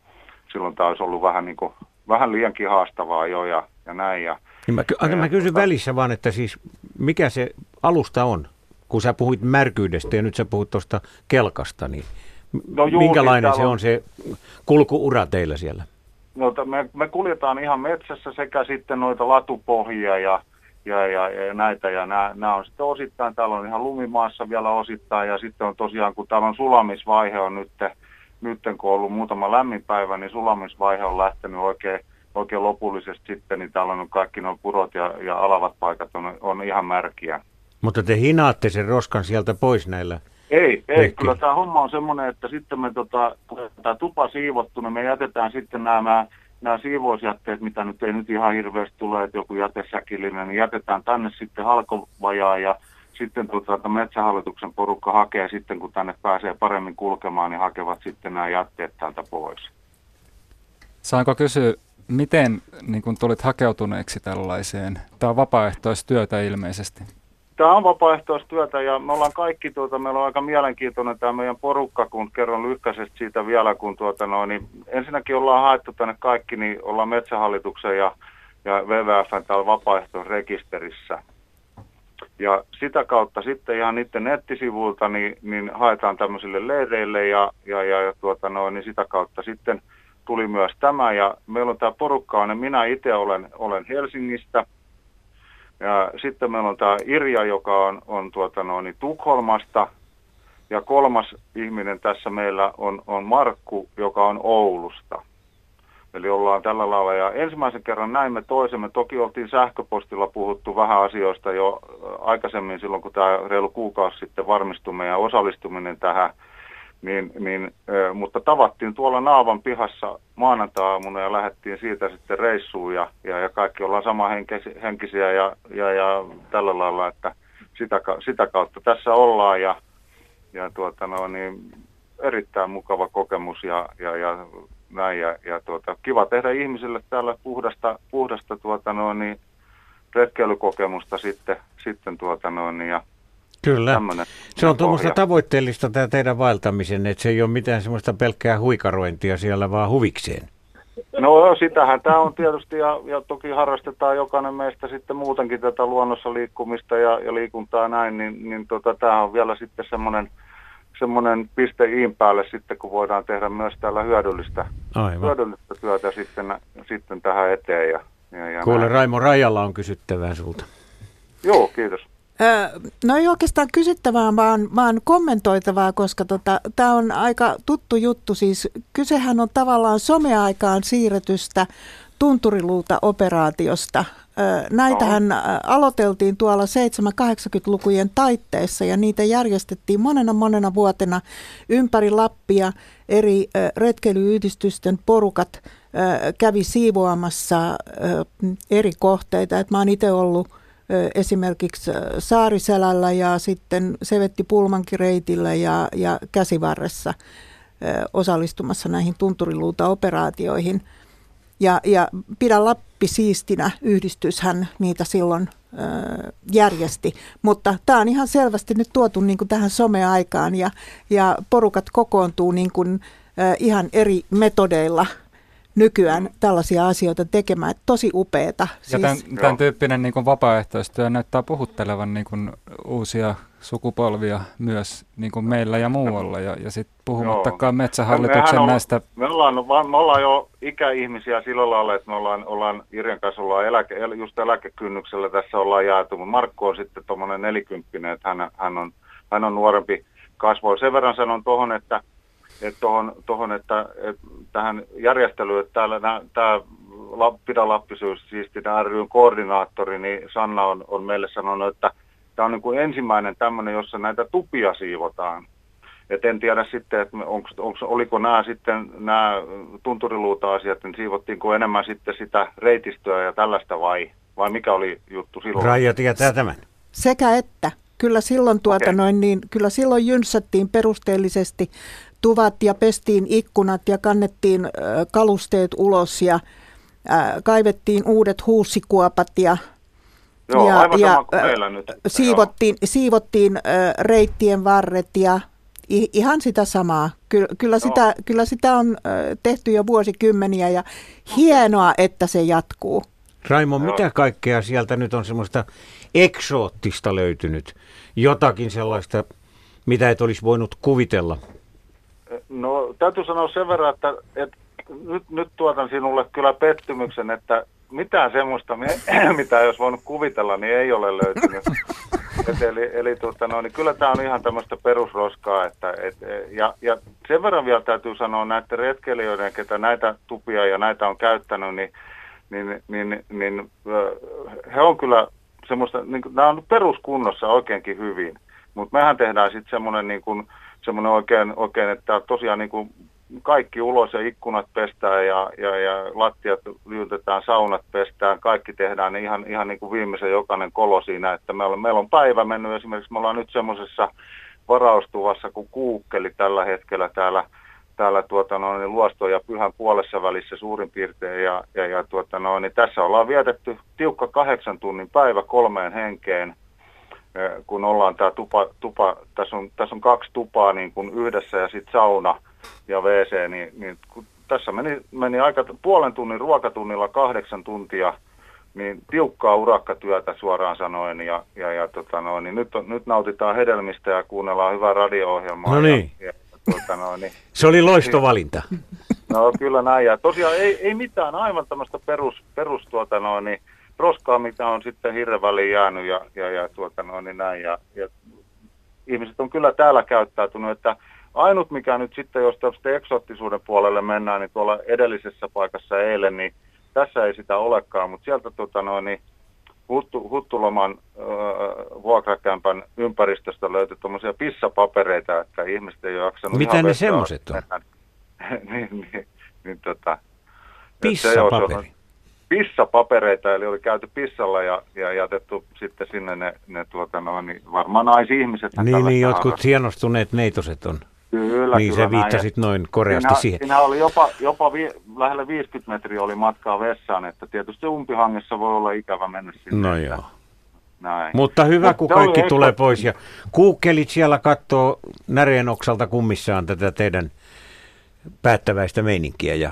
Silloin tämä olisi ollut vähän, niin kuin, vähän liiankin haastavaa jo ja, ja näin. Ja, niin mä, ja, mä kysyn tota, välissä vaan, että siis mikä se alusta on? Kun sä puhuit märkyydestä ja nyt sä puhut tuosta kelkasta, niin No juu, Minkälainen se on se kulkuura teillä siellä? No, me, me kuljetaan ihan metsässä sekä sitten noita latupohjia ja, ja, ja, ja näitä. Ja nämä, nämä on sitten osittain, täällä on ihan lumimaassa vielä osittain ja sitten on tosiaan, kun täällä on sulamisvaihe on nyt, nyt kun on ollut muutama lämmin päivä, niin sulamisvaihe on lähtenyt oikein, oikein lopullisesti sitten, niin täällä on kaikki nuo purot ja, ja alavat paikat on, on ihan märkiä. Mutta te hinaatte sen roskan sieltä pois näillä ei, ei kyllä tämä homma on semmoinen, että sitten me tota, tämä tupa siivottu, niin me jätetään sitten nämä, nämä siivousjätteet, mitä nyt ei nyt ihan hirveästi tule, että joku jätesäkillinen, niin jätetään tänne sitten halkovajaa ja sitten tota, metsähallituksen porukka hakee sitten, kun tänne pääsee paremmin kulkemaan, niin hakevat sitten nämä jätteet täältä pois. Saanko kysyä, miten niin kun tulit hakeutuneeksi tällaiseen? Tämä on vapaaehtoistyötä ilmeisesti tämä on vapaaehtoistyötä ja me ollaan kaikki, tuota, meillä on aika mielenkiintoinen tämä meidän porukka, kun kerron lyhkäisesti siitä vielä, kun tuota, no, niin ensinnäkin ollaan haettu tänne kaikki, niin ollaan Metsähallituksen ja, ja WWFn täällä vapaaehtoisrekisterissä. Ja sitä kautta sitten ihan niiden nettisivuilta niin, niin haetaan tämmöisille leireille ja, ja, ja, ja tuota, no, niin sitä kautta sitten tuli myös tämä. Ja meillä on tämä porukka, on, minä itse olen, olen Helsingistä – ja sitten meillä on tämä Irja, joka on, on tuota no, niin Tukholmasta. Ja kolmas ihminen tässä meillä on, on Markku, joka on Oulusta. Eli ollaan tällä lailla. Ja ensimmäisen kerran näimme toisemme. Toki oltiin sähköpostilla puhuttu vähän asioista jo aikaisemmin silloin, kun tämä reilu kuukausi sitten varmistui meidän osallistuminen tähän niin, niin, mutta tavattiin tuolla Naavan pihassa maanantai-aamuna ja lähdettiin siitä sitten reissuun ja, ja, ja kaikki ollaan sama henkisiä ja, ja, ja tällä lailla, että sitä, sitä kautta tässä ollaan ja, ja tuota, no, niin, erittäin mukava kokemus ja, ja, ja näin. Ja, ja tuota, kiva tehdä ihmisille täällä puhdasta, puhdasta tuota, no, niin, retkeilykokemusta sitten, sitten tuota, no, niin, ja Kyllä. Se on tuommoista tavoitteellista tämä teidän vaeltamisen, että se ei ole mitään semmoista pelkkää huikarointia siellä vaan huvikseen. No sitähän tämä on tietysti ja, ja toki harrastetaan jokainen meistä sitten muutenkin tätä luonnossa liikkumista ja, ja liikuntaa näin, niin, niin tota, tämä on vielä sitten semmoinen semmoinen piste iin päälle sitten, kun voidaan tehdä myös täällä hyödyllistä, Aivan. hyödyllistä työtä sitten, sitten tähän eteen. Ja, ja, ja Kuule, näin. Raimo Rajalla on kysyttävää sulta. Joo, kiitos. No ei oikeastaan kysyttävää, vaan, vaan kommentoitavaa, koska tota, tämä on aika tuttu juttu. Siis kysehän on tavallaan someaikaan siirretystä tunturiluuta operaatiosta. Näitähän aloiteltiin tuolla 7-80-lukujen taitteessa ja niitä järjestettiin monena monena vuotena ympäri Lappia. Eri retkeilyyhdistysten porukat kävi siivoamassa eri kohteita. Et mä oon itse ollut esimerkiksi Saariselällä ja sitten Sevetti Pulmankireitillä ja, ja Käsivarressa osallistumassa näihin tunturiluuta-operaatioihin. Ja, ja Pidä Lappi siistinä yhdistyshän niitä silloin järjesti, mutta tämä on ihan selvästi nyt tuotu niin kuin tähän someaikaan ja, ja porukat kokoontuu niin kuin, ihan eri metodeilla – nykyään tällaisia asioita tekemään. Tosi upeeta. Siis, ja tämän, tämän tyyppinen niin kuin vapaaehtoistyö näyttää puhuttelevan niin kuin uusia sukupolvia myös niin kuin meillä ja muualla. Ja, ja sitten puhumattakaan metsähallituksen on, näistä... Me ollaan, me ollaan jo ikäihmisiä sillä lailla, että me ollaan, ollaan Irjan kanssa ollaan eläke, just eläkekynnyksellä tässä ollaan jaettu. Markku on sitten tuommoinen nelikymppinen, että hän, hän, on, hän on nuorempi kasvoi. Sen verran sanon tuohon, että että, tohon, tohon, että, että tähän järjestelyyn, että täällä tämä Pidä Lappisyys, siis ryn koordinaattori, niin Sanna on, on meille sanonut, että tämä on niin kuin ensimmäinen tämmöinen, jossa näitä tupia siivotaan. Et en tiedä sitten, että onks, onks, oliko nämä sitten nämä tunturiluuta-asiat, niin siivottiinko enemmän sitten sitä reitistöä ja tällaista vai, vai mikä oli juttu silloin? Raija tietää tämän. Sekä että. Kyllä silloin, tuota okay. noin, niin, kyllä silloin jynsättiin perusteellisesti tuvat ja pestiin ikkunat ja kannettiin kalusteet ulos ja kaivettiin uudet huussikuopat ja Joo, ja, aivan ja sama nyt. Siivottiin, siivottiin reittien varret ja ihan sitä samaa. Kyllä, kyllä, sitä, kyllä sitä on tehty jo vuosikymmeniä ja hienoa, että se jatkuu. Raimo, Joo. mitä kaikkea sieltä nyt on semmoista eksoottista löytynyt? Jotakin sellaista, mitä et olisi voinut kuvitella? No täytyy sanoa sen verran, että, että nyt, nyt tuotan sinulle kyllä pettymyksen, että mitään semmoista, mitä jos voinut kuvitella, niin ei ole löytynyt. Et eli eli tuota, no, niin kyllä tämä on ihan tämmöistä perusroskaa. Että, et, ja, ja sen verran vielä täytyy sanoa näiden retkeilijöiden, ketä näitä tupia ja näitä on käyttänyt, niin, niin, niin, niin he on kyllä semmoista, niin, nämä on peruskunnossa oikeinkin hyvin. Mutta mehän tehdään sitten semmoinen niin kuin, semmoinen oikein, oikein, että tosiaan niin kuin kaikki ulos ja ikkunat pestään ja, ja, ja lattiat lyytetään, saunat pestään, kaikki tehdään niin ihan, ihan niin kuin viimeisen jokainen kolo siinä, että meillä, meillä on päivä mennyt. Esimerkiksi, me ollaan nyt semmoisessa varaustuvassa kuin kuukkeli tällä hetkellä täällä, täällä tuota, no, niin luosto ja pyhän puolessa välissä suurin piirtein ja, ja, ja tuota, no, niin tässä ollaan vietetty tiukka kahdeksan tunnin päivä kolmeen henkeen kun ollaan tämä tupa, tupa tässä, on, tässä on kaksi tupaa niin kuin yhdessä ja sitten sauna ja WC, niin, niin kun tässä meni, meni aika puolen tunnin ruokatunnilla kahdeksan tuntia, niin tiukkaa urakkatyötä suoraan sanoen ja, ja, ja tota no, niin nyt, on, nyt nautitaan hedelmistä ja kuunnellaan hyvää radio-ohjelmaa. No niin. Ja, ja, tuota no, niin, Se oli loistovalinta. No kyllä näin ja tosiaan ei, ei mitään aivan tämmöistä perus, perus tuota no, niin, roskaa, mitä on sitten hirren väliin jäänyt ja, ja, ja tuota noin, niin näin. Ja, ja ihmiset on kyllä täällä käyttäytynyt, että ainut mikä nyt sitten, jos tästä eksoottisuuden puolelle mennään, niin tuolla edellisessä paikassa eilen, niin tässä ei sitä olekaan, mutta sieltä tuota noin, niin Huttu, Huttuloman äh, vuokrakämpän ympäristöstä löytyi tuommoisia pissapapereita, että ihmiset ei ole jaksanut Mitä ne semmoiset on? niin, niin, niin, tota, Pissapaperi? Pissapapereita, eli oli käyty pissalla ja, ja jätetty sitten sinne ne, ne tuota, no, niin varmaan naisihmiset. Niin, niin jotkut hienostuneet neitoset on. Kyllä, niin kyllä, se viittasit näin. noin koreasti siinä, siihen. Siinä oli jopa, jopa vi, lähellä 50 metriä oli matkaa vessaan, että tietysti umpihangessa voi olla ikävä mennä sinne. No joo. Näin. Mutta hyvä, Mut kun kaikki ehkä- tulee pois. Ja kuukkelit siellä katsoo näreen oksalta kummissaan tätä teidän päättäväistä meininkiä. Ja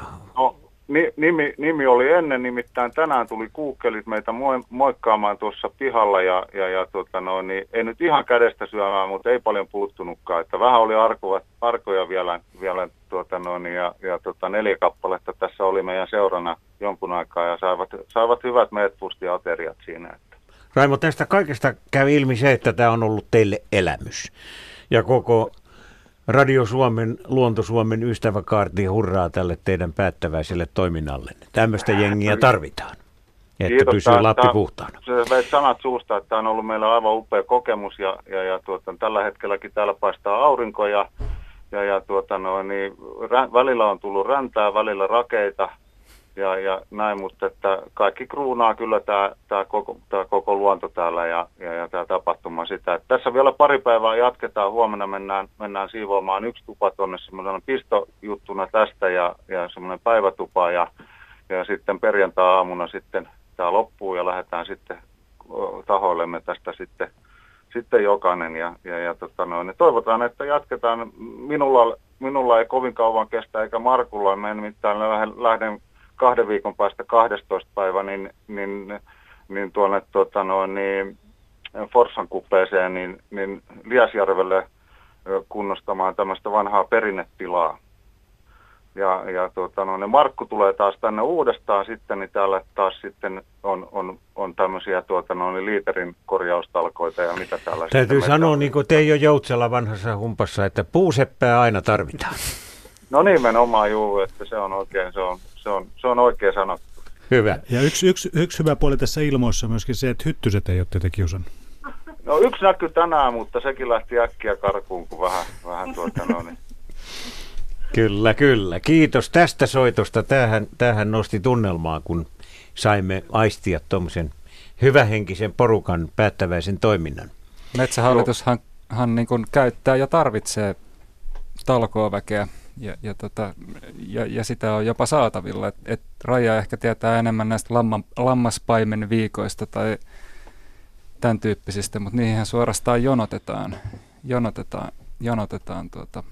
ni, nimi, nimi oli ennen, nimittäin tänään tuli kuukkelit meitä moi, moikkaamaan tuossa pihalla ja, ja, ja tota no, niin, ei nyt ihan kädestä syömään, mutta ei paljon puuttunutkaan, että vähän oli arkoja, arkoja vielä, vielä tuota no, niin, ja, ja tota, neljä kappaletta tässä oli meidän seurana jonkun aikaa ja saivat, saivat hyvät meetpustiateriat siinä. Että. Raimo, tästä kaikesta käy ilmi se, että tämä on ollut teille elämys. Ja koko Radio Suomen, Luonto Suomen ystäväkaarti hurraa tälle teidän päättäväiselle toiminnalle. Tämmöistä jengiä tarvitaan, että pysyy Tää- Lappi puhtaana. Se sanat suusta, että tämä on ollut meillä aivan upea kokemus ja, ja, ja tuota, tällä hetkelläkin täällä paistaa aurinko ja, ja, ja tuota, no, niin, rä, välillä on tullut räntää, välillä rakeita ja, ja näin, mutta että kaikki kruunaa kyllä tämä, tämä, koko, tämä koko luonto täällä ja, ja, ja tämä tapahtuma sitä. Että tässä vielä pari päivää jatketaan, huomenna mennään, mennään siivoamaan yksi tupa tuonne semmoisena pistojuttuna tästä ja, ja semmoinen päivätupa ja, ja sitten perjantai-aamuna sitten tämä loppuu ja lähdetään sitten tahoillemme tästä sitten, sitten jokainen. Ja, ja, ja tota noin, niin toivotaan, että jatketaan. Minulla, minulla ei kovin kauan kestä eikä Markulla. Mä nimittäin lähden, lähden kahden viikon päästä 12 päivä niin, niin, niin tuonne tota noin, niin, Forssan kupeeseen niin, niin Liasjärvelle kunnostamaan tämmöistä vanhaa perinnetilaa. Ja, ja tuota, no, ne Markku tulee taas tänne uudestaan sitten, niin täällä taas sitten on, on, on tämmöisiä tuota, no, niin liiterin korjaustalkoita ja mitä täällä Täytyy sanoa, niin kuin Teijo Joutsela vanhassa humpassa, että puuseppää aina tarvitaan. No nimenomaan juu, että se on oikein, se on, se on, se on oikein sanottu. Hyvä. Ja yksi, yksi, yksi hyvä puoli tässä ilmoissa on myöskin se, että hyttyset ei ole teitä kiusannut. No yksi näkyy tänään, mutta sekin lähti äkkiä karkuun, kun vähän, vähän tuota, no, niin. Kyllä, kyllä. Kiitos tästä soitosta. Tämähän, tämähän nosti tunnelmaa, kun saimme aistia tuommoisen hyvähenkisen porukan päättäväisen toiminnan. Metsähallitushan hän niin kuin käyttää ja tarvitsee talkooväkeä ja, ja, tota, ja, ja sitä on jopa saatavilla. Et, et Raja ehkä tietää enemmän näistä lamma, lammaspaimen viikoista tai tämän tyyppisistä, mutta niihin suorastaan jonotetaan, jonotetaan, jonotetaan tuota,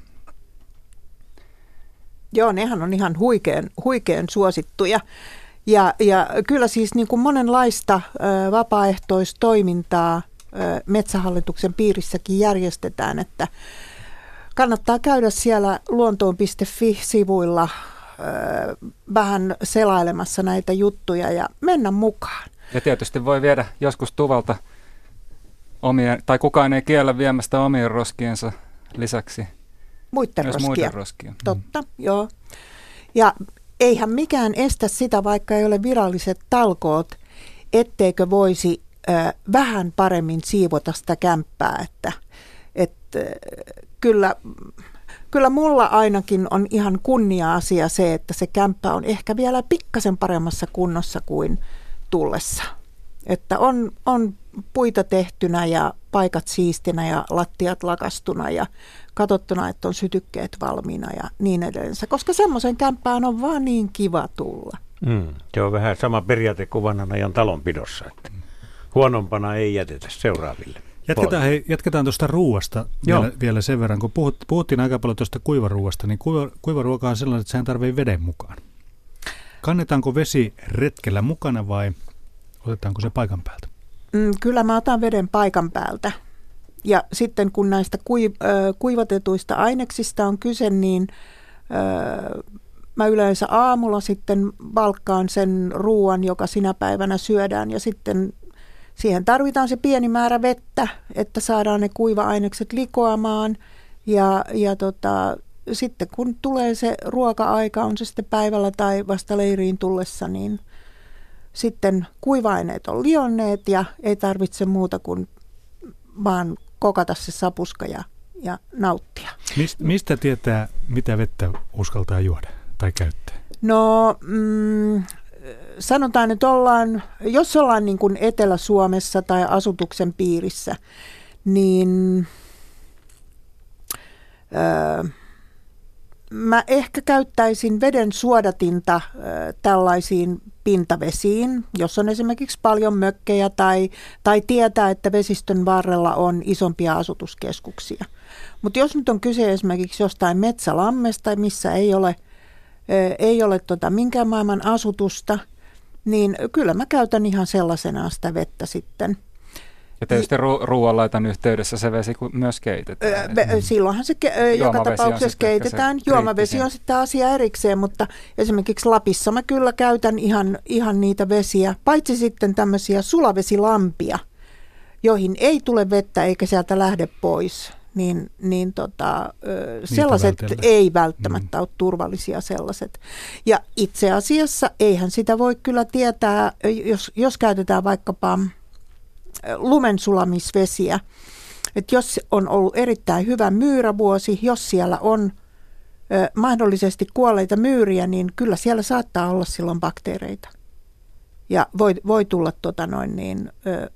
Joo, nehän on ihan huikean, huikean suosittuja. Ja, ja kyllä siis niin kuin monenlaista ö, vapaaehtoistoimintaa ö, Metsähallituksen piirissäkin järjestetään, että kannattaa käydä siellä luontoon.fi-sivuilla vähän selailemassa näitä juttuja ja mennä mukaan. Ja tietysti voi viedä joskus tuvalta omia, tai kukaan ei kiellä viemästä omien roskiensa lisäksi Muiden myös roskia. muiden roskia. Totta, joo. Ja eihän mikään estä sitä, vaikka ei ole viralliset talkoot, etteikö voisi ö, vähän paremmin siivota sitä kämppää, että et, ö, kyllä, kyllä mulla ainakin on ihan kunnia-asia se, että se kämppä on ehkä vielä pikkasen paremmassa kunnossa kuin tullessa. Että on, on puita tehtynä ja paikat siistinä ja lattiat lakastuna ja katsottuna, että on sytykkeet valmiina ja niin edelleen. Koska semmoisen kämppään on vaan niin kiva tulla. Mm, se on vähän sama periaate kuin vanhan ajan talonpidossa, että huonompana ei jätetä seuraaville. Jatketaan, hei, jatketaan tuosta ruuasta Joo. vielä, vielä sen verran. Kun puhut, puhuttiin aika paljon tuosta kuivaruuasta, niin kuiva, kuivaruoka on sellainen, että sehän tarvii veden mukaan. Kannetaanko vesi retkellä mukana vai otetaanko se paikan päältä? Mm, kyllä mä otan veden paikan päältä. Ja sitten kun näistä kui, ö, kuivatetuista aineksista on kyse, niin ö, mä yleensä aamulla sitten valkkaan sen ruoan, joka sinä päivänä syödään ja sitten siihen tarvitaan se pieni määrä vettä, että saadaan ne kuiva-ainekset likoamaan ja, ja tota, sitten kun tulee se ruoka-aika, on se sitten päivällä tai vasta leiriin tullessa, niin sitten kuiva-aineet on lionneet ja ei tarvitse muuta kuin vaan kokata se sapuska ja, ja nauttia. Mist, mistä tietää, mitä vettä uskaltaa juoda tai käyttää? No, mm, sanotaan, että ollaan, jos ollaan niin kuin Etelä-Suomessa tai asutuksen piirissä, niin öö, mä ehkä käyttäisin veden suodatinta äh, tällaisiin pintavesiin, jos on esimerkiksi paljon mökkejä tai, tai tietää, että vesistön varrella on isompia asutuskeskuksia. Mutta jos nyt on kyse esimerkiksi jostain metsälammesta, missä ei ole, ei ole tota minkään maailman asutusta, niin kyllä mä käytän ihan sellaisena sitä vettä sitten – ja tietysti ru- ruoanlaitan yhteydessä se vesi myös keitetään. Öö, silloinhan se ke- joka tapauksessa keitetään. Juomavesi on sitten asia erikseen, mutta esimerkiksi Lapissa mä kyllä käytän ihan, ihan niitä vesiä, paitsi sitten tämmöisiä sulavesilampia, joihin ei tule vettä eikä sieltä lähde pois. Niin, niin tota, sellaiset vältellä. ei välttämättä mm. ole turvallisia sellaiset. Ja itse asiassa eihän sitä voi kyllä tietää, jos, jos käytetään vaikkapa lumensulamisvesiä. Että jos on ollut erittäin hyvä myyrävuosi, jos siellä on ö, mahdollisesti kuolleita myyriä, niin kyllä siellä saattaa olla silloin bakteereita. Ja voi, voi tulla tota noin niin, ö,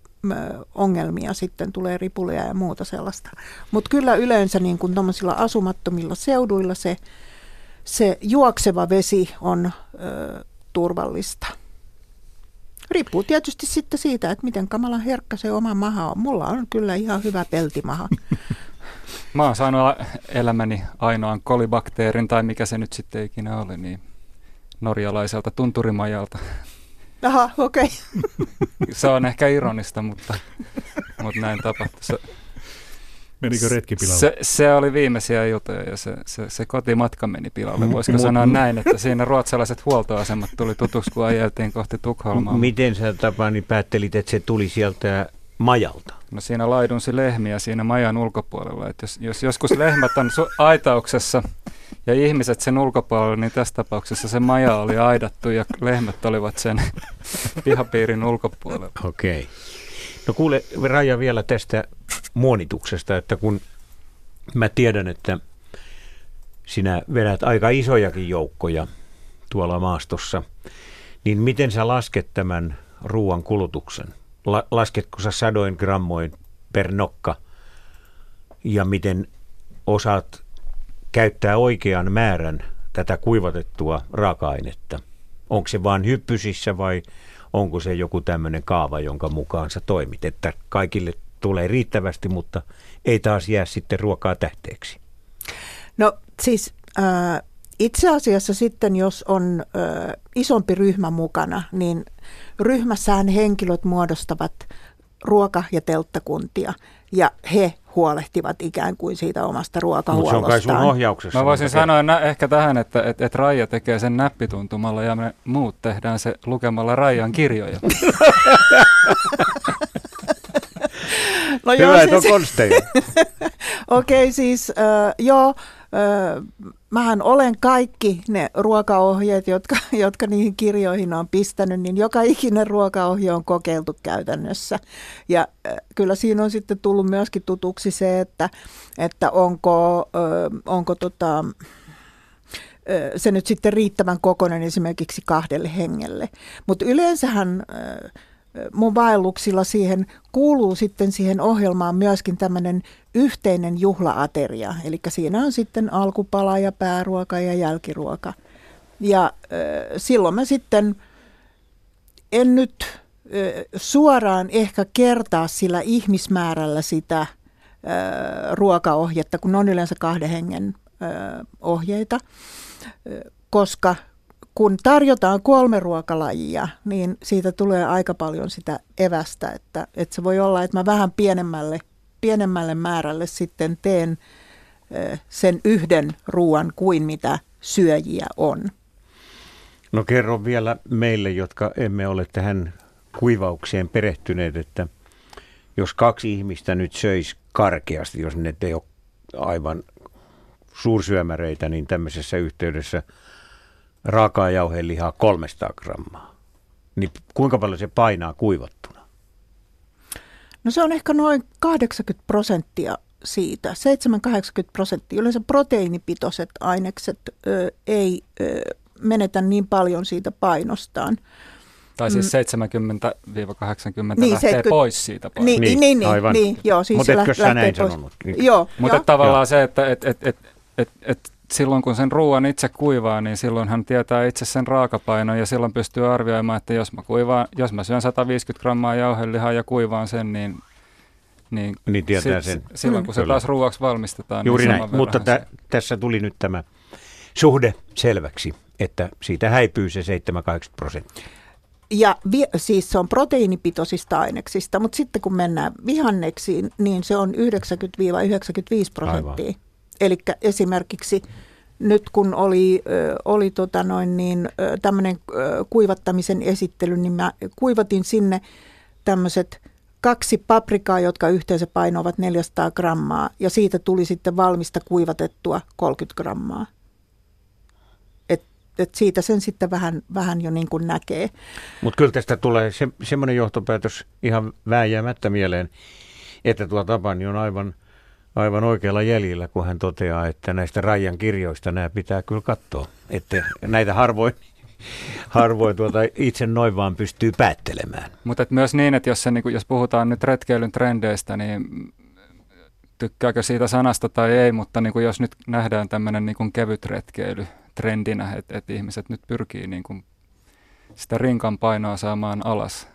ongelmia sitten, tulee ripulia ja muuta sellaista. Mutta kyllä yleensä niin kuin asumattomilla seuduilla se, se juokseva vesi on ö, turvallista. Riippuu tietysti sitten siitä, että miten kamala herkkä se oma maha on. Mulla on kyllä ihan hyvä peltimaha. Mä oon saanut elämäni ainoan kolibakteerin, tai mikä se nyt sitten ikinä oli, niin norjalaiselta tunturimajalta. Aha, okei. Okay. se on ehkä ironista, mutta, mutta näin tapahtui. Menikö retki pilalle? Se, se oli viimeisiä iltoja ja se, se, se kotimatka meni pilalle. Voisiko M- sanoa näin, että siinä ruotsalaiset huoltoasemat tuli tutuksi, kun ajeltiin kohti Tukholmaa. Miten sä Tapani päättelit, että se tuli sieltä majalta? No siinä laidunsi lehmiä siinä majan ulkopuolella. Että jos, jos joskus lehmät on su- aitauksessa ja ihmiset sen ulkopuolella, niin tässä tapauksessa se maja oli aidattu ja lehmät olivat sen pihapiirin ulkopuolella. Okei. Okay. No kuule Raja vielä tästä muonituksesta, että kun mä tiedän, että sinä vedät aika isojakin joukkoja tuolla maastossa, niin miten sä lasket tämän ruoan kulutuksen? La- lasketko sä sadoin grammoin per nokka ja miten osaat käyttää oikean määrän tätä kuivatettua raaka-ainetta? Onko se vain hyppysissä vai onko se joku tämmöinen kaava, jonka mukaan sä toimit, että kaikille tulee riittävästi, mutta ei taas jää sitten ruokaa tähteeksi? No siis äh, itse asiassa sitten, jos on äh, isompi ryhmä mukana, niin ryhmässään henkilöt muodostavat ruoka- ja telttakuntia ja he huolehtivat ikään kuin siitä omasta ruokahuollostaan. Mutta se on kai sun ohjauksessa. Mä voisin sanoa nä- ehkä tähän, että et, et Raija tekee sen näppituntumalla ja me muut tehdään se lukemalla Raijan kirjoja. no Hyvä, joo, siis... on konsteja. Okei, okay, siis äh, joo, mähän olen kaikki ne ruokaohjeet, jotka, jotka niihin kirjoihin on pistänyt, niin joka ikinen ruokaohje on kokeiltu käytännössä. Ja kyllä siinä on sitten tullut myöskin tutuksi se, että, että onko, onko tota, se nyt sitten riittävän kokoinen esimerkiksi kahdelle hengelle. Mutta yleensähän mun vaelluksilla siihen kuuluu sitten siihen ohjelmaan myöskin tämmöinen yhteinen juhlaateria. Eli siinä on sitten alkupala ja pääruoka ja jälkiruoka. Ja silloin mä sitten en nyt suoraan ehkä kertaa sillä ihmismäärällä sitä ruokaohjetta, kun on yleensä kahden hengen ohjeita, koska kun tarjotaan kolme ruokalajia, niin siitä tulee aika paljon sitä evästä, että, että se voi olla, että mä vähän pienemmälle, pienemmälle määrälle sitten teen sen yhden ruoan kuin mitä syöjiä on. No kerro vielä meille, jotka emme ole tähän kuivaukseen perehtyneet, että jos kaksi ihmistä nyt söisi karkeasti, jos ne ei ole aivan suursyömäreitä, niin tämmöisessä yhteydessä – raakaa jauhelihaa 300 grammaa, niin kuinka paljon se painaa kuivattuna? No se on ehkä noin 80 prosenttia siitä, 7-80 prosenttia. Yleensä proteiinipitoiset ainekset ö, ei ö, menetä niin paljon siitä painostaan. Tai siis 70-80 mm. niin, lähtee 70, pois siitä painosta. Niin, niin, niin, Aivan. niin joo, siis Mutta etkö sä näin pois. sanonut? Niin. Joo. Mutta tavallaan se, että et, et, et, et, et silloin kun sen ruoan itse kuivaa, niin silloin hän tietää itse sen raakapainon ja silloin pystyy arvioimaan, että jos mä, kuivaan, jos mä syön 150 grammaa jauhelihaa ja kuivaan sen, niin niin, niin tietää si- sen. Silloin kun se taas ruoaksi valmistetaan. Juuri niin näin, mutta tä, tässä tuli nyt tämä suhde selväksi, että siitä häipyy se 7-8 prosenttia. Ja vi, siis se on proteiinipitoisista aineksista, mutta sitten kun mennään vihanneksiin, niin se on 90-95 prosenttia. Eli esimerkiksi nyt kun oli, oli tota noin niin, tämmöinen kuivattamisen esittely, niin mä kuivatin sinne tämmöiset kaksi paprikaa, jotka yhteensä painoivat 400 grammaa, ja siitä tuli sitten valmista kuivatettua 30 grammaa. Et, et siitä sen sitten vähän, vähän jo niin kuin näkee. Mutta kyllä tästä tulee se, semmoinen johtopäätös ihan vääjäämättä mieleen, että tuo Tapani on aivan, aivan oikealla jäljellä, kun hän toteaa, että näistä Rajan kirjoista nämä pitää kyllä katsoa. Että näitä harvoin harvoin tuota itse noin vaan pystyy päättelemään. Mutta myös niin, että jos, se, niin jos puhutaan nyt retkeilyn trendeistä, niin tykkääkö siitä sanasta tai ei, mutta niin kuin jos nyt nähdään tämmöinen niin kevyt retkeily trendinä, että, että ihmiset nyt pyrkii niin kuin sitä rinkan painoa saamaan alas,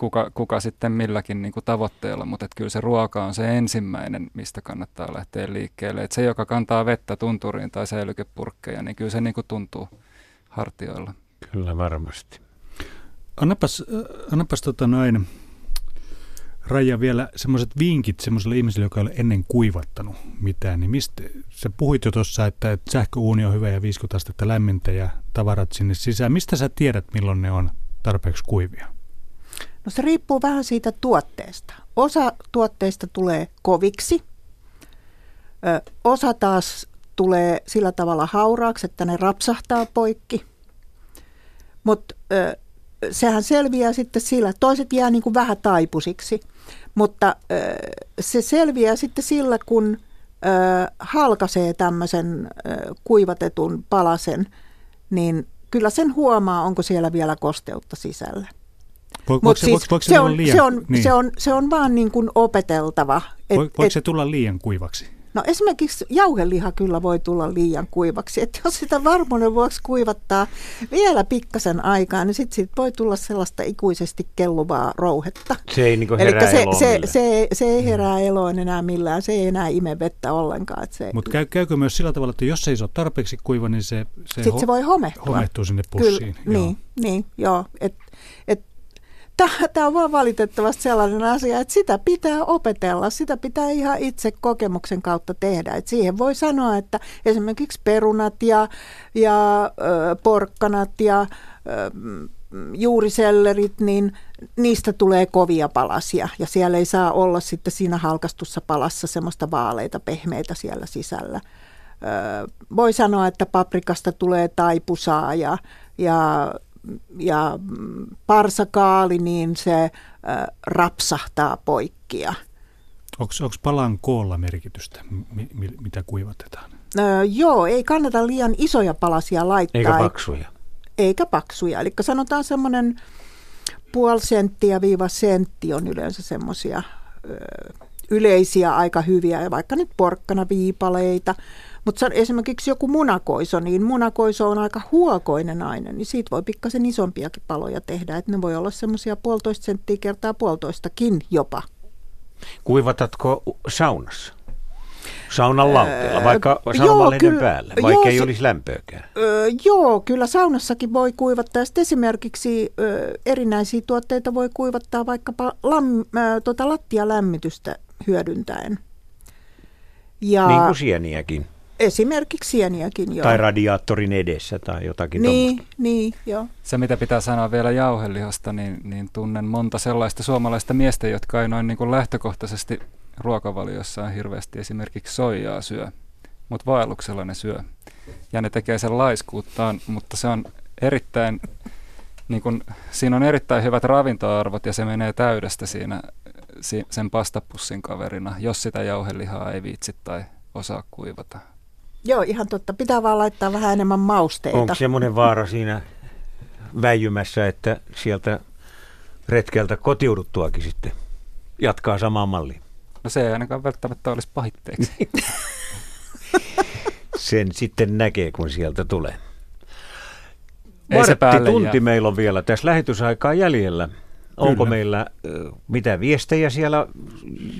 kuka, kuka sitten milläkin niin kuin tavoitteella, mutta että kyllä se ruoka on se ensimmäinen, mistä kannattaa lähteä liikkeelle. Että se, joka kantaa vettä tunturiin tai säilykepurkkeja, niin kyllä se niin kuin tuntuu hartioilla. Kyllä varmasti. Annapas, annapas tota noin, Raija vielä semmoiset vinkit semmoiselle ihmiselle, joka ei ole ennen kuivattanut mitään, niin mistä, sä puhuit jo tuossa, että, että sähköuuni on hyvä ja 50 astetta lämmintä ja tavarat sinne sisään. Mistä sä tiedät, milloin ne on tarpeeksi kuivia? No se riippuu vähän siitä tuotteesta. Osa tuotteista tulee koviksi, ö, osa taas tulee sillä tavalla hauraaksi, että ne rapsahtaa poikki. Mutta sehän selviää sitten sillä, toiset jää niin kuin vähän taipusiksi, mutta ö, se selviää sitten sillä, kun ö, halkaisee tämmöisen kuivatetun palasen, niin kyllä sen huomaa, onko siellä vielä kosteutta sisällä. Voiko, se, siis voiko, se, se, on, liian, se, on, niin. se, on, se on vaan niin kuin opeteltava. Et, voiko et, se tulla liian kuivaksi? No esimerkiksi jauheliha kyllä voi tulla liian kuivaksi. Että jos sitä varmuuden vuoksi kuivattaa vielä pikkasen aikaa, niin sitten siitä voi tulla sellaista ikuisesti kelluvaa rouhetta. Se ei niin herää se, se, se, se ei herää eloon enää millään, se ei enää ime vettä ollenkaan. Mutta käy, käykö myös sillä tavalla, että jos se ei ole tarpeeksi kuiva, niin se, se, ho- se voi homehtua. homehtuu sinne pussiin. Kyllä, joo. Niin, niin, joo. Et, et Tämä on vaan valitettavasti sellainen asia, että sitä pitää opetella, sitä pitää ihan itse kokemuksen kautta tehdä. Et siihen voi sanoa, että esimerkiksi perunat ja, ja ö, porkkanat ja ö, juurisellerit, niin niistä tulee kovia palasia ja siellä ei saa olla sitten siinä halkastussa palassa semmoista vaaleita, pehmeitä siellä sisällä. Ö, voi sanoa, että paprikasta tulee taipusaa ja, ja ja parsakaali, niin se äh, rapsahtaa poikkia. Onko palan koolla merkitystä, mi, mi, mitä kuivatetaan? Öö, joo, ei kannata liian isoja palasia laittaa. Eikä paksuja. Eikä paksuja. Eli sanotaan semmoinen puoli senttiä viiva sentti on yleensä semmoisia yleisiä aika hyviä, ja vaikka nyt porkkana viipaleita, mutta esimerkiksi joku munakoiso, niin munakoiso on aika huokoinen aine, niin siitä voi pikkasen isompiakin paloja tehdä. Että ne voi olla semmoisia puolitoista senttiä kertaa puolitoistakin jopa. Kuivatatko saunassa? Saunan lauteella, vaikka öö, saunavalheiden päällä, vaikka joo, ei olisi lämpöäkään. Öö, joo, kyllä saunassakin voi kuivattaa. Sitten esimerkiksi öö, erinäisiä tuotteita voi kuivattaa vaikkapa lam, öö, tota lattialämmitystä hyödyntäen. Ja, niin kuin sieniäkin. Esimerkiksi sieniäkin, joo. Tai radiaattorin edessä tai jotakin Niin, tommoista. niin, joo. Se, mitä pitää sanoa vielä jauhelihasta, niin, niin tunnen monta sellaista suomalaista miestä, jotka ei noin niin kuin lähtökohtaisesti ruokavaliossaan hirveästi esimerkiksi soijaa syö, mutta vaelluksella ne syö. Ja ne tekee sen laiskuuttaan, mutta se on erittäin, niin kun, siinä on erittäin hyvät ravintoarvot ja se menee täydestä siinä sen pastapussin kaverina, jos sitä jauhelihaa ei viitsi tai osaa kuivata. Joo, ihan totta. Pitää vaan laittaa vähän enemmän mausteita. Onko semmoinen vaara siinä väijymässä, että sieltä retkeltä kotiuduttuakin sitten jatkaa samaan malliin? No se ei ainakaan välttämättä olisi pahitteeksi. Sen sitten näkee, kun sieltä tulee. Ei se tunti jää. meillä on vielä tässä lähetysaikaa jäljellä. Onko Kyllä. meillä mitä viestejä siellä,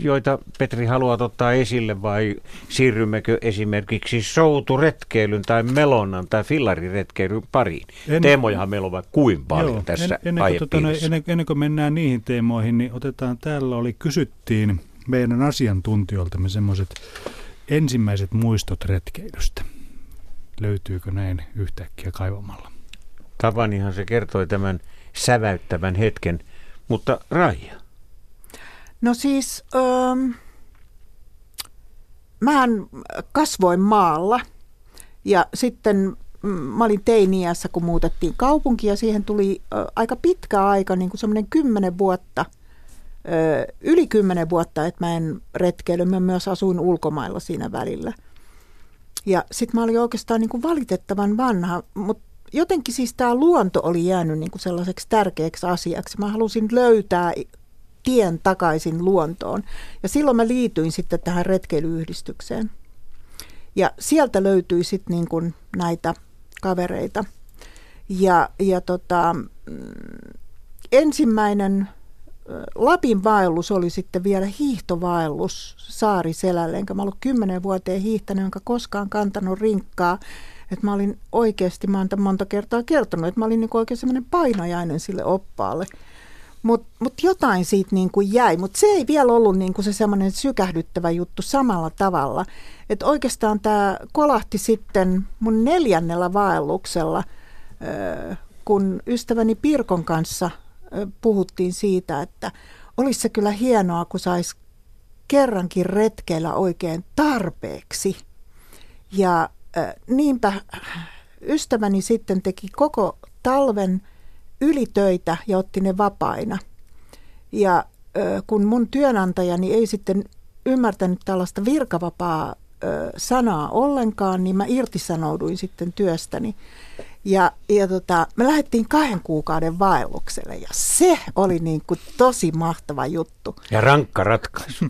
joita Petri haluaa ottaa esille vai siirrymmekö esimerkiksi souturetkeilyn tai melonnan tai fillariretkeilyn pariin? En, Teemojahan meillä on vaikka kuin paljon joo, tässä en, ennen, kuin, tota, ennen, ennen kuin mennään niihin teemoihin, niin otetaan täällä oli, kysyttiin meidän asiantuntijoiltamme semmoiset ensimmäiset muistot retkeilystä. Löytyykö näin yhtäkkiä kaivamalla? Tavanihan se kertoi tämän säväyttävän hetken – mutta Raija? No siis, ähm, mähän kasvoin maalla ja sitten mm, mä olin teiniässä, kun muutettiin kaupunki ja siihen tuli äh, aika pitkä aika, niin kuin semmoinen kymmenen vuotta, yli kymmenen vuotta, että mä en retkeily, mä myös asuin ulkomailla siinä välillä. Ja sitten mä olin oikeastaan niin kuin valitettavan vanha, mutta jotenkin siis tämä luonto oli jäänyt niin kuin sellaiseksi tärkeäksi asiaksi. Mä halusin löytää tien takaisin luontoon. Ja silloin mä liityin sitten tähän retkeilyyhdistykseen. Ja sieltä löytyi sitten niin näitä kavereita. Ja, ja tota, mm, ensimmäinen Lapin vaellus oli sitten vielä hiihtovaellus Saariselälle, enkä mä ollut kymmenen vuoteen hiihtänyt, enkä koskaan kantanut rinkkaa. Että mä olin oikeasti, mä oon monta kertaa kertonut, että mä olin niin oikein semmoinen painajainen sille oppaalle. Mutta mut jotain siitä niin kuin jäi, mutta se ei vielä ollut niin kuin se semmoinen sykähdyttävä juttu samalla tavalla. Että oikeastaan tämä kolahti sitten mun neljännellä vaelluksella, kun ystäväni Pirkon kanssa puhuttiin siitä, että olisi se kyllä hienoa, kun saisi kerrankin retkeillä oikein tarpeeksi. Ja niinpä ystäväni sitten teki koko talven ylitöitä ja otti ne vapaina. Ja kun mun työnantajani ei sitten ymmärtänyt tällaista virkavapaa sanaa ollenkaan, niin mä irtisanouduin sitten työstäni. Ja, ja tota, me lähdettiin kahden kuukauden vaellukselle ja se oli niin kuin tosi mahtava juttu. Ja rankka ratkaisu.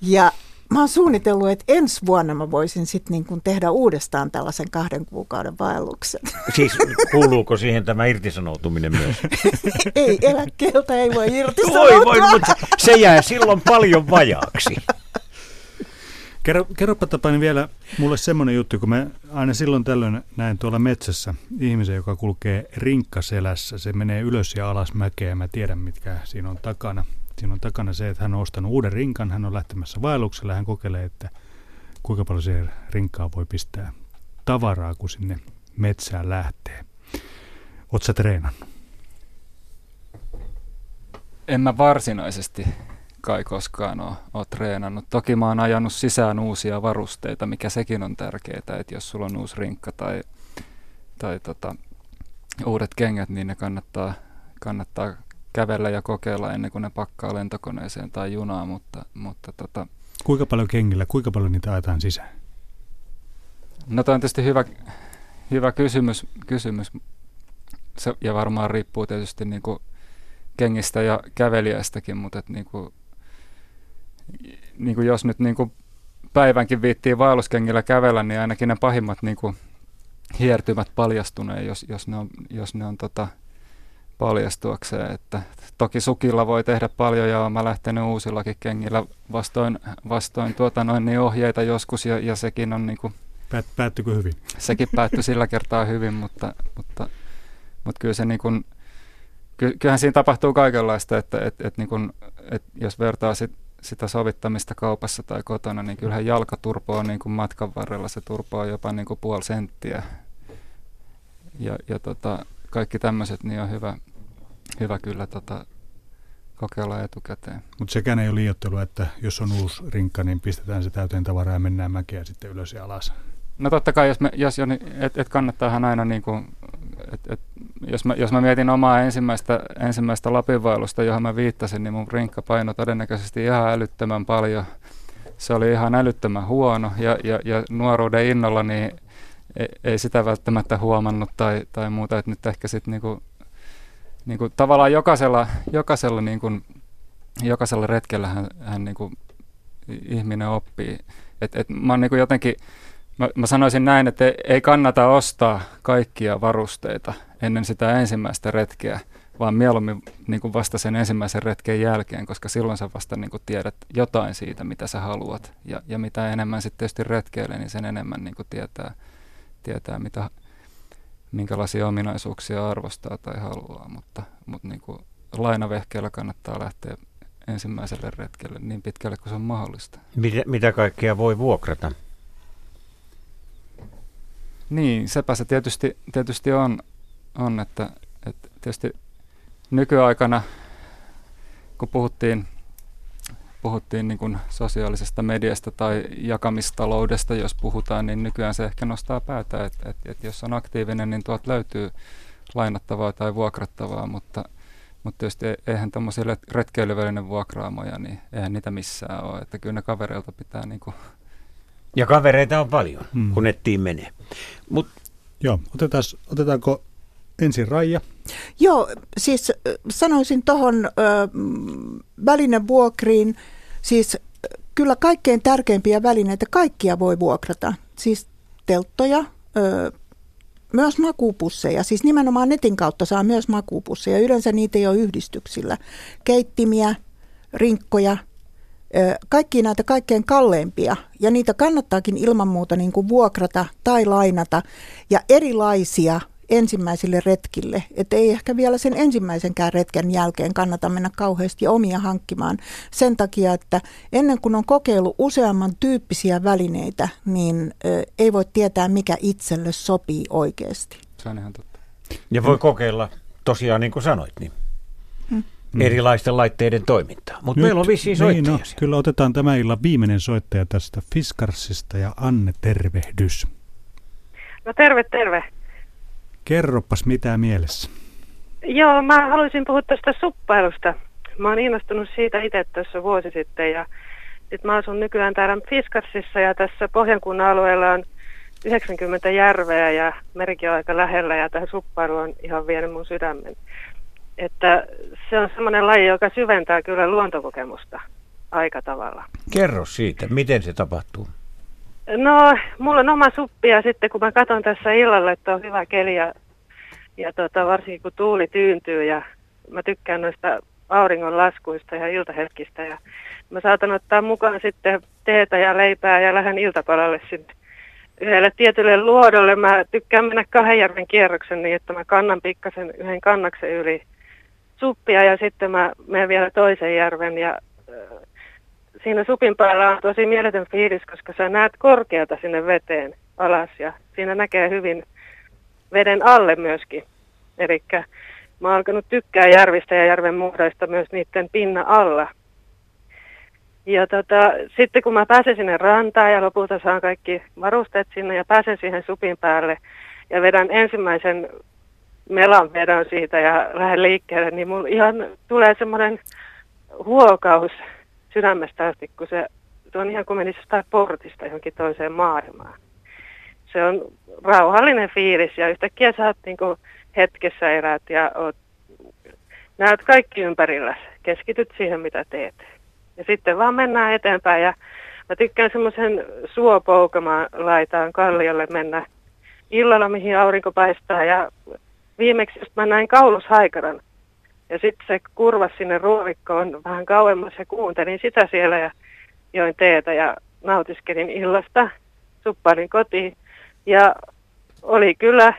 Ja mä oon suunnitellut, että ensi vuonna mä voisin sitten niin kuin tehdä uudestaan tällaisen kahden kuukauden vaelluksen. Siis kuuluuko siihen tämä irtisanoutuminen myös? ei, eläkkeeltä ei voi irtisanoutua. Voi, voi, mutta se jää silloin paljon vajaaksi. Kerro, kerropa Tapani vielä mulle semmoinen juttu, kun mä aina silloin tällöin näen tuolla metsässä ihmisen, joka kulkee rinkkaselässä. Se menee ylös ja alas mäkeä ja mä tiedän mitkä siinä on takana. Siinä on takana se, että hän on ostanut uuden rinkan, hän on lähtemässä vaellukselle hän kokeilee, että kuinka paljon se rinkaa voi pistää tavaraa, kun sinne metsään lähtee. Oletko treenannut? En mä varsinaisesti kai koskaan ole, ole treenannut. Toki mä oon ajanut sisään uusia varusteita, mikä sekin on tärkeää, että jos sulla on uusi rinkka tai, tai tota, uudet kengät, niin ne kannattaa, kannattaa kävellä ja kokeilla ennen kuin ne pakkaa lentokoneeseen tai junaan, mutta, mutta tota, Kuinka paljon kengillä, kuinka paljon niitä ajetaan sisään? No tämä on tietysti hyvä, hyvä kysymys, kysymys. Se, ja varmaan riippuu tietysti niin kuin kengistä ja kävelijästäkin, mutta et niin kuin, niin kuin jos nyt niin kuin päivänkin viittiin vaelluskengillä kävellä, niin ainakin ne pahimmat niin kuin hiertymät paljastuneen, jos, jos ne on, jos ne on tota, paljastuakseen. Että toki sukilla voi tehdä paljon ja mä lähtenyt uusillakin kengillä vastoin, vastoin tuota noin niin ohjeita joskus ja, ja sekin on niin kuin, Päät, Päättyykö hyvin? Sekin päättyi sillä kertaa hyvin, mutta, mutta, mutta kyllä se niin kuin, ky, kyllähän siinä tapahtuu kaikenlaista, että et, et niin kuin, et jos vertaa sit, sitä sovittamista kaupassa tai kotona, niin kyllähän jalkaturpo on niin kuin matkan varrella, se turpo on jopa niin kuin puoli senttiä. Ja, ja tota, kaikki tämmöiset, niin on hyvä, hyvä kyllä tota, kokeilla etukäteen. Mutta sekään ei ole liiottelu, että jos on uusi rinkka, niin pistetään se täyteen tavaraa ja mennään mäkeä sitten ylös ja alas. No totta kai, jos, me, jos jo, niin, et, et kannattaahan aina, niin kuin, et, et, jos, mä, jos mä mietin omaa ensimmäistä, ensimmäistä lapinvaellusta, johon mä viittasin, niin mun rinkka paino todennäköisesti ihan älyttömän paljon. se oli ihan älyttömän huono ja, ja, ja nuoruuden innolla niin ei, sitä välttämättä huomannut tai, tai muuta, että nyt ehkä sitten niinku, niinku, tavallaan jokaisella, jokaisella, niinku, jokaisella retkellä hän, hän niinku, ihminen oppii. Et, et mä, niinku jotenkin, mä, mä sanoisin näin, että ei, ei kannata ostaa kaikkia varusteita ennen sitä ensimmäistä retkeä, vaan mieluummin niin kuin vasta sen ensimmäisen retken jälkeen, koska silloin sä vasta niin kuin tiedät jotain siitä, mitä sä haluat. Ja, ja mitä enemmän sitten tietysti retkeilee, niin sen enemmän niin kuin tietää, tietää mitä, minkälaisia ominaisuuksia arvostaa tai haluaa. Mutta, mutta niin kuin lainavehkeellä kannattaa lähteä ensimmäiselle retkelle niin pitkälle kuin se on mahdollista. Mitä, mitä kaikkea voi vuokrata? Niin, sepä se tietysti, tietysti on, on että, että tietysti nykyaikana, kun puhuttiin, puhuttiin niin kuin sosiaalisesta mediasta tai jakamistaloudesta, jos puhutaan, niin nykyään se ehkä nostaa päätä, että, että, että jos on aktiivinen, niin tuot löytyy lainattavaa tai vuokrattavaa, mutta, mutta tietysti eihän tämmöisiä retkeilyvälinen vuokraamoja, niin eihän niitä missään ole, että kyllä ne kavereilta pitää niin kuin ja kavereita on paljon, mm. kun nettiin menee. Mut, Joo, otetaan, otetaanko ensin Raija? Joo, siis sanoisin tuohon välinevuokriin, siis kyllä kaikkein tärkeimpiä välineitä, kaikkia voi vuokrata. Siis telttoja, ö, myös makuupusseja, siis nimenomaan netin kautta saa myös makuupusseja. Yleensä niitä ei ole yhdistyksillä. Keittimiä, rinkkoja, kaikki näitä kaikkein kalleimpia, ja niitä kannattaakin ilman muuta niin kuin vuokrata tai lainata, ja erilaisia ensimmäisille retkille. Että ei ehkä vielä sen ensimmäisenkään retken jälkeen kannata mennä kauheasti omia hankkimaan. Sen takia, että ennen kuin on kokeillut useamman tyyppisiä välineitä, niin ei voi tietää, mikä itselle sopii oikeasti. Se on ihan totta. Ja voi kokeilla tosiaan niin kuin sanoit, niin hmm. erilaisten laitteiden toimintaa. Mutta meillä on vissiin soittajia. Niin, no, kyllä otetaan tämä illan viimeinen soittaja tästä Fiskarsista ja Anne, tervehdys. No terve, terve. Kerropas mitä mielessä. Joo, mä haluaisin puhua tästä suppailusta. Mä oon innostunut siitä itse tässä vuosi sitten ja sit mä asun nykyään täällä Fiskarsissa ja tässä Pohjankunnan alueella on 90 järveä ja merikin on aika lähellä ja tähän suppailu on ihan vienyt mun sydämen. Että se on semmoinen laji, joka syventää kyllä luontokokemusta aika tavalla. Kerro siitä, miten se tapahtuu? No, mulla on oma suppi ja sitten kun mä katson tässä illalla, että on hyvä keli ja, ja tota, varsinkin kun tuuli tyyntyy ja mä tykkään noista auringon laskuista ja iltahetkistä ja mä saatan ottaa mukaan sitten teetä ja leipää ja lähden iltapalalle sinne yhdelle tietylle luodolle. Mä tykkään mennä kahden järven kierroksen niin, että mä kannan pikkasen yhden kannaksen yli suppia ja sitten mä menen vielä toisen järven ja siinä supin päällä on tosi mieletön fiilis, koska sä näet korkeata sinne veteen alas ja siinä näkee hyvin veden alle myöskin. Eli mä oon alkanut tykkää järvistä ja järven muodoista myös niiden pinna alla. Ja tota, sitten kun mä pääsen sinne rantaan ja lopulta saan kaikki varusteet sinne ja pääsen siihen supin päälle ja vedän ensimmäisen melan vedon siitä ja lähden liikkeelle, niin mulla ihan tulee semmoinen huokaus sydämestä asti, kun se, se on ihan kuin menisi jostain portista johonkin toiseen maailmaan. Se on rauhallinen fiilis ja yhtäkkiä sä oot niin hetkessä erät ja oot, näet kaikki ympärillä. Keskityt siihen, mitä teet. Ja sitten vaan mennään eteenpäin ja mä tykkään semmoisen suopoukamaan laitaan kalliolle mennä illalla, mihin aurinko paistaa ja viimeksi just mä näin kaulushaikaran ja sitten se kurva sinne ruovikkoon vähän kauemmas ja kuuntelin sitä siellä ja join teetä ja nautiskelin illasta. Suppailin kotiin ja oli kyllä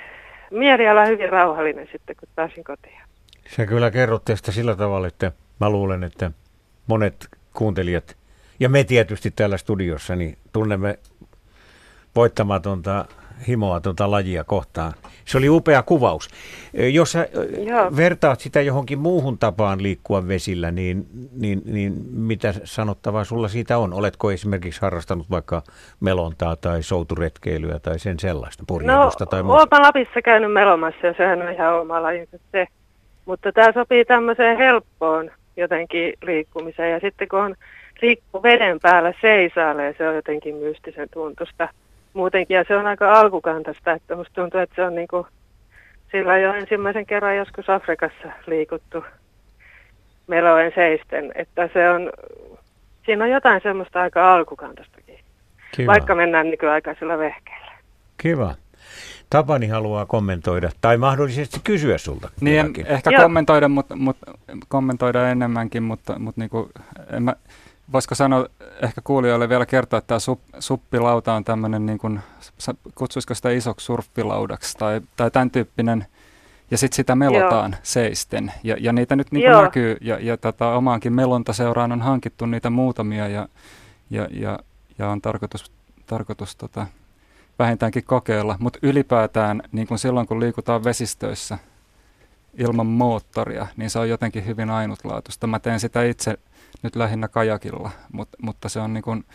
mieliala hyvin rauhallinen sitten, kun pääsin kotiin. Sä kyllä kerrot tästä sillä tavalla, että mä luulen, että monet kuuntelijat ja me tietysti täällä studiossa niin tunnemme voittamatonta himoa tuota lajia kohtaan. Se oli upea kuvaus. Jos sä Joo. vertaat sitä johonkin muuhun tapaan liikkua vesillä, niin, niin, niin mitä sanottavaa sulla siitä on? Oletko esimerkiksi harrastanut vaikka melontaa tai souturetkeilyä tai sen sellaista, purjehdusta no, tai muuta? Lapissa käynyt melomassa ja sehän on ihan oma lajinsa se. Mutta tämä sopii tämmöiseen helppoon jotenkin liikkumiseen ja sitten kun on liikkuu veden päällä seisaalee, se on jotenkin mystisen tuntusta muutenkin. Ja se on aika alkukantaista, että musta tuntuu, että se on niin kuin, sillä jo ensimmäisen kerran joskus Afrikassa liikuttu meloen seisten, että se on, siinä on jotain semmoista aika alkukantastakin, Kiva. vaikka mennään nykyaikaisilla vehkeillä. Kiva. Tapani haluaa kommentoida tai mahdollisesti kysyä sulta. Niin, ehkä kommentoida, mutta, mutta, kommentoida enemmänkin, mutta, mutta niin kuin, en mä, voisiko sanoa ehkä kuulijoille vielä kertoa, että tämä sup, suppilauta on tämmöinen, niin kuin, kutsuisiko sitä isoksi surffilaudaksi tai, tai tämän tyyppinen, ja sitten sitä melotaan Joo. seisten. Ja, ja niitä nyt niin näkyy, ja, ja tota, omaankin melontaseuraan on hankittu niitä muutamia, ja, ja, ja, ja on tarkoitus, tarkoitus tota, vähintäänkin kokeilla. Mutta ylipäätään niin kuin silloin, kun liikutaan vesistöissä ilman moottoria, niin se on jotenkin hyvin ainutlaatuista. Mä teen sitä itse nyt lähinnä kajakilla, mutta, mutta se on niin kuin,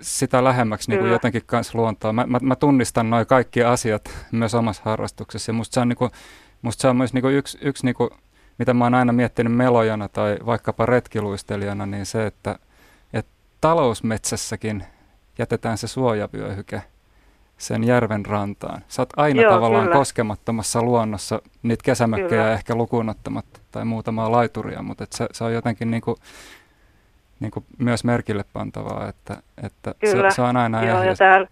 sitä lähemmäksi niin kuin jotenkin kanssa luontoa. Mä, mä, mä tunnistan noin kaikki asiat myös omassa harrastuksessa ja musta se on, niin kuin, musta se on myös niin kuin yksi, yksi niin kuin, mitä mä oon aina miettinyt melojana tai vaikkapa retkiluistelijana, niin se, että, että talousmetsässäkin jätetään se suojavyöhyke sen järven rantaan. Sä oot aina Joo, tavallaan kyllä. koskemattomassa luonnossa, niitä kesämökkejä kyllä. ehkä lukuun ottamatta tai muutamaa laituria, mutta et se, se on jotenkin niinku, niinku myös merkille pantavaa, että, että kyllä. Se, se on aina Joo, ja täällä,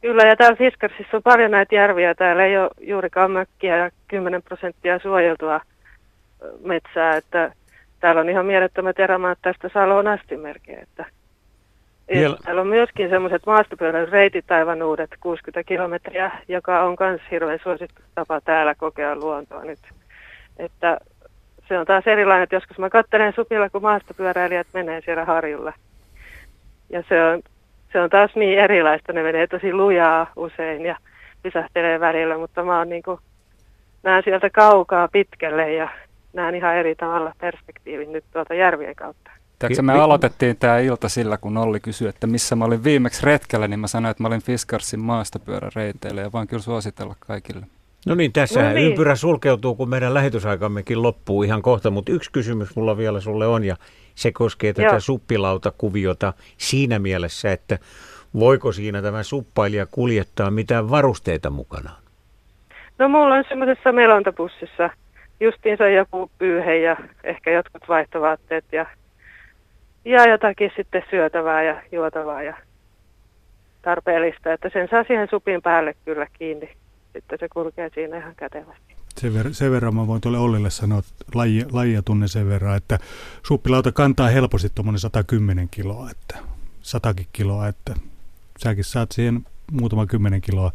Kyllä, ja täällä Fiskarsissa on paljon näitä järviä. Täällä ei ole juurikaan mökkiä ja 10 prosenttia suojeltua metsää, että täällä on ihan mielettömät erämaat tästä Saloon asti merkeä, että vielä. Täällä on myöskin semmoiset maastopyörän reitit aivan uudet, 60 kilometriä, joka on myös hirveän suosittu tapa täällä kokea luontoa nyt. Että se on taas erilainen, että joskus mä katselen supilla, kun maastopyöräilijät menee siellä harjulla. Ja se on, se on taas niin erilaista, ne menee tosi lujaa usein ja pysähtelee välillä, mutta mä oon niin kuin, näen sieltä kaukaa pitkälle ja näen ihan eri tavalla perspektiivin nyt tuolta järvien kautta. Tiedätkö, me aloitettiin tämä ilta sillä, kun Olli kysyi, että missä mä olin viimeksi retkellä, niin mä sanoin, että mä olin Fiskarsin maastopyöräreiteillä ja voin kyllä suositella kaikille. No niin, tässä no niin. ympyrä sulkeutuu, kun meidän lähetysaikammekin loppuu ihan kohta, mutta yksi kysymys mulla vielä sulle on ja se koskee tätä Joo. suppilauta-kuviota siinä mielessä, että voiko siinä tämä suppailija kuljettaa mitään varusteita mukanaan? No mulla on semmoisessa melontapussissa justiinsa joku pyyhe ja ehkä jotkut vaihtovaatteet ja ja jotakin sitten syötävää ja juotavaa ja tarpeellista, että sen saa siihen supin päälle kyllä kiinni. Sitten se kulkee siinä ihan kätevästi. Sen, ver- sen verran mä voin tuolle Ollille sanoa, että laji, lajia tunne sen verran, että suppilauta kantaa helposti tuommoinen 110 kiloa, että 100 kiloa, että säkin saat siihen muutama kymmenen kiloa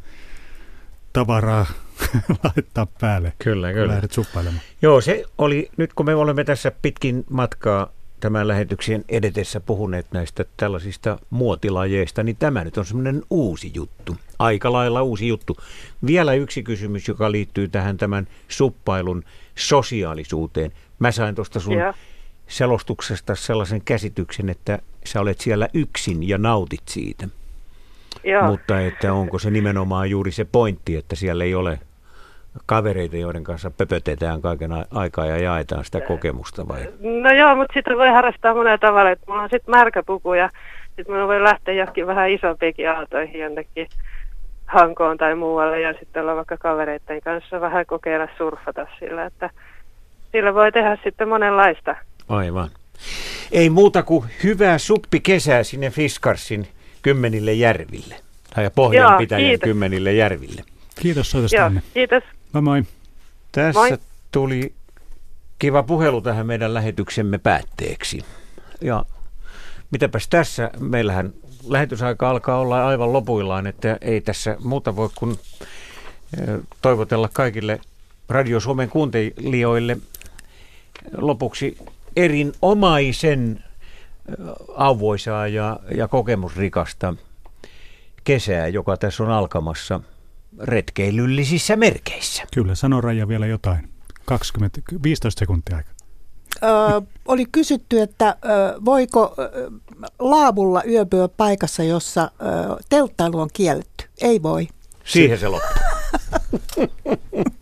tavaraa laittaa päälle. Kyllä, kyllä. Lähdet suppailemaan. Joo, se oli, nyt kun me olemme tässä pitkin matkaa tämän lähetyksen edetessä puhuneet näistä tällaisista muotilajeista, niin tämä nyt on semmoinen uusi juttu, aika lailla uusi juttu. Vielä yksi kysymys, joka liittyy tähän tämän suppailun sosiaalisuuteen. Mä sain tuosta sun ja. selostuksesta sellaisen käsityksen, että sä olet siellä yksin ja nautit siitä. Ja. Mutta että onko se nimenomaan juuri se pointti, että siellä ei ole kavereita, joiden kanssa pöpötetään kaiken aikaa ja jaetaan sitä kokemusta vai? No joo, mutta sitä voi harrastaa monella tavalla. Että mulla on sitten märkä puku ja sitten mä voi lähteä johonkin vähän isompiinkin aaltoihin jonnekin Hankoon tai muualle ja sitten olla vaikka kavereiden kanssa vähän kokeilla surfata sillä, että sillä voi tehdä sitten monenlaista. Aivan. Ei muuta kuin hyvää suppi kesää sinne Fiskarsin kymmenille järville. Tai Pohjanpitäjän kymmenille järville. Kiitos soitostanne. Joo, kiitos. Moi moi. Tässä moi. tuli kiva puhelu tähän meidän lähetyksemme päätteeksi. Ja mitäpäs tässä, meillähän lähetysaika alkaa olla aivan lopuillaan, että ei tässä muuta voi kuin toivotella kaikille Radio Suomen kuuntelijoille lopuksi erinomaisen auvoisaa ja, ja kokemusrikasta kesää, joka tässä on alkamassa – retkeilyllisissä merkeissä. Kyllä, sano Raija vielä jotain. 20, 15 sekuntia aika. Ö, oli kysytty, että ö, voiko ö, laavulla yöpyä paikassa, jossa ö, telttailu on kielletty. Ei voi. Siihen se loppuu.